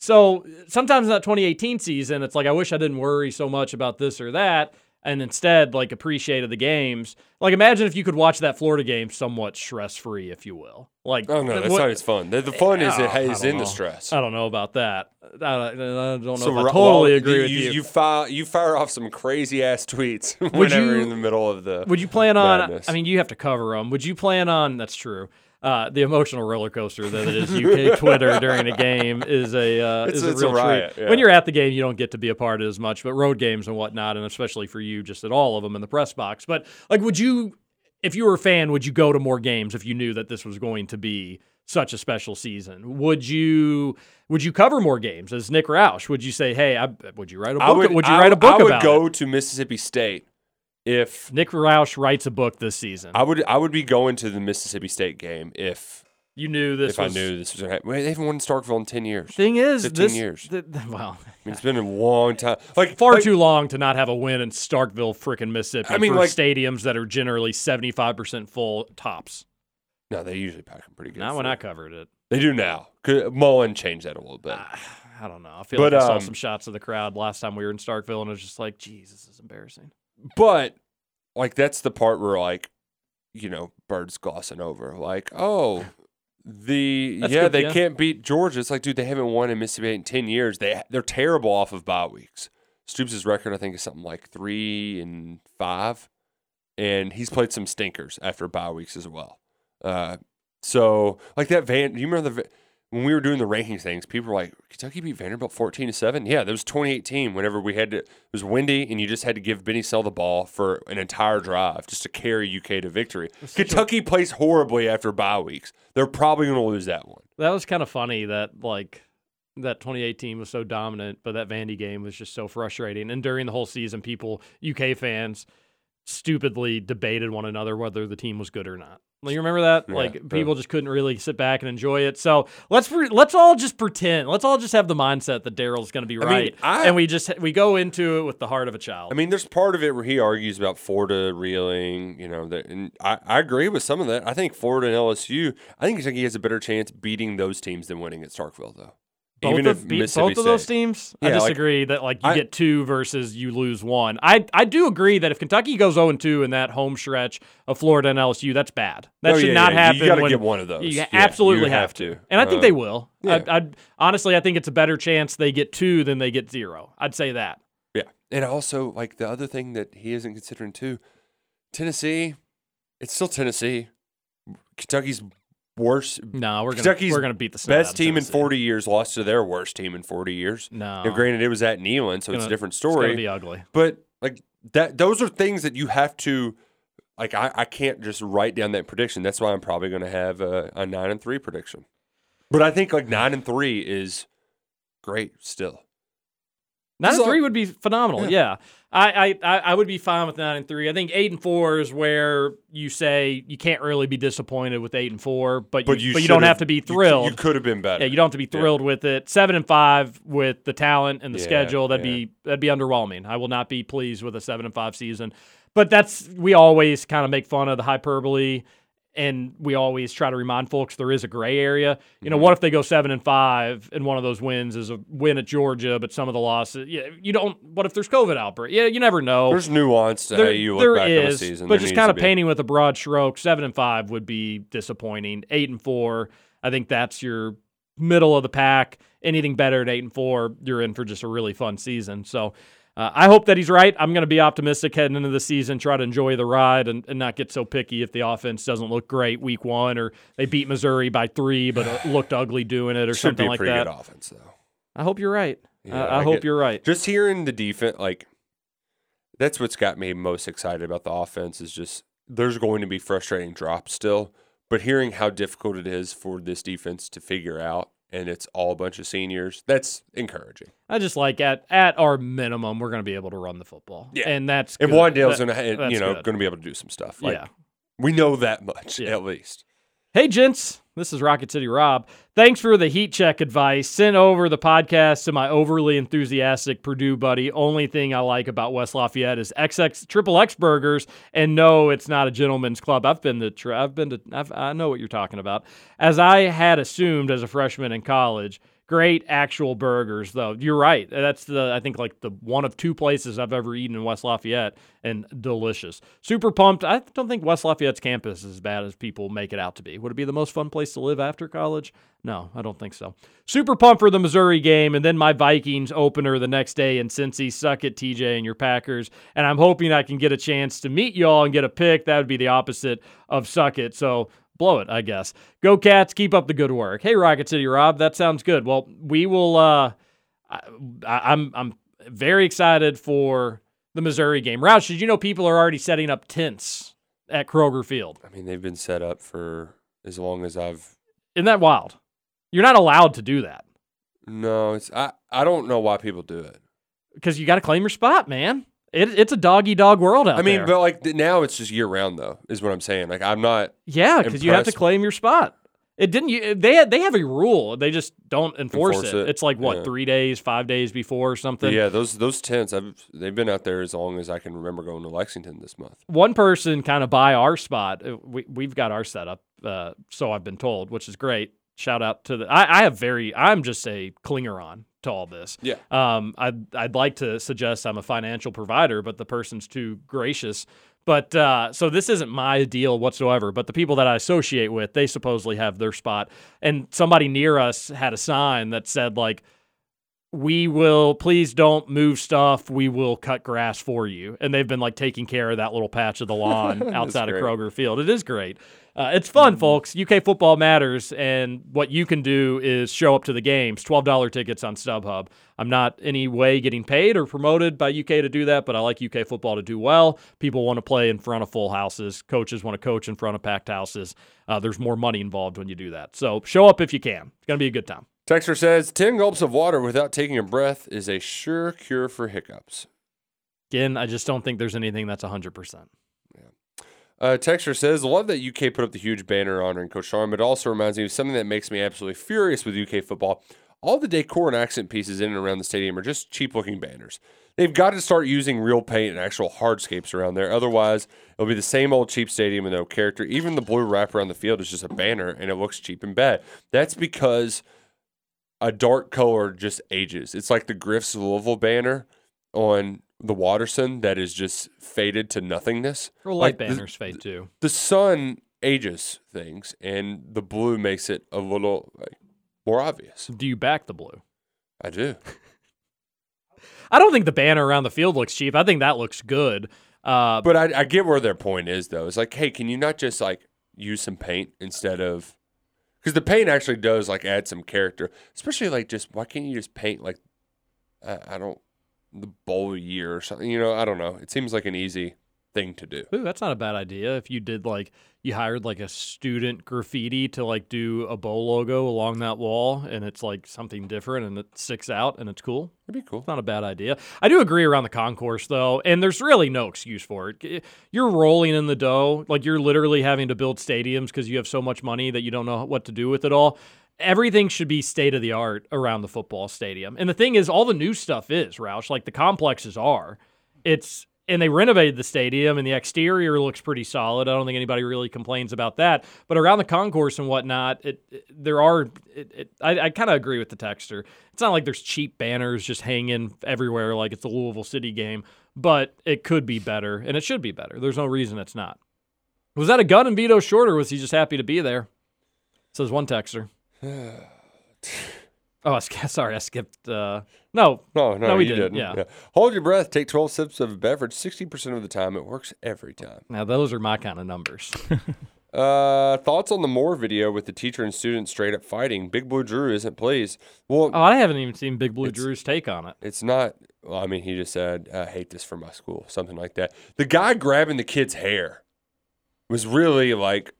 [SPEAKER 6] So sometimes in that 2018 season, it's like I wish I didn't worry so much about this or that, and instead like appreciated the games. Like imagine if you could watch that Florida game somewhat stress free, if you will. Like
[SPEAKER 8] Oh, no, that's
[SPEAKER 6] what-
[SPEAKER 8] not as fun. The, the fun is
[SPEAKER 6] Oh,
[SPEAKER 8] it
[SPEAKER 6] I
[SPEAKER 8] is
[SPEAKER 6] don't
[SPEAKER 8] in the stress.
[SPEAKER 6] I don't know about that. I don't, know if I totally
[SPEAKER 8] well,
[SPEAKER 6] agree with
[SPEAKER 8] you.
[SPEAKER 6] you.
[SPEAKER 8] You fire, you fire off some crazy ass tweets [LAUGHS]
[SPEAKER 6] Would
[SPEAKER 8] whenever
[SPEAKER 6] you-
[SPEAKER 8] you're in the middle of the.
[SPEAKER 6] Would you plan on?
[SPEAKER 8] madness.
[SPEAKER 6] I mean, you have to cover them. Would you plan on? That's true. Uh, the emotional roller coaster that is UK [LAUGHS] Twitter during a game is a uh, is a
[SPEAKER 8] it's a
[SPEAKER 6] real
[SPEAKER 8] riot,
[SPEAKER 6] treat.
[SPEAKER 8] yeah.
[SPEAKER 6] When you're at the game, you don't get to be a part of it as much, but road games and whatnot, and especially for you, just at all of them in the press box. But like, would you, if you were a fan, would you go to more games if you knew that this was going to be such a special season? Would you would you cover more games as Nick Roush? Would you say, hey, I, would you write a book?
[SPEAKER 8] I would,
[SPEAKER 6] would you
[SPEAKER 8] I
[SPEAKER 6] write a
[SPEAKER 8] would-
[SPEAKER 6] book
[SPEAKER 8] I would go
[SPEAKER 6] it?
[SPEAKER 8] to Mississippi State if
[SPEAKER 6] Nick Roush writes a book this season.
[SPEAKER 8] I would. I would be going to the Mississippi State game if
[SPEAKER 6] you knew this
[SPEAKER 8] if
[SPEAKER 6] was
[SPEAKER 8] I knew this was going to happen. They haven't won Starkville in ten years.
[SPEAKER 6] Thing is,
[SPEAKER 8] 15
[SPEAKER 6] this
[SPEAKER 8] years.
[SPEAKER 6] th- th- [LAUGHS] well,
[SPEAKER 8] I mean, it's been a long time. Like
[SPEAKER 6] far
[SPEAKER 8] like,
[SPEAKER 6] too long to not have a win in Starkville, freaking Mississippi.
[SPEAKER 8] I mean,
[SPEAKER 6] for
[SPEAKER 8] like-
[SPEAKER 6] stadiums that are generally seventy-five percent full tops.
[SPEAKER 8] No, they usually pack them pretty good.
[SPEAKER 6] Not when I covered it.
[SPEAKER 8] They do now. Mullen changed that a little bit.
[SPEAKER 6] I don't know. I feel
[SPEAKER 8] But,
[SPEAKER 6] like I saw
[SPEAKER 8] um,
[SPEAKER 6] some shots of the crowd last time we were in Starkville, and it was just like, "Geez, this is embarrassing."
[SPEAKER 8] But like that's the part where like, you know, birds glossing over. Like, oh, the [LAUGHS]
[SPEAKER 6] That's
[SPEAKER 8] yeah,
[SPEAKER 6] good,
[SPEAKER 8] they
[SPEAKER 6] yeah.
[SPEAKER 8] can't beat Georgia. It's like, dude, they haven't won in Mississippi in ten years. They they're terrible off of bye weeks. Stoops' record, I think, is something like three and five, and he's played some stinkers after bye weeks as well. Uh, so like that Van, do you remember the when we were doing the ranking things? People were like, Kentucky beat Vanderbilt fourteen to seven. Yeah, that was 2018. Whenever we had to, it was windy, and you just had to give Benny Snell the ball for an entire drive just to carry UK to victory. Kentucky plays horribly after bye weeks. They're probably going to lose that one.
[SPEAKER 6] That was kind of funny that like that 2018 was so dominant, but that Vandy game was just so frustrating. And during the whole season, people, UK fans, stupidly debated one another whether the team was good or not. Like, you remember that?
[SPEAKER 8] Yeah,
[SPEAKER 6] like
[SPEAKER 8] yeah.
[SPEAKER 6] people just couldn't really sit back and enjoy it. So let's pre- let's all just pretend. Let's all just have the mindset that Daryl's going to be
[SPEAKER 8] mean,
[SPEAKER 6] right,
[SPEAKER 8] I-
[SPEAKER 6] and we just we go into it with the heart of a child.
[SPEAKER 8] I mean, there's part of it where he argues about Florida reeling, you know, that, and I, I agree with some of that. I think Florida and LSU, I think Kentucky has a better chance beating those teams than winning at Starkville, though.
[SPEAKER 6] Both
[SPEAKER 8] Even
[SPEAKER 6] of,
[SPEAKER 8] if
[SPEAKER 6] both of those
[SPEAKER 8] State-
[SPEAKER 6] teams, I
[SPEAKER 8] Yeah, like-
[SPEAKER 6] disagree that like you
[SPEAKER 8] I-
[SPEAKER 6] get two versus you lose one. I I do agree that if Kentucky goes 0 2 in that home stretch of Florida and LSU, that's bad. That
[SPEAKER 8] Oh,
[SPEAKER 6] should
[SPEAKER 8] yeah,
[SPEAKER 6] not
[SPEAKER 8] yeah, you
[SPEAKER 6] happen.
[SPEAKER 8] gotta get one of those.
[SPEAKER 6] You absolutely
[SPEAKER 8] you
[SPEAKER 6] have,
[SPEAKER 8] have
[SPEAKER 6] to.
[SPEAKER 8] to.
[SPEAKER 6] and I think
[SPEAKER 8] Uh,
[SPEAKER 6] they will. I, I'd honestly, I think it's a better chance they get two than they get zero. I'd say that.
[SPEAKER 8] Yeah. And also, like, the other thing that he isn't considering, too, Tennessee, it's still Tennessee. Kentucky's worst.
[SPEAKER 6] No, we're gonna
[SPEAKER 8] Kentucky's
[SPEAKER 6] we're gonna beat the
[SPEAKER 8] best team in 40 years lost to their worst team in 40 years.
[SPEAKER 6] No.
[SPEAKER 8] Now, granted, it was at Neyland, so it's,
[SPEAKER 6] gonna-
[SPEAKER 8] a different
[SPEAKER 6] it's gonna
[SPEAKER 8] story.
[SPEAKER 6] be ugly.
[SPEAKER 8] But like that, those are things that you have to. Like I, I can't just write down that prediction. That's why I'm probably going to have a, a nine and three prediction. But I think like nine and three is great still.
[SPEAKER 6] Nine and three would be phenomenal. Yeah, I, I I I would be fine with nine and three. I think eight and four is where you say you can't really be disappointed with eight and four, but
[SPEAKER 8] But
[SPEAKER 6] you,
[SPEAKER 8] you
[SPEAKER 6] but you don't
[SPEAKER 8] should've-
[SPEAKER 6] have to be thrilled.
[SPEAKER 8] you could have been better.
[SPEAKER 6] Yeah, you don't have to be
[SPEAKER 8] Yeah.
[SPEAKER 6] thrilled with it. Seven and five with the talent and the
[SPEAKER 8] Yeah,
[SPEAKER 6] schedule that'd
[SPEAKER 8] yeah.
[SPEAKER 6] be that'd be underwhelming. I will not be pleased with a seven and five season. But that's we always kind of make fun of the hyperbole. And we always try to remind folks there is a gray area. You know,
[SPEAKER 8] Mhm.
[SPEAKER 6] what if they go seven and five and one of those wins is a win at Georgia, but some of the losses, yeah, you don't. What if there's COVID outbreak? Yeah, you never know.
[SPEAKER 8] There's nuance to how you look
[SPEAKER 6] there
[SPEAKER 8] back on a season.
[SPEAKER 6] But
[SPEAKER 8] There
[SPEAKER 6] just kind of painting with a broad stroke, seven and five would be disappointing. Eight and four, I think that's your middle of the pack. Anything better at eight and four, you're in for just a really fun season. So uh, I hope that he's right. I'm going to be optimistic heading into the season, try to enjoy the ride and, and not get so picky if the offense doesn't look great week one or they beat Missouri by three but it looked ugly doing it or
[SPEAKER 8] Should
[SPEAKER 6] something
[SPEAKER 8] be a
[SPEAKER 6] like
[SPEAKER 8] pretty
[SPEAKER 6] that.
[SPEAKER 8] good offense though.
[SPEAKER 6] I hope you're right.
[SPEAKER 8] Yeah,
[SPEAKER 6] I, I, hope
[SPEAKER 8] get-
[SPEAKER 6] you're right.
[SPEAKER 8] Just hearing the defense, like that's what's got me most excited about the offense is just there's going to be frustrating drops still, but hearing how difficult it is for this defense to figure out, and it's all a bunch of seniors, that's encouraging.
[SPEAKER 6] I just like at at our minimum, we're going to be able to run the football.
[SPEAKER 8] Yeah.
[SPEAKER 6] and that's
[SPEAKER 8] And. Wandale's
[SPEAKER 6] That-
[SPEAKER 8] gonna, you know, going to be able to do some stuff. Like,
[SPEAKER 6] Yeah.
[SPEAKER 8] we know that much
[SPEAKER 6] Yeah.
[SPEAKER 8] at least.
[SPEAKER 6] Hey, gents, this is Rocket City Rob. Thanks for the heat check advice. Sent over the podcast to my overly enthusiastic Purdue buddy. Only thing I like about West Lafayette is XX Triple X Burgers, and no, it's not a gentleman's club. I've been to, I've been to, I've, I know what you're talking about. As I had assumed as a freshman in college. Great actual burgers, though. You're right. That's the I think like the one of two places I've ever eaten in West Lafayette, and delicious. Super pumped. I don't think West Lafayette's campus is as bad as people make it out to be. Would it be the most fun place to live after college? No, I don't think so. Super pumped for the Missouri game, and then my Vikings opener the next day in Cincy. Suck it, TJ, and your Packers. And I'm hoping I can get a chance to meet y'all and get a pick. That would be the opposite of suck it. So blow it, I guess. Go Cats, keep up the good work. Hey, Rocket City Rob, that sounds good. Well, we will. Uh, I, I'm I'm very excited for the Missouri game. Roush, did you know people are already setting up tents at Kroger Field?
[SPEAKER 8] I mean, they've been set up for as long as I've.
[SPEAKER 6] Isn't that wild? You're not allowed to do that
[SPEAKER 8] No, it's I. I don't know why people do it.
[SPEAKER 6] because you got to claim your spot, man. It, it's a doggy dog world out there.
[SPEAKER 8] I mean,
[SPEAKER 6] there.
[SPEAKER 8] but like now it's just year round though, is what I'm saying. Like I'm not.
[SPEAKER 6] yeah, because you have to claim your spot. It didn't. You, they had, they have a rule. They just don't enforce,
[SPEAKER 8] Enforce
[SPEAKER 6] it.
[SPEAKER 8] it,
[SPEAKER 6] It's like what
[SPEAKER 8] yeah.
[SPEAKER 6] three days, five days before or something.
[SPEAKER 8] Yeah, those those tents. I've they've been out there as long as I can remember going to Lexington this month.
[SPEAKER 6] one person kind of buy our spot. Uh, We, we've got our setup, uh, so I've been told, which is great. Shout out to the. I, I have very. I'm just a clinger on to all this.
[SPEAKER 8] Yeah.
[SPEAKER 6] Um. I'd I'd like to suggest I'm a financial provider, but the person's too gracious. But uh, so this isn't my deal whatsoever. But the people that I associate with, they supposedly have their spot, and somebody near us had a sign that said like we will please don't move stuff. We will cut grass for you. And they've been like taking care of that little patch of the lawn [LAUGHS] outside of. Kroger Field. It is great. Uh, it's fun, folks. UK football matters, and what you can do is show up to the games. Twelve dollar tickets on StubHub. I'm not any way getting paid or promoted by UK to do that, but I like UK football to do well. People want to play in front of full houses. Coaches want to coach in front of packed houses. Uh, there's more money involved when you do that. So show up if you can. It's gonna be a good time.
[SPEAKER 8] Texter says ten gulps of water without taking a breath is a sure cure for hiccups.
[SPEAKER 6] Again, I just don't think there's anything that's 100%.
[SPEAKER 8] Uh, Texter says, love that UK put up the huge banner honoring Coach Sharm, but it also reminds me of something that makes me absolutely furious with UK football. All the decor and accent pieces in and around the stadium are just cheap looking banners. They've got to start using real paint and actual hardscapes around there. Otherwise, it'll be the same old cheap stadium with no character. Even the blue wrap around the field is just a banner and it looks cheap and bad. That's because a dark color just ages. It's like the Griff's Louisville banner on the Watterson that is just faded to nothingness.
[SPEAKER 6] Or
[SPEAKER 8] Like
[SPEAKER 6] light
[SPEAKER 8] the-
[SPEAKER 6] banners fade too.
[SPEAKER 8] the sun ages things, and the blue makes it a little like, more obvious.
[SPEAKER 6] Do you back the blue?
[SPEAKER 8] I do. [LAUGHS]
[SPEAKER 6] I don't think the banner around the field looks cheap. I think that looks good. Uh,
[SPEAKER 8] But I, I get where their point is, though. It's like, hey, can you not just like use some paint instead of because the paint actually does like add some character, especially like just why can't you just paint like I, I don't the bowl year or something? You know, I don't know. It seems like an easy thing to do.
[SPEAKER 6] Ooh, that's not a bad idea. If you did like you hired like a student graffiti to like do a bow logo along that wall and it's like something different and it sticks out and it's cool.
[SPEAKER 8] It'd be cool.
[SPEAKER 6] It's not a bad idea. I do agree around the concourse though, and there's really no excuse for it. You're rolling in the dough, like you're literally having to build stadiums because you have so much money that you don't know what to do with it all. Everything should be state of the art around the football stadium. And the thing is, all the new stuff is, Roush, like the complexes are. It's and they renovated the stadium and the exterior looks pretty solid. I don't think anybody really complains about that. But around the concourse and whatnot, it, it- there are. It, it, I, I kind of agree with the texter. It's not like there's cheap banners just hanging everywhere like it's a Louisville City game, but it could be better and it should be better. There's no reason it's not. Was that a gun and Vito short or was he just happy to be there? Says one texter. Oh, I sk- [LAUGHS] sorry, I skipped. Uh, no,
[SPEAKER 8] No, no,
[SPEAKER 6] we
[SPEAKER 8] you
[SPEAKER 6] didn't.
[SPEAKER 8] didn't.
[SPEAKER 6] Yeah.
[SPEAKER 8] Hold your breath. Take 12 sips of a beverage. 60% of the time, it works every time.
[SPEAKER 6] Now those are my kind of numbers. [LAUGHS]
[SPEAKER 8] Uh, thoughts on the Moore video with the teacher and student straight up fighting? Big Blue Drew isn't pleased. Well,
[SPEAKER 6] oh, I haven't even seen Big Blue Drew's take on it.
[SPEAKER 8] it's not. Well, I mean, he just said, "I hate this for my school," something like that. The guy grabbing the kid's hair was really like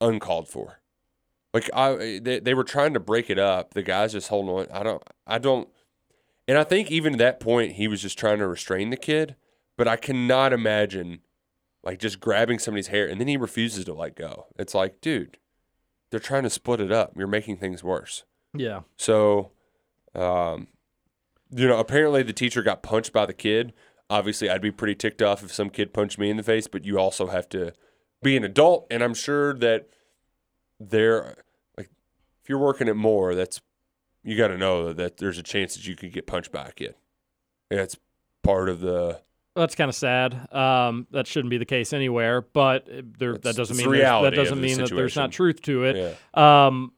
[SPEAKER 8] uncalled for. Like I, they, they were trying to break it up. The guy's just holding on. I don't. I don't. And I think even at that point, he was just trying to restrain the kid. But I cannot imagine, like, just grabbing somebody's hair and then he refuses to let go. It's like, dude, they're trying to split it up. You're making things worse.
[SPEAKER 6] Yeah.
[SPEAKER 8] So, um, you know, apparently the teacher got punched by the kid. Obviously, I'd be pretty ticked off if some kid punched me in the face, but you also have to be an adult. And I'm sure that there, if you're working at Moore, that's, you got to know that there's a chance that you could get punched by a kid. That's part of the,
[SPEAKER 6] That's kind of sad. Um, that shouldn't be the case anywhere, but there, that doesn't mean that doesn't mean that there's not truth to it. Um,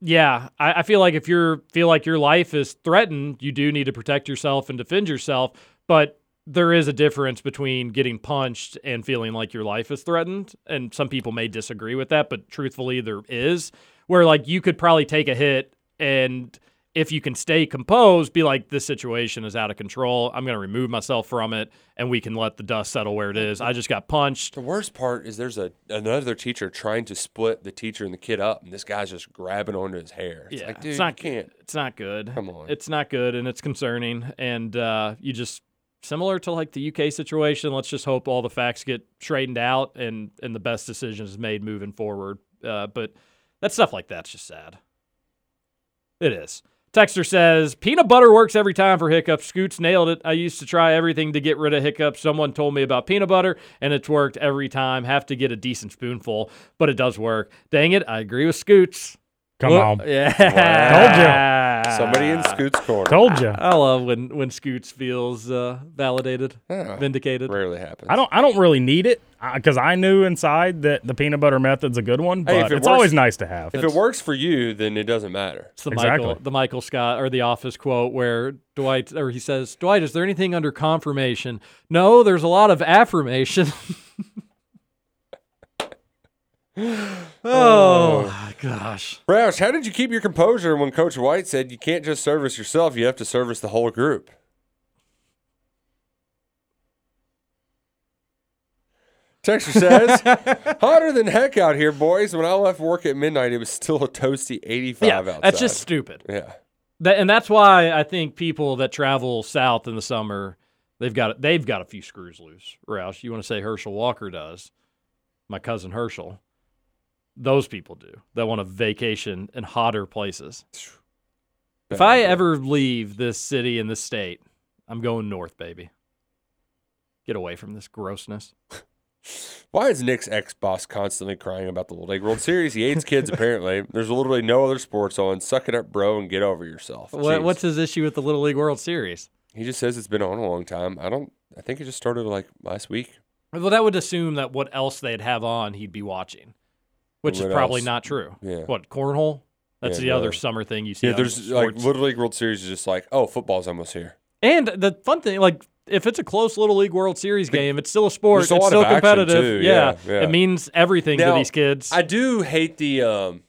[SPEAKER 6] yeah, I, I feel like if you feel like your life is threatened, you do need to protect yourself and defend yourself. But there is a difference between getting punched and feeling like your life is threatened. And some people may disagree with that, but truthfully, there is where like you could probably take a hit and if you can stay composed, be like, this situation is out of control. I'm going to remove myself from it and we can let the dust settle where it is. I just got punched.
[SPEAKER 8] The worst part is there's a another teacher trying to split the teacher and the kid up, and this guy's just grabbing onto his hair. It's
[SPEAKER 6] yeah,
[SPEAKER 8] like, dude,
[SPEAKER 6] it's not
[SPEAKER 8] you can't.
[SPEAKER 6] It's not good.
[SPEAKER 8] Come on.
[SPEAKER 6] it's not good, and it's concerning. And uh, you just similar to like the UK situation. Let's just hope all the facts get straightened out and and the best decisions made moving forward. Uh, but that stuff like that's just sad. It is. Texter says peanut butter works every time for hiccups. Scoots nailed it. I used to try everything to get rid of hiccups. Someone told me about peanut butter, and it's worked every time. Have to get a decent spoonful, but it does work. Dang it, I agree with Scoots.
[SPEAKER 7] Come
[SPEAKER 6] Look-
[SPEAKER 7] on.
[SPEAKER 6] Yeah.
[SPEAKER 7] Told you.
[SPEAKER 8] Somebody in Scoot's corner.
[SPEAKER 7] Told you.
[SPEAKER 6] I love when when Scoots feels uh, validated,
[SPEAKER 8] Yeah.
[SPEAKER 6] vindicated.
[SPEAKER 8] Rarely happens.
[SPEAKER 7] I don't. I don't really need it because I knew inside that the peanut butter method's a good one. But
[SPEAKER 8] Hey, if it
[SPEAKER 7] it's
[SPEAKER 8] works-
[SPEAKER 7] always nice to have.
[SPEAKER 8] If it works for you, then it doesn't matter.
[SPEAKER 6] It's the
[SPEAKER 7] Exactly.
[SPEAKER 6] Michael the Michael Scott or the Office quote where Dwight or he says, Dwight, is there anything under confirmation? No, there's a lot of affirmation. [LAUGHS] [GASPS] Oh, oh my gosh.
[SPEAKER 8] Roush, how did you keep your composure when Coach White said you can't just service yourself, you have to service the whole group? Texture says, [LAUGHS] hotter than heck out here, boys. When I left work at midnight, it was still a toasty 85
[SPEAKER 6] Yeah,
[SPEAKER 8] outside.
[SPEAKER 6] that's just stupid.
[SPEAKER 8] Yeah.
[SPEAKER 6] That, and that's why I think people that travel south in the summer, they've got they've got a few screws loose. Roush, you want to say Herschel Walker does? My cousin Herschel. Those people do that want a vacation in hotter places. [SIGHS] If I ever leave this city and this state, I'm going north, baby. Get away from this grossness. [SIGHS]
[SPEAKER 8] Why is Nick's ex boss constantly crying about the Little League World Series? He hates kids, apparently. [LAUGHS] There's literally no other sports on. Suck it up, bro, and get over yourself.
[SPEAKER 6] What,
[SPEAKER 8] Jeez.
[SPEAKER 6] what's his issue with the Little League World Series?
[SPEAKER 8] He just says it's been on a long time. I don't, I think it just started like last week.
[SPEAKER 6] Well, that would assume that what else they'd have on, he'd be watching, which is probably
[SPEAKER 8] else?
[SPEAKER 6] not true.
[SPEAKER 8] Yeah.
[SPEAKER 6] What cornhole? That's
[SPEAKER 8] Yeah,
[SPEAKER 6] the other summer thing you see.
[SPEAKER 8] Yeah, there's like
[SPEAKER 6] sports.
[SPEAKER 8] Little League World Series is just like, oh, football's almost here.
[SPEAKER 6] and the fun thing, like if it's a close Little League World Series game, it's still a sport.
[SPEAKER 8] A
[SPEAKER 6] it's still competitive. Yeah,
[SPEAKER 8] Yeah, yeah.
[SPEAKER 6] it means everything
[SPEAKER 8] Now,
[SPEAKER 6] to these kids.
[SPEAKER 8] I do hate the um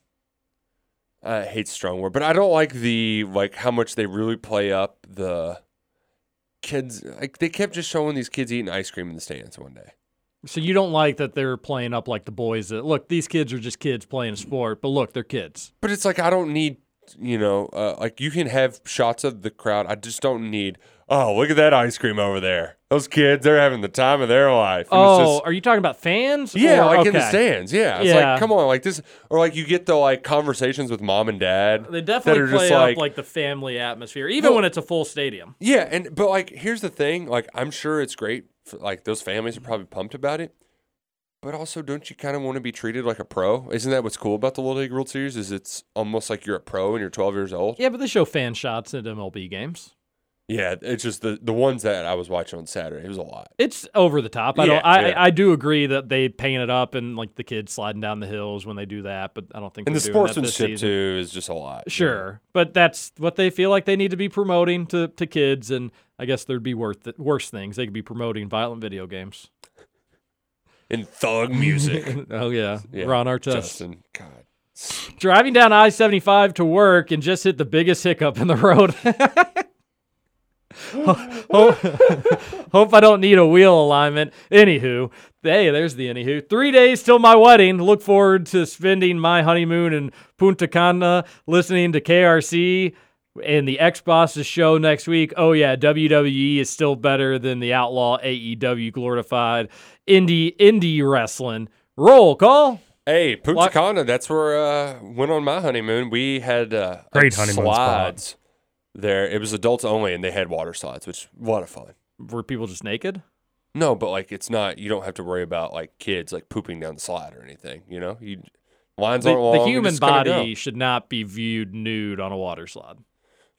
[SPEAKER 8] I hate strong word, but I don't like the like how much they really play up the kids. Like they kept just showing these kids eating ice cream in the stands one day.
[SPEAKER 6] So you don't like that they're playing up like the boys that look, these kids are just kids playing a sport, but look, they're kids.
[SPEAKER 8] But it's like I don't need, you know, uh, like you can have shots of the crowd. I just don't need. Oh, look at that ice cream over there. Those kids, they're having the time of their life. And it's
[SPEAKER 6] Oh,
[SPEAKER 8] just-
[SPEAKER 6] are you talking about fans?
[SPEAKER 8] yeah,
[SPEAKER 6] or-
[SPEAKER 8] like in the
[SPEAKER 6] okay.
[SPEAKER 8] stands. Yeah, it's
[SPEAKER 6] Yeah.
[SPEAKER 8] like come on, like this, or like you get the like conversations with mom and dad.
[SPEAKER 6] They definitely play up
[SPEAKER 8] like,
[SPEAKER 6] like the family atmosphere, even
[SPEAKER 8] No.
[SPEAKER 6] when it's a full stadium.
[SPEAKER 8] Yeah, and but like here's the thing, like I'm sure it's great for like those families are probably pumped about it. But also don't you kind of want to be treated like a pro? Isn't that what's cool about the Little League World Series is it's almost like you're a pro and you're 12 years old?
[SPEAKER 6] Yeah, but they show fan shots at MLB games.
[SPEAKER 8] Yeah, it's just the the ones that I was watching on Saturday. It was a lot.
[SPEAKER 6] It's over the top. I don't. I,
[SPEAKER 8] yeah.
[SPEAKER 6] I do agree that they paint it up and like the kids sliding down the hills when they do that, but I don't think
[SPEAKER 8] And the
[SPEAKER 6] they're doing that this
[SPEAKER 8] sportsmanship too is just a lot.
[SPEAKER 6] Sure, but that's what they feel like they need to be promoting to, to kids, and I guess there'd be worth worse things. They could be promoting violent video games.
[SPEAKER 8] And thug music. [LAUGHS]
[SPEAKER 6] oh yeah,
[SPEAKER 8] Yeah,
[SPEAKER 6] Ron Artest.
[SPEAKER 8] Justin, God.
[SPEAKER 6] Driving down I seventy five to work and just hit the biggest hiccup in the road. [LAUGHS] hope, [LAUGHS] hope I don't need a wheel alignment. Anywho, hey, there's the anywho. Three days till my wedding. Look forward to spending my honeymoon in Punta Cana, listening to KRC and the X Bosses show next week. Oh yeah, WWE is still better than the Outlaw AEW glorified indie indie wrestling. Roll call.
[SPEAKER 8] Hey, Punta Cana, that's where uh went on my honeymoon. We had uh
[SPEAKER 7] Great
[SPEAKER 8] like
[SPEAKER 7] honeymoon spot.
[SPEAKER 8] There. It was adults only and they had water slides, which what a lot of fun.
[SPEAKER 6] Were people just naked?
[SPEAKER 8] No, but like it's not you don't have to worry about like kids like pooping down the slide or anything, you know? You lines
[SPEAKER 6] The,
[SPEAKER 8] aren't long.
[SPEAKER 6] the human body should not be viewed nude on a water slide.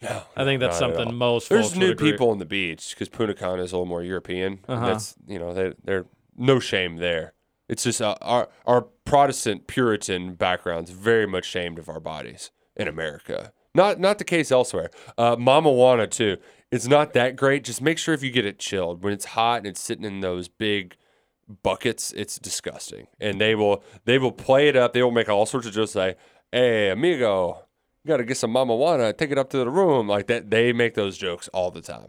[SPEAKER 8] No,
[SPEAKER 6] I think that's something most
[SPEAKER 8] There's nude people on the beach because Punta Cana is a little more European. and
[SPEAKER 6] Uh-huh.
[SPEAKER 8] That's you know they they're no shame there. It's just uh, our our Protestant Puritan background's very much shamed of our bodies in America. Not not the case elsewhere. Uh, Mama Juana too. It's not that great. Just make sure if you get it chilled when it's hot and it's sitting in those big buckets, it's disgusting. And they will they will play it up. They will make all sorts of jokes like, "Hey, amigo, you got to get some Mama Juana. Take it up to the room." Like that. They make those jokes all the time.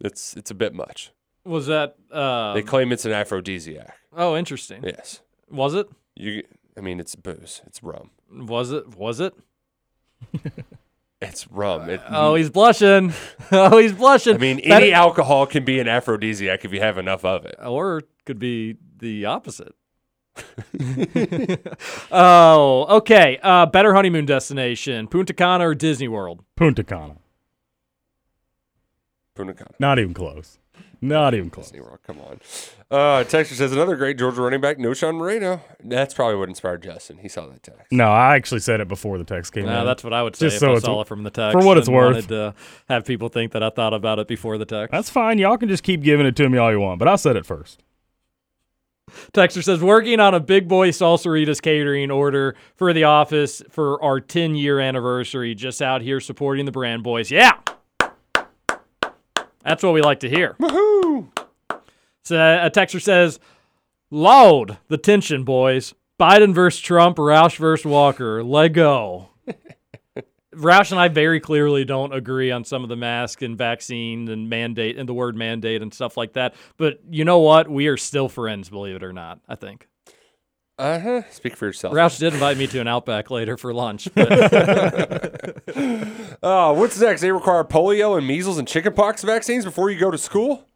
[SPEAKER 8] It's it's a bit much.
[SPEAKER 6] Was that? Uh,
[SPEAKER 8] They claim it's an aphrodisiac.
[SPEAKER 6] oh, interesting.
[SPEAKER 8] Yes.
[SPEAKER 6] Was it?
[SPEAKER 8] You. I mean, it's booze. It's rum.
[SPEAKER 6] Was it? Was it? [LAUGHS]
[SPEAKER 8] It's rum. It,
[SPEAKER 6] Oh, he's blushing. [LAUGHS] oh, he's blushing.
[SPEAKER 8] I mean,
[SPEAKER 6] That-
[SPEAKER 8] any alcohol can be an aphrodisiac if you have enough of it.
[SPEAKER 6] or it could be the opposite. [LAUGHS] oh, okay. Uh, better honeymoon destination: Punta Cana or Disney World?
[SPEAKER 7] Punta Cana.
[SPEAKER 8] Punta Cana.
[SPEAKER 7] Not even close. Not even close.
[SPEAKER 8] Disney World. Come on. Uh, Texas says another great Georgia running back, Knowshon Moreno. That's probably what inspired Justin. He saw that text.
[SPEAKER 7] No, I actually said it before the text came
[SPEAKER 6] No,
[SPEAKER 7] in.
[SPEAKER 6] that's what I would say
[SPEAKER 7] Just
[SPEAKER 6] if
[SPEAKER 7] so
[SPEAKER 6] I
[SPEAKER 7] it's-
[SPEAKER 6] saw it from the text.
[SPEAKER 7] For what it's
[SPEAKER 6] and
[SPEAKER 7] worth.
[SPEAKER 6] wanted to have people think that I thought about it before the text.
[SPEAKER 7] That's fine. Y'all can just keep giving it to me all you want, but I said it first.
[SPEAKER 6] Texter says working on a big boy Salsarita's catering order for the office for our 10 year anniversary. Just out here supporting the brand boys. Yeah, that's what we like to hear.
[SPEAKER 8] Woohoo!
[SPEAKER 6] So a texter says, "Load the tension, boys. Biden versus Trump, Roush versus Walker. Let go." [LAUGHS] Roush and I very clearly don't agree on some of the mask and vaccine and mandate and the word mandate and stuff like that. But you know what? We are still friends, believe it or not. I think.
[SPEAKER 8] Uh huh. Speak for yourself.
[SPEAKER 6] Roush did invite me to an Outback later for lunch. But
[SPEAKER 8] Oh, [LAUGHS] what's next? They require polio and measles and chickenpox vaccines before you go to school?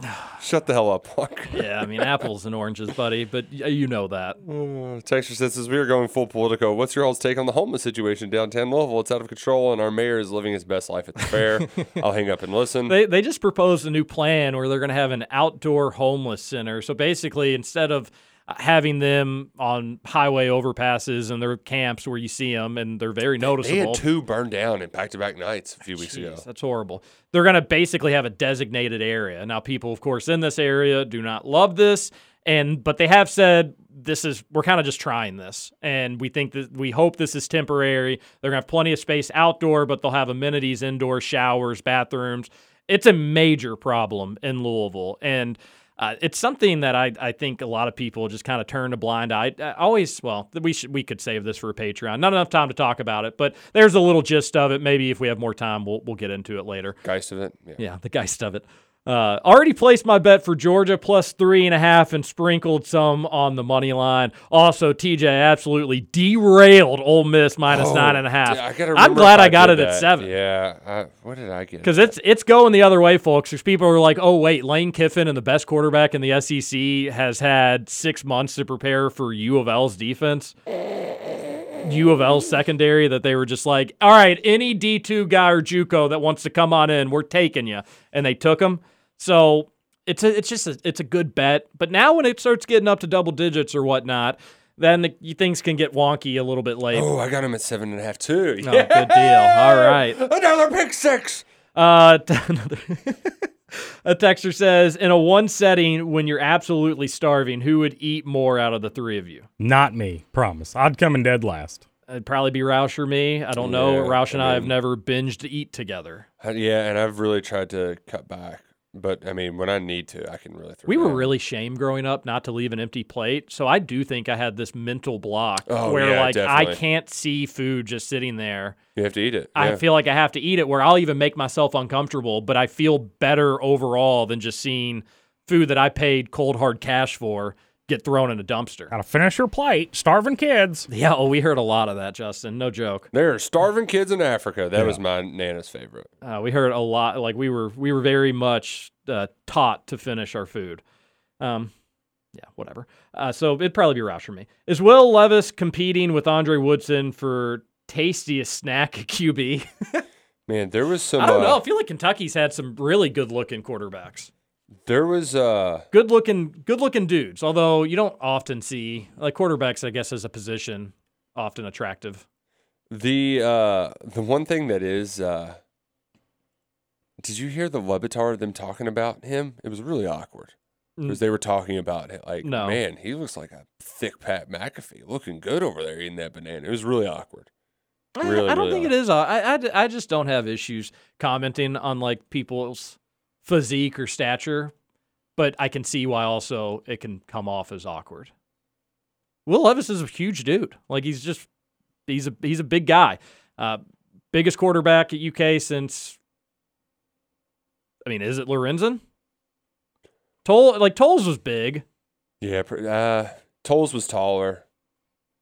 [SPEAKER 8] [SIGHS] Shut the hell up, Walker.
[SPEAKER 6] yeah, I mean apples and oranges, buddy. But you know that.
[SPEAKER 8] Uh, Texture says, as we are going full politico, what's your all's take on the homeless situation downtown Louisville? It's out of control, and our mayor is living his best life at the fair. [LAUGHS] I'll hang up and listen.
[SPEAKER 6] They they just proposed a new plan where they're going to have an outdoor homeless center. So basically, instead of uh, having them on highway overpasses and their camps where you see them and they're very noticeable.
[SPEAKER 8] They had two burned down in back-to-back nights a few weeks ago.
[SPEAKER 6] That's horrible. They're going to basically have a designated area. Now, people, of course, in this area do not love this, and but they have said this is we're kind of just trying this, and we think that we hope this is temporary. They're going to have plenty of space outdoor, but they'll have amenities indoor, showers, bathrooms. It's a major problem in Louisville, and Uh, it's something that I, I think a lot of people just kind of turn a blind eye. I always, well, we should we could save this for a Patreon. Not enough time to talk about it, but there's a little gist of it. Maybe if we have more time, we'll we'll get into it later.
[SPEAKER 8] Geist of it. Yeah.
[SPEAKER 6] Yeah, the geist of it. Uh, already placed my bet for Georgia plus three and a half and sprinkled some on the money line. Also, TJ absolutely derailed Ole Miss minus
[SPEAKER 8] Oh,
[SPEAKER 6] nine and a half.
[SPEAKER 8] yeah, I
[SPEAKER 6] I'm glad I got it at seven.
[SPEAKER 8] Yeah. I, what did I get?
[SPEAKER 6] Because it's it's going the other way, folks. There's people who are like, oh wait, Lane Kiffin and the best quarterback in the SEC has had six months to prepare for U of L's defense. U of L's secondary that they were just like, all right, any D two guy or JUCO that wants to come on in, we're taking you, and they took him. So it's a, it's just a, it's a good bet. But now when it starts getting up to double digits or whatnot, then the, things can get wonky a little bit late.
[SPEAKER 8] Oh, I got him at seven and a half too.
[SPEAKER 6] Oh, [LAUGHS] good deal. All right.
[SPEAKER 8] Another pick six.
[SPEAKER 6] Uh, [LAUGHS] another [LAUGHS] a texter says, in a one setting when you're absolutely starving, who would eat more out of the three of you?
[SPEAKER 7] Not me, promise. I'd come in dead last.
[SPEAKER 6] It'd probably be Roush or me. I don't know.
[SPEAKER 8] Yeah,
[SPEAKER 6] Roush and
[SPEAKER 8] I
[SPEAKER 6] I have never binged to eat together.
[SPEAKER 8] Uh, Yeah, and I've really tried to cut back, but I mean, when I need to, I can really. Throw
[SPEAKER 6] We were really shamed growing up not to leave an empty plate. So I do think I had this mental block
[SPEAKER 8] Oh,
[SPEAKER 6] where
[SPEAKER 8] yeah,
[SPEAKER 6] like I can't see food just sitting there.
[SPEAKER 8] You have to eat it.
[SPEAKER 6] I
[SPEAKER 8] yeah.
[SPEAKER 6] feel like I have to eat it where I'll even make myself uncomfortable, but I feel better overall than just seeing food that I paid cold hard cash for get thrown in a dumpster.
[SPEAKER 7] Gotta finish your plate. Starving kids.
[SPEAKER 6] Yeah, oh, we heard a lot of that, Justin. No joke.
[SPEAKER 8] There are starving kids in Africa. That
[SPEAKER 7] Yeah.
[SPEAKER 8] was my nana's favorite.
[SPEAKER 6] Uh, we heard a lot. Like we were, we were very much uh, taught to finish our food. Um, yeah, whatever. Uh, so it'd probably be Roush for me. Is Will Levis competing with Andre Woodson for tastiest snack at QB? [LAUGHS]
[SPEAKER 8] Man, there was some.
[SPEAKER 6] I don't
[SPEAKER 8] uh,
[SPEAKER 6] know. I feel like Kentucky's had some really good looking quarterbacks.
[SPEAKER 8] There was uh
[SPEAKER 6] Good looking, good looking dudes. Although you don't often see like quarterbacks. I guess as a position, often attractive.
[SPEAKER 8] the uh the one thing that is uh did you hear the Lebitar them talking about him? It was really awkward. Because they were talking about it like,
[SPEAKER 6] No.
[SPEAKER 8] man, he looks like a thick Pat McAfee, looking good over there eating that banana. It was really awkward.
[SPEAKER 6] I-
[SPEAKER 8] Really,
[SPEAKER 6] I don't
[SPEAKER 8] really
[SPEAKER 6] think it is. uh, I, I, I just don't have issues commenting on like people's physique or stature, but I can see why also it can come off as awkward. Will Levis is a huge dude. Like he's just he's a he's a big guy. Uh, biggest quarterback at UK since. I mean, is it Lorenzen? Toll like Tolles was big.
[SPEAKER 8] Yeah, uh, Tolles was taller.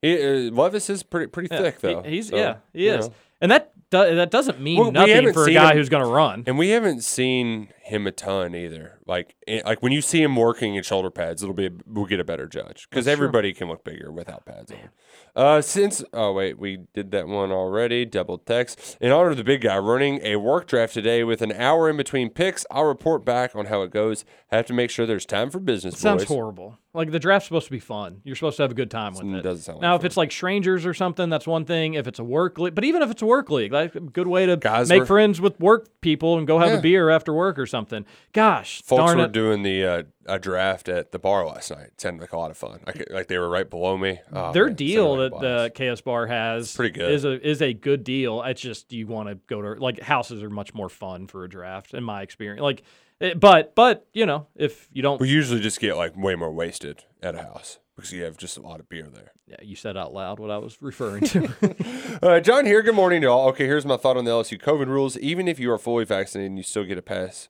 [SPEAKER 8] He, uh, Levis is pretty pretty
[SPEAKER 6] Yeah,
[SPEAKER 8] thick
[SPEAKER 6] he-
[SPEAKER 8] though.
[SPEAKER 6] he's
[SPEAKER 8] so,
[SPEAKER 6] yeah, he is,
[SPEAKER 8] know.
[SPEAKER 6] and that do, that doesn't mean
[SPEAKER 8] Well,
[SPEAKER 6] nothing for a guy
[SPEAKER 8] him-
[SPEAKER 6] who's going to run.
[SPEAKER 8] And we haven't seen him a ton either. Like, eh, like when you see him working in shoulder pads, it'll be we'll get a better judge because everybody can look bigger without pads on. Uh, since oh wait, we did that one already. Double text in honor of the big guy running a work draft today with an hour in between picks. I'll report back on how it goes. have to make sure there's time for business.
[SPEAKER 6] Sounds
[SPEAKER 8] boys.
[SPEAKER 6] horrible. Like the draft's supposed to be fun. You're supposed to have a good time with it.
[SPEAKER 8] doesn't sound like
[SPEAKER 6] now, if
[SPEAKER 8] fun.
[SPEAKER 6] it's like strangers or something, that's one thing. If it's a work league, but even if it's a work league, like a good way to
[SPEAKER 8] Guys
[SPEAKER 6] make
[SPEAKER 8] were-
[SPEAKER 6] friends with work people and go have
[SPEAKER 8] Yeah.
[SPEAKER 6] a beer after work or something. Gosh,
[SPEAKER 8] Folks
[SPEAKER 6] darn
[SPEAKER 8] were
[SPEAKER 6] it.
[SPEAKER 8] doing the uh, a draft at the bar last night. It sounded like a lot of fun. Like, like they were right below me. Oh,
[SPEAKER 6] Their
[SPEAKER 8] man, it sounded
[SPEAKER 6] deal
[SPEAKER 8] like
[SPEAKER 6] that
[SPEAKER 8] blast.
[SPEAKER 6] the KS Bar has
[SPEAKER 8] Pretty good.
[SPEAKER 6] is a is a good deal. It's just you want to go to like houses are much more fun for a draft in my experience. Like, it, but but you know if you don't,
[SPEAKER 8] We usually just get like way more wasted at a house because you have just a lot of beer there.
[SPEAKER 6] yeah, you said out loud what I was referring to. [LAUGHS]
[SPEAKER 8] Uh, John here. Good morning to all. Okay, here's my thought on the LSU COVID rules. Even if you are fully vaccinated, you still get a pass.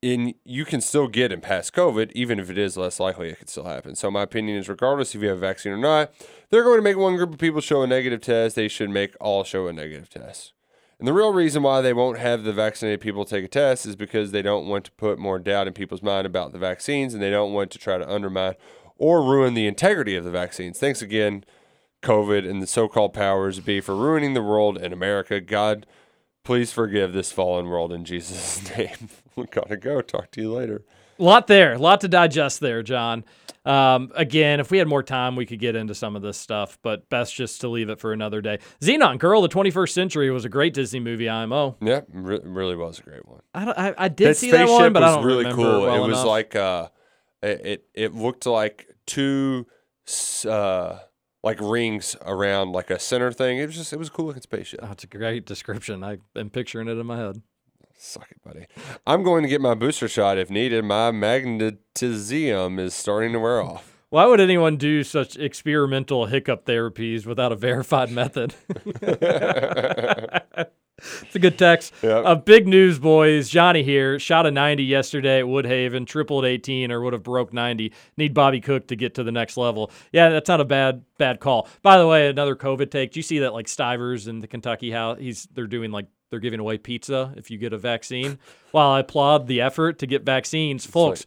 [SPEAKER 8] In you can still get and pass COVID, even if it is less likely it could still happen. So my opinion is, regardless if you have a vaccine or not, they're going to make one group of people show a negative test. They should make all show a negative test. And the real reason why they won't have the vaccinated people take a test is because they don't want to put more doubt in people's mind about the vaccines, and they don't want to try to undermine or ruin the integrity of the vaccines. Thanks again, COVID and the so-called powers be for ruining the world and America. God, please forgive this fallen world in Jesus' [LAUGHS] name. we gotta go. Talk to you later.
[SPEAKER 6] Lot there, a lot to digest there, John. Um, again, if we had more time, we could get into some of this stuff, but best just to leave it for another day. Zenon, Girl the 21st Century was a great Disney movie, IMO.
[SPEAKER 8] Yeah, re- really was a great one.
[SPEAKER 6] I, don't, I, I did see that one, but I
[SPEAKER 8] was
[SPEAKER 6] don't
[SPEAKER 8] really
[SPEAKER 6] remember
[SPEAKER 8] cool.
[SPEAKER 6] well
[SPEAKER 8] it was
[SPEAKER 6] enough.
[SPEAKER 8] like uh, it, it it looked like two uh like rings around like a center thing. It was just it was a cool looking spaceship.
[SPEAKER 6] Oh, it's a great description. I've been picturing it in my head.
[SPEAKER 8] Suck it, buddy. I'm going to get my booster shot if needed. My magnetism is starting to wear off.
[SPEAKER 6] Why would anyone do such experimental hiccup therapies without a verified method? [LAUGHS] it's a good text.
[SPEAKER 8] Yep.
[SPEAKER 6] Uh, big news, boys. Johnny here. Shot a 90 yesterday at Woodhaven. Tripled 18 or would have broke 90. Need Bobby Cook to get to the next level. Yeah, that's not a bad bad call. By the way, another COVID take. Do you see that like Stivers in the Kentucky house? He's they're doing like they're giving away pizza if you get a vaccine. [LAUGHS] While I applaud the effort to get vaccines, folks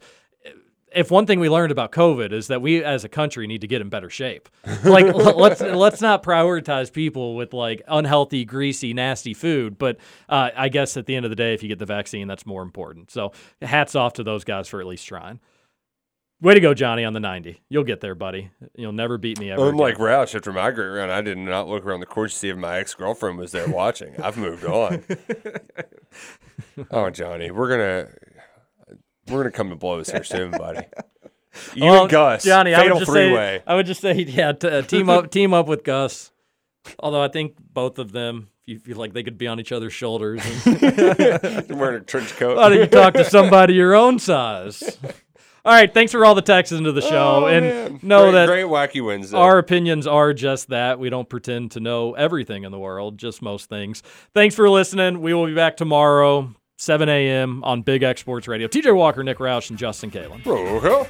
[SPEAKER 6] if one thing we learned about COVID is that we as a country need to get in better shape. [LAUGHS] Like l- let's let's not prioritize people with like unhealthy, greasy, nasty food. But uh, I guess at the end of the day, if you get the vaccine, that's more important. So hats off to those guys for at least trying. Way to go, Johnny, on the 90. You'll get there, buddy. You'll never beat me ever.
[SPEAKER 8] Unlike
[SPEAKER 6] again.
[SPEAKER 8] Roush, after my great run, I did not look around the court to see if my ex girlfriend was there watching. I've moved on. [LAUGHS] oh, Johnny, we're gonna we're gonna come to blows here soon, buddy. You
[SPEAKER 6] Well,
[SPEAKER 8] and Gus,
[SPEAKER 6] Johnny, I
[SPEAKER 8] fatal
[SPEAKER 6] would just say. I would just say, yeah, t- uh, team up, team up with Gus. Although I think both of them, you feel like they could be on each other's shoulders. [LAUGHS] And
[SPEAKER 8] wearing a trench coat.
[SPEAKER 6] Why don't you talk to somebody your own size? [LAUGHS] All right, thanks for all the texts into the show,
[SPEAKER 8] Oh,
[SPEAKER 6] and
[SPEAKER 8] man.
[SPEAKER 6] know
[SPEAKER 8] Great-
[SPEAKER 6] that
[SPEAKER 8] great wacky Wednesday.
[SPEAKER 6] Our opinions are just that. We don't pretend to know everything in the world, just most things. Thanks for listening. We will be back tomorrow, 7 a.m. on Big X Sports Radio. TJ Walker, Nick Roush, and Justin Kalen.
[SPEAKER 8] Oh,